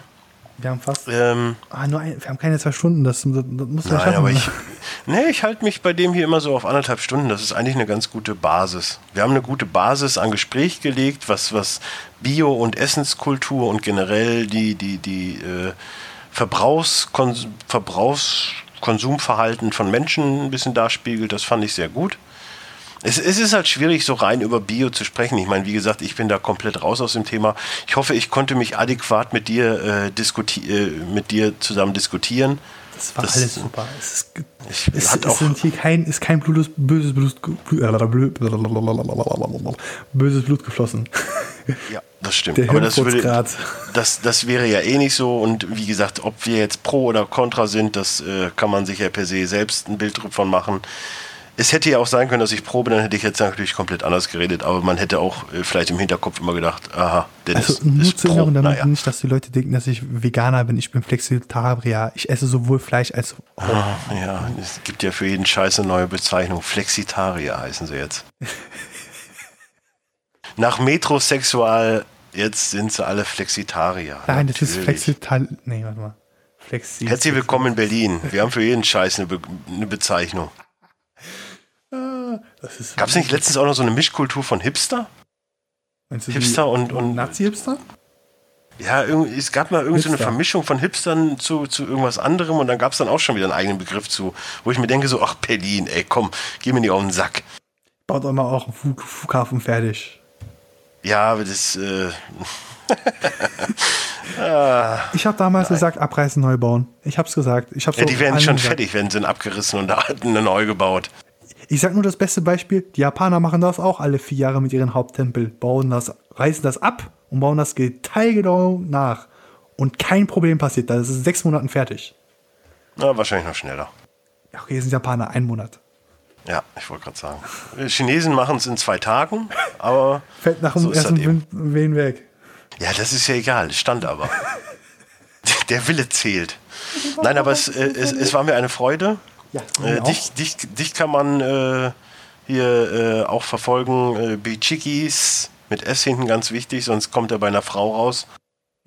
Wir haben fast. Ähm, ah, nur ein, wir haben keine zwei Stunden, das, das muss ja schaffen. Aber ich, [laughs] nee, ich halte mich bei dem hier immer so auf anderthalb Stunden. Das ist eigentlich eine ganz gute Basis. Wir haben eine gute Basis an Gespräch gelegt, was, was Bio- und Essenskultur und generell die, die, die äh, Verbrauchs, Verbrauchskonsumverhalten von Menschen ein bisschen darspiegelt. Das fand ich sehr gut. Es, es, ist halt schwierig, so rein über Bio zu sprechen. Ich meine, wie gesagt, ich bin da komplett raus aus dem Thema. Ich hoffe, ich konnte mich adäquat mit dir, äh, äh, mit dir zusammen diskutieren. Das war das, alles super. Es ist, ich, es, es sind hier kein, ist kein Blut, böses Blut, böses Blut geflossen. Ja, das stimmt. Der Aber das, würde, das, das wäre ja eh nicht so. Und wie gesagt, ob wir jetzt pro oder contra sind, das äh, kann man sich ja per se selbst ein Bild davon machen es hätte ja auch sein können, dass ich probe, dann hätte ich jetzt natürlich komplett anders geredet, aber man hätte auch äh, vielleicht im Hinterkopf immer gedacht, aha, Dennis also, nur ist zu Erinnerung, damit naja. nicht, dass die Leute denken, dass ich Veganer bin, ich bin Flexitarier, ich esse sowohl Fleisch als auch. Ah, ja, es gibt ja für jeden Scheiß eine neue Bezeichnung, Flexitarier heißen sie jetzt. [laughs] Nach Metrosexual, jetzt sind sie alle Flexitarier. Nein, das ist Flexitarier, nee, warte mal. Flexi Herzlich willkommen in Berlin. Wir haben für jeden Scheiß eine, Be eine Bezeichnung. Gab es nicht letztens auch noch so eine Mischkultur von Hipster? Hipster und, und Nazi-Hipster? Ja, es gab mal irgendwie so eine Vermischung von Hipstern zu, zu irgendwas anderem und dann gab es dann auch schon wieder einen eigenen Begriff zu, wo ich mir denke so, ach Berlin, ey, komm, geh mir nicht auf den Sack. Baut doch mal auch einen Flug, Flughafen fertig. Ja, aber das, äh, [laughs] ich habe damals Nein. gesagt, abreißen, neu bauen. Ich habe es gesagt. Ich hab's ja, die werden schon gesagt. fertig, wenn sie abgerissen und neu gebaut. Ich sag nur das beste Beispiel, die Japaner machen das auch alle vier Jahre mit ihren Haupttempel, bauen das, reißen das ab und bauen das detailgenau nach. Und kein Problem passiert, das ist in sechs Monaten fertig. Na, wahrscheinlich noch schneller. Ja, okay, sind Japaner, ein Monat. Ja, ich wollte gerade sagen. Die Chinesen machen es in zwei Tagen, aber. [laughs] Fällt nach dem so ersten. Wehen weg. Ja, das ist ja egal, stand aber. [laughs] Der Wille zählt. Nein, aber es, äh, es, es war mir eine Freude. Ja, Äh, dich, dich, dich kann man äh, hier äh, auch verfolgen. Äh, Bichikis mit S hinten ganz wichtig, sonst kommt er bei einer Frau raus.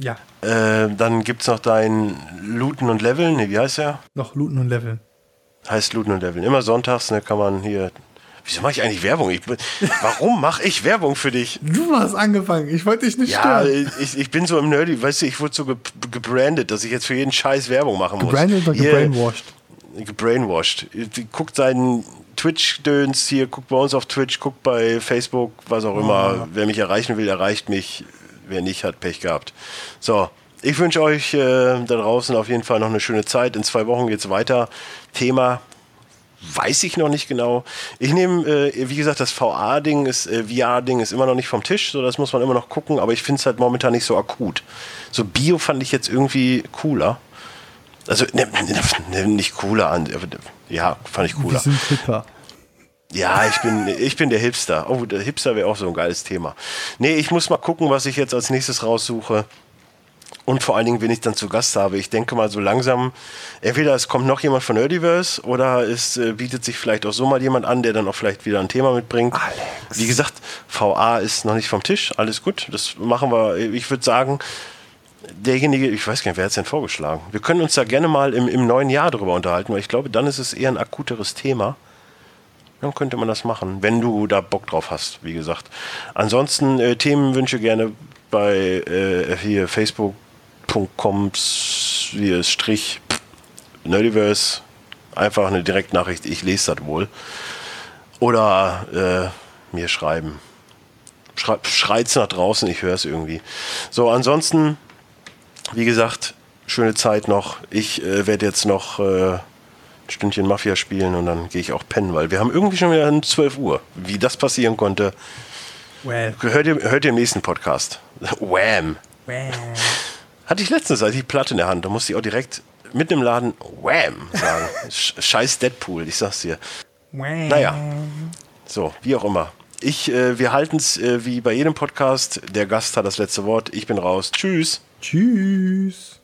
Ja, Äh, dann gibt es noch dein Looten und Leveln. Nee, wie heißt der? noch looten und leveln. Heißt Looten und Leveln. Immer sonntags, ne, kann man hier. Wieso mache ich eigentlich Werbung? Ich, warum mache ich Werbung für dich? Du hast angefangen, ich wollte dich nicht Ja, stören. ich, ich bin so im Nerdy, weißt du, ich wurde so ge gebrandet, dass ich jetzt für jeden Scheiß Werbung machen muss. Gebrandet oder Hier- gebrainwashed? Gebrainwashed. Guckt seinen Twitch-Döns hier, guckt bei uns auf Twitch, guckt bei Facebook, was auch immer. Wer mich erreichen will, erreicht mich. Wer nicht, hat Pech gehabt. So, ich wünsche euch äh, da draußen auf jeden Fall noch eine schöne Zeit. In zwei Wochen geht's weiter. Thema weiß ich noch nicht genau. Ich nehme, äh, wie gesagt, das VA-Ding ist, äh, VR-Ding ist immer noch nicht vom Tisch, so das muss man immer noch gucken, aber ich finde es halt momentan nicht so akut. So Bio fand ich jetzt irgendwie cooler. Also, ne, ne, ne, nicht cooler an. Ja, fand ich cooler. sind Hipper. Ja, ich bin, ich bin der Hipster. Oh, der Hipster wäre auch so ein geiles Thema. Nee, ich muss mal gucken, was ich jetzt als nächstes raussuche. Und vor allen Dingen, wen ich dann zu Gast habe. Ich denke mal so langsam, entweder es kommt noch jemand von Nerdiverse oder es äh, bietet sich vielleicht auch so mal jemand an, der dann auch vielleicht wieder ein Thema mitbringt. Alex. Wie gesagt, VA ist noch nicht vom Tisch. Alles gut. Das machen wir. Ich würde sagen, derjenige, ich weiß gar nicht, wer hat es denn vorgeschlagen? Wir können uns da gerne mal im, im neuen Jahr darüber unterhalten, weil ich glaube, dann ist es eher ein akuteres Thema. Dann könnte man das machen, wenn du da Bock drauf hast, wie gesagt. Ansonsten äh, Themenwünsche gerne bei äh, hier facebook.com hier Strich Nerdiverse. Einfach eine Direktnachricht, ich lese das wohl. Oder äh, mir schreiben. Schrei schreit's nach draußen, ich höre es irgendwie. So, ansonsten, wie gesagt, schöne Zeit noch. Ich äh, werde jetzt noch äh, ein Stündchen Mafia spielen und dann gehe ich auch pennen, weil wir haben irgendwie schon wieder um 12 Uhr. Wie das passieren konnte, Well. hört ihr, hört ihr im nächsten Podcast. [laughs] Wham! well. Hatte ich letztens, als ich die Platte in der Hand, da musste ich auch direkt mitten im Laden Wham! sagen. [laughs] Sch- Scheiß Deadpool, ich sag's dir. Naja, so, wie auch immer. Ich, äh, wir halten es äh, wie bei jedem Podcast. Der Gast hat das letzte Wort. Ich bin raus. Tschüss. Tschüss.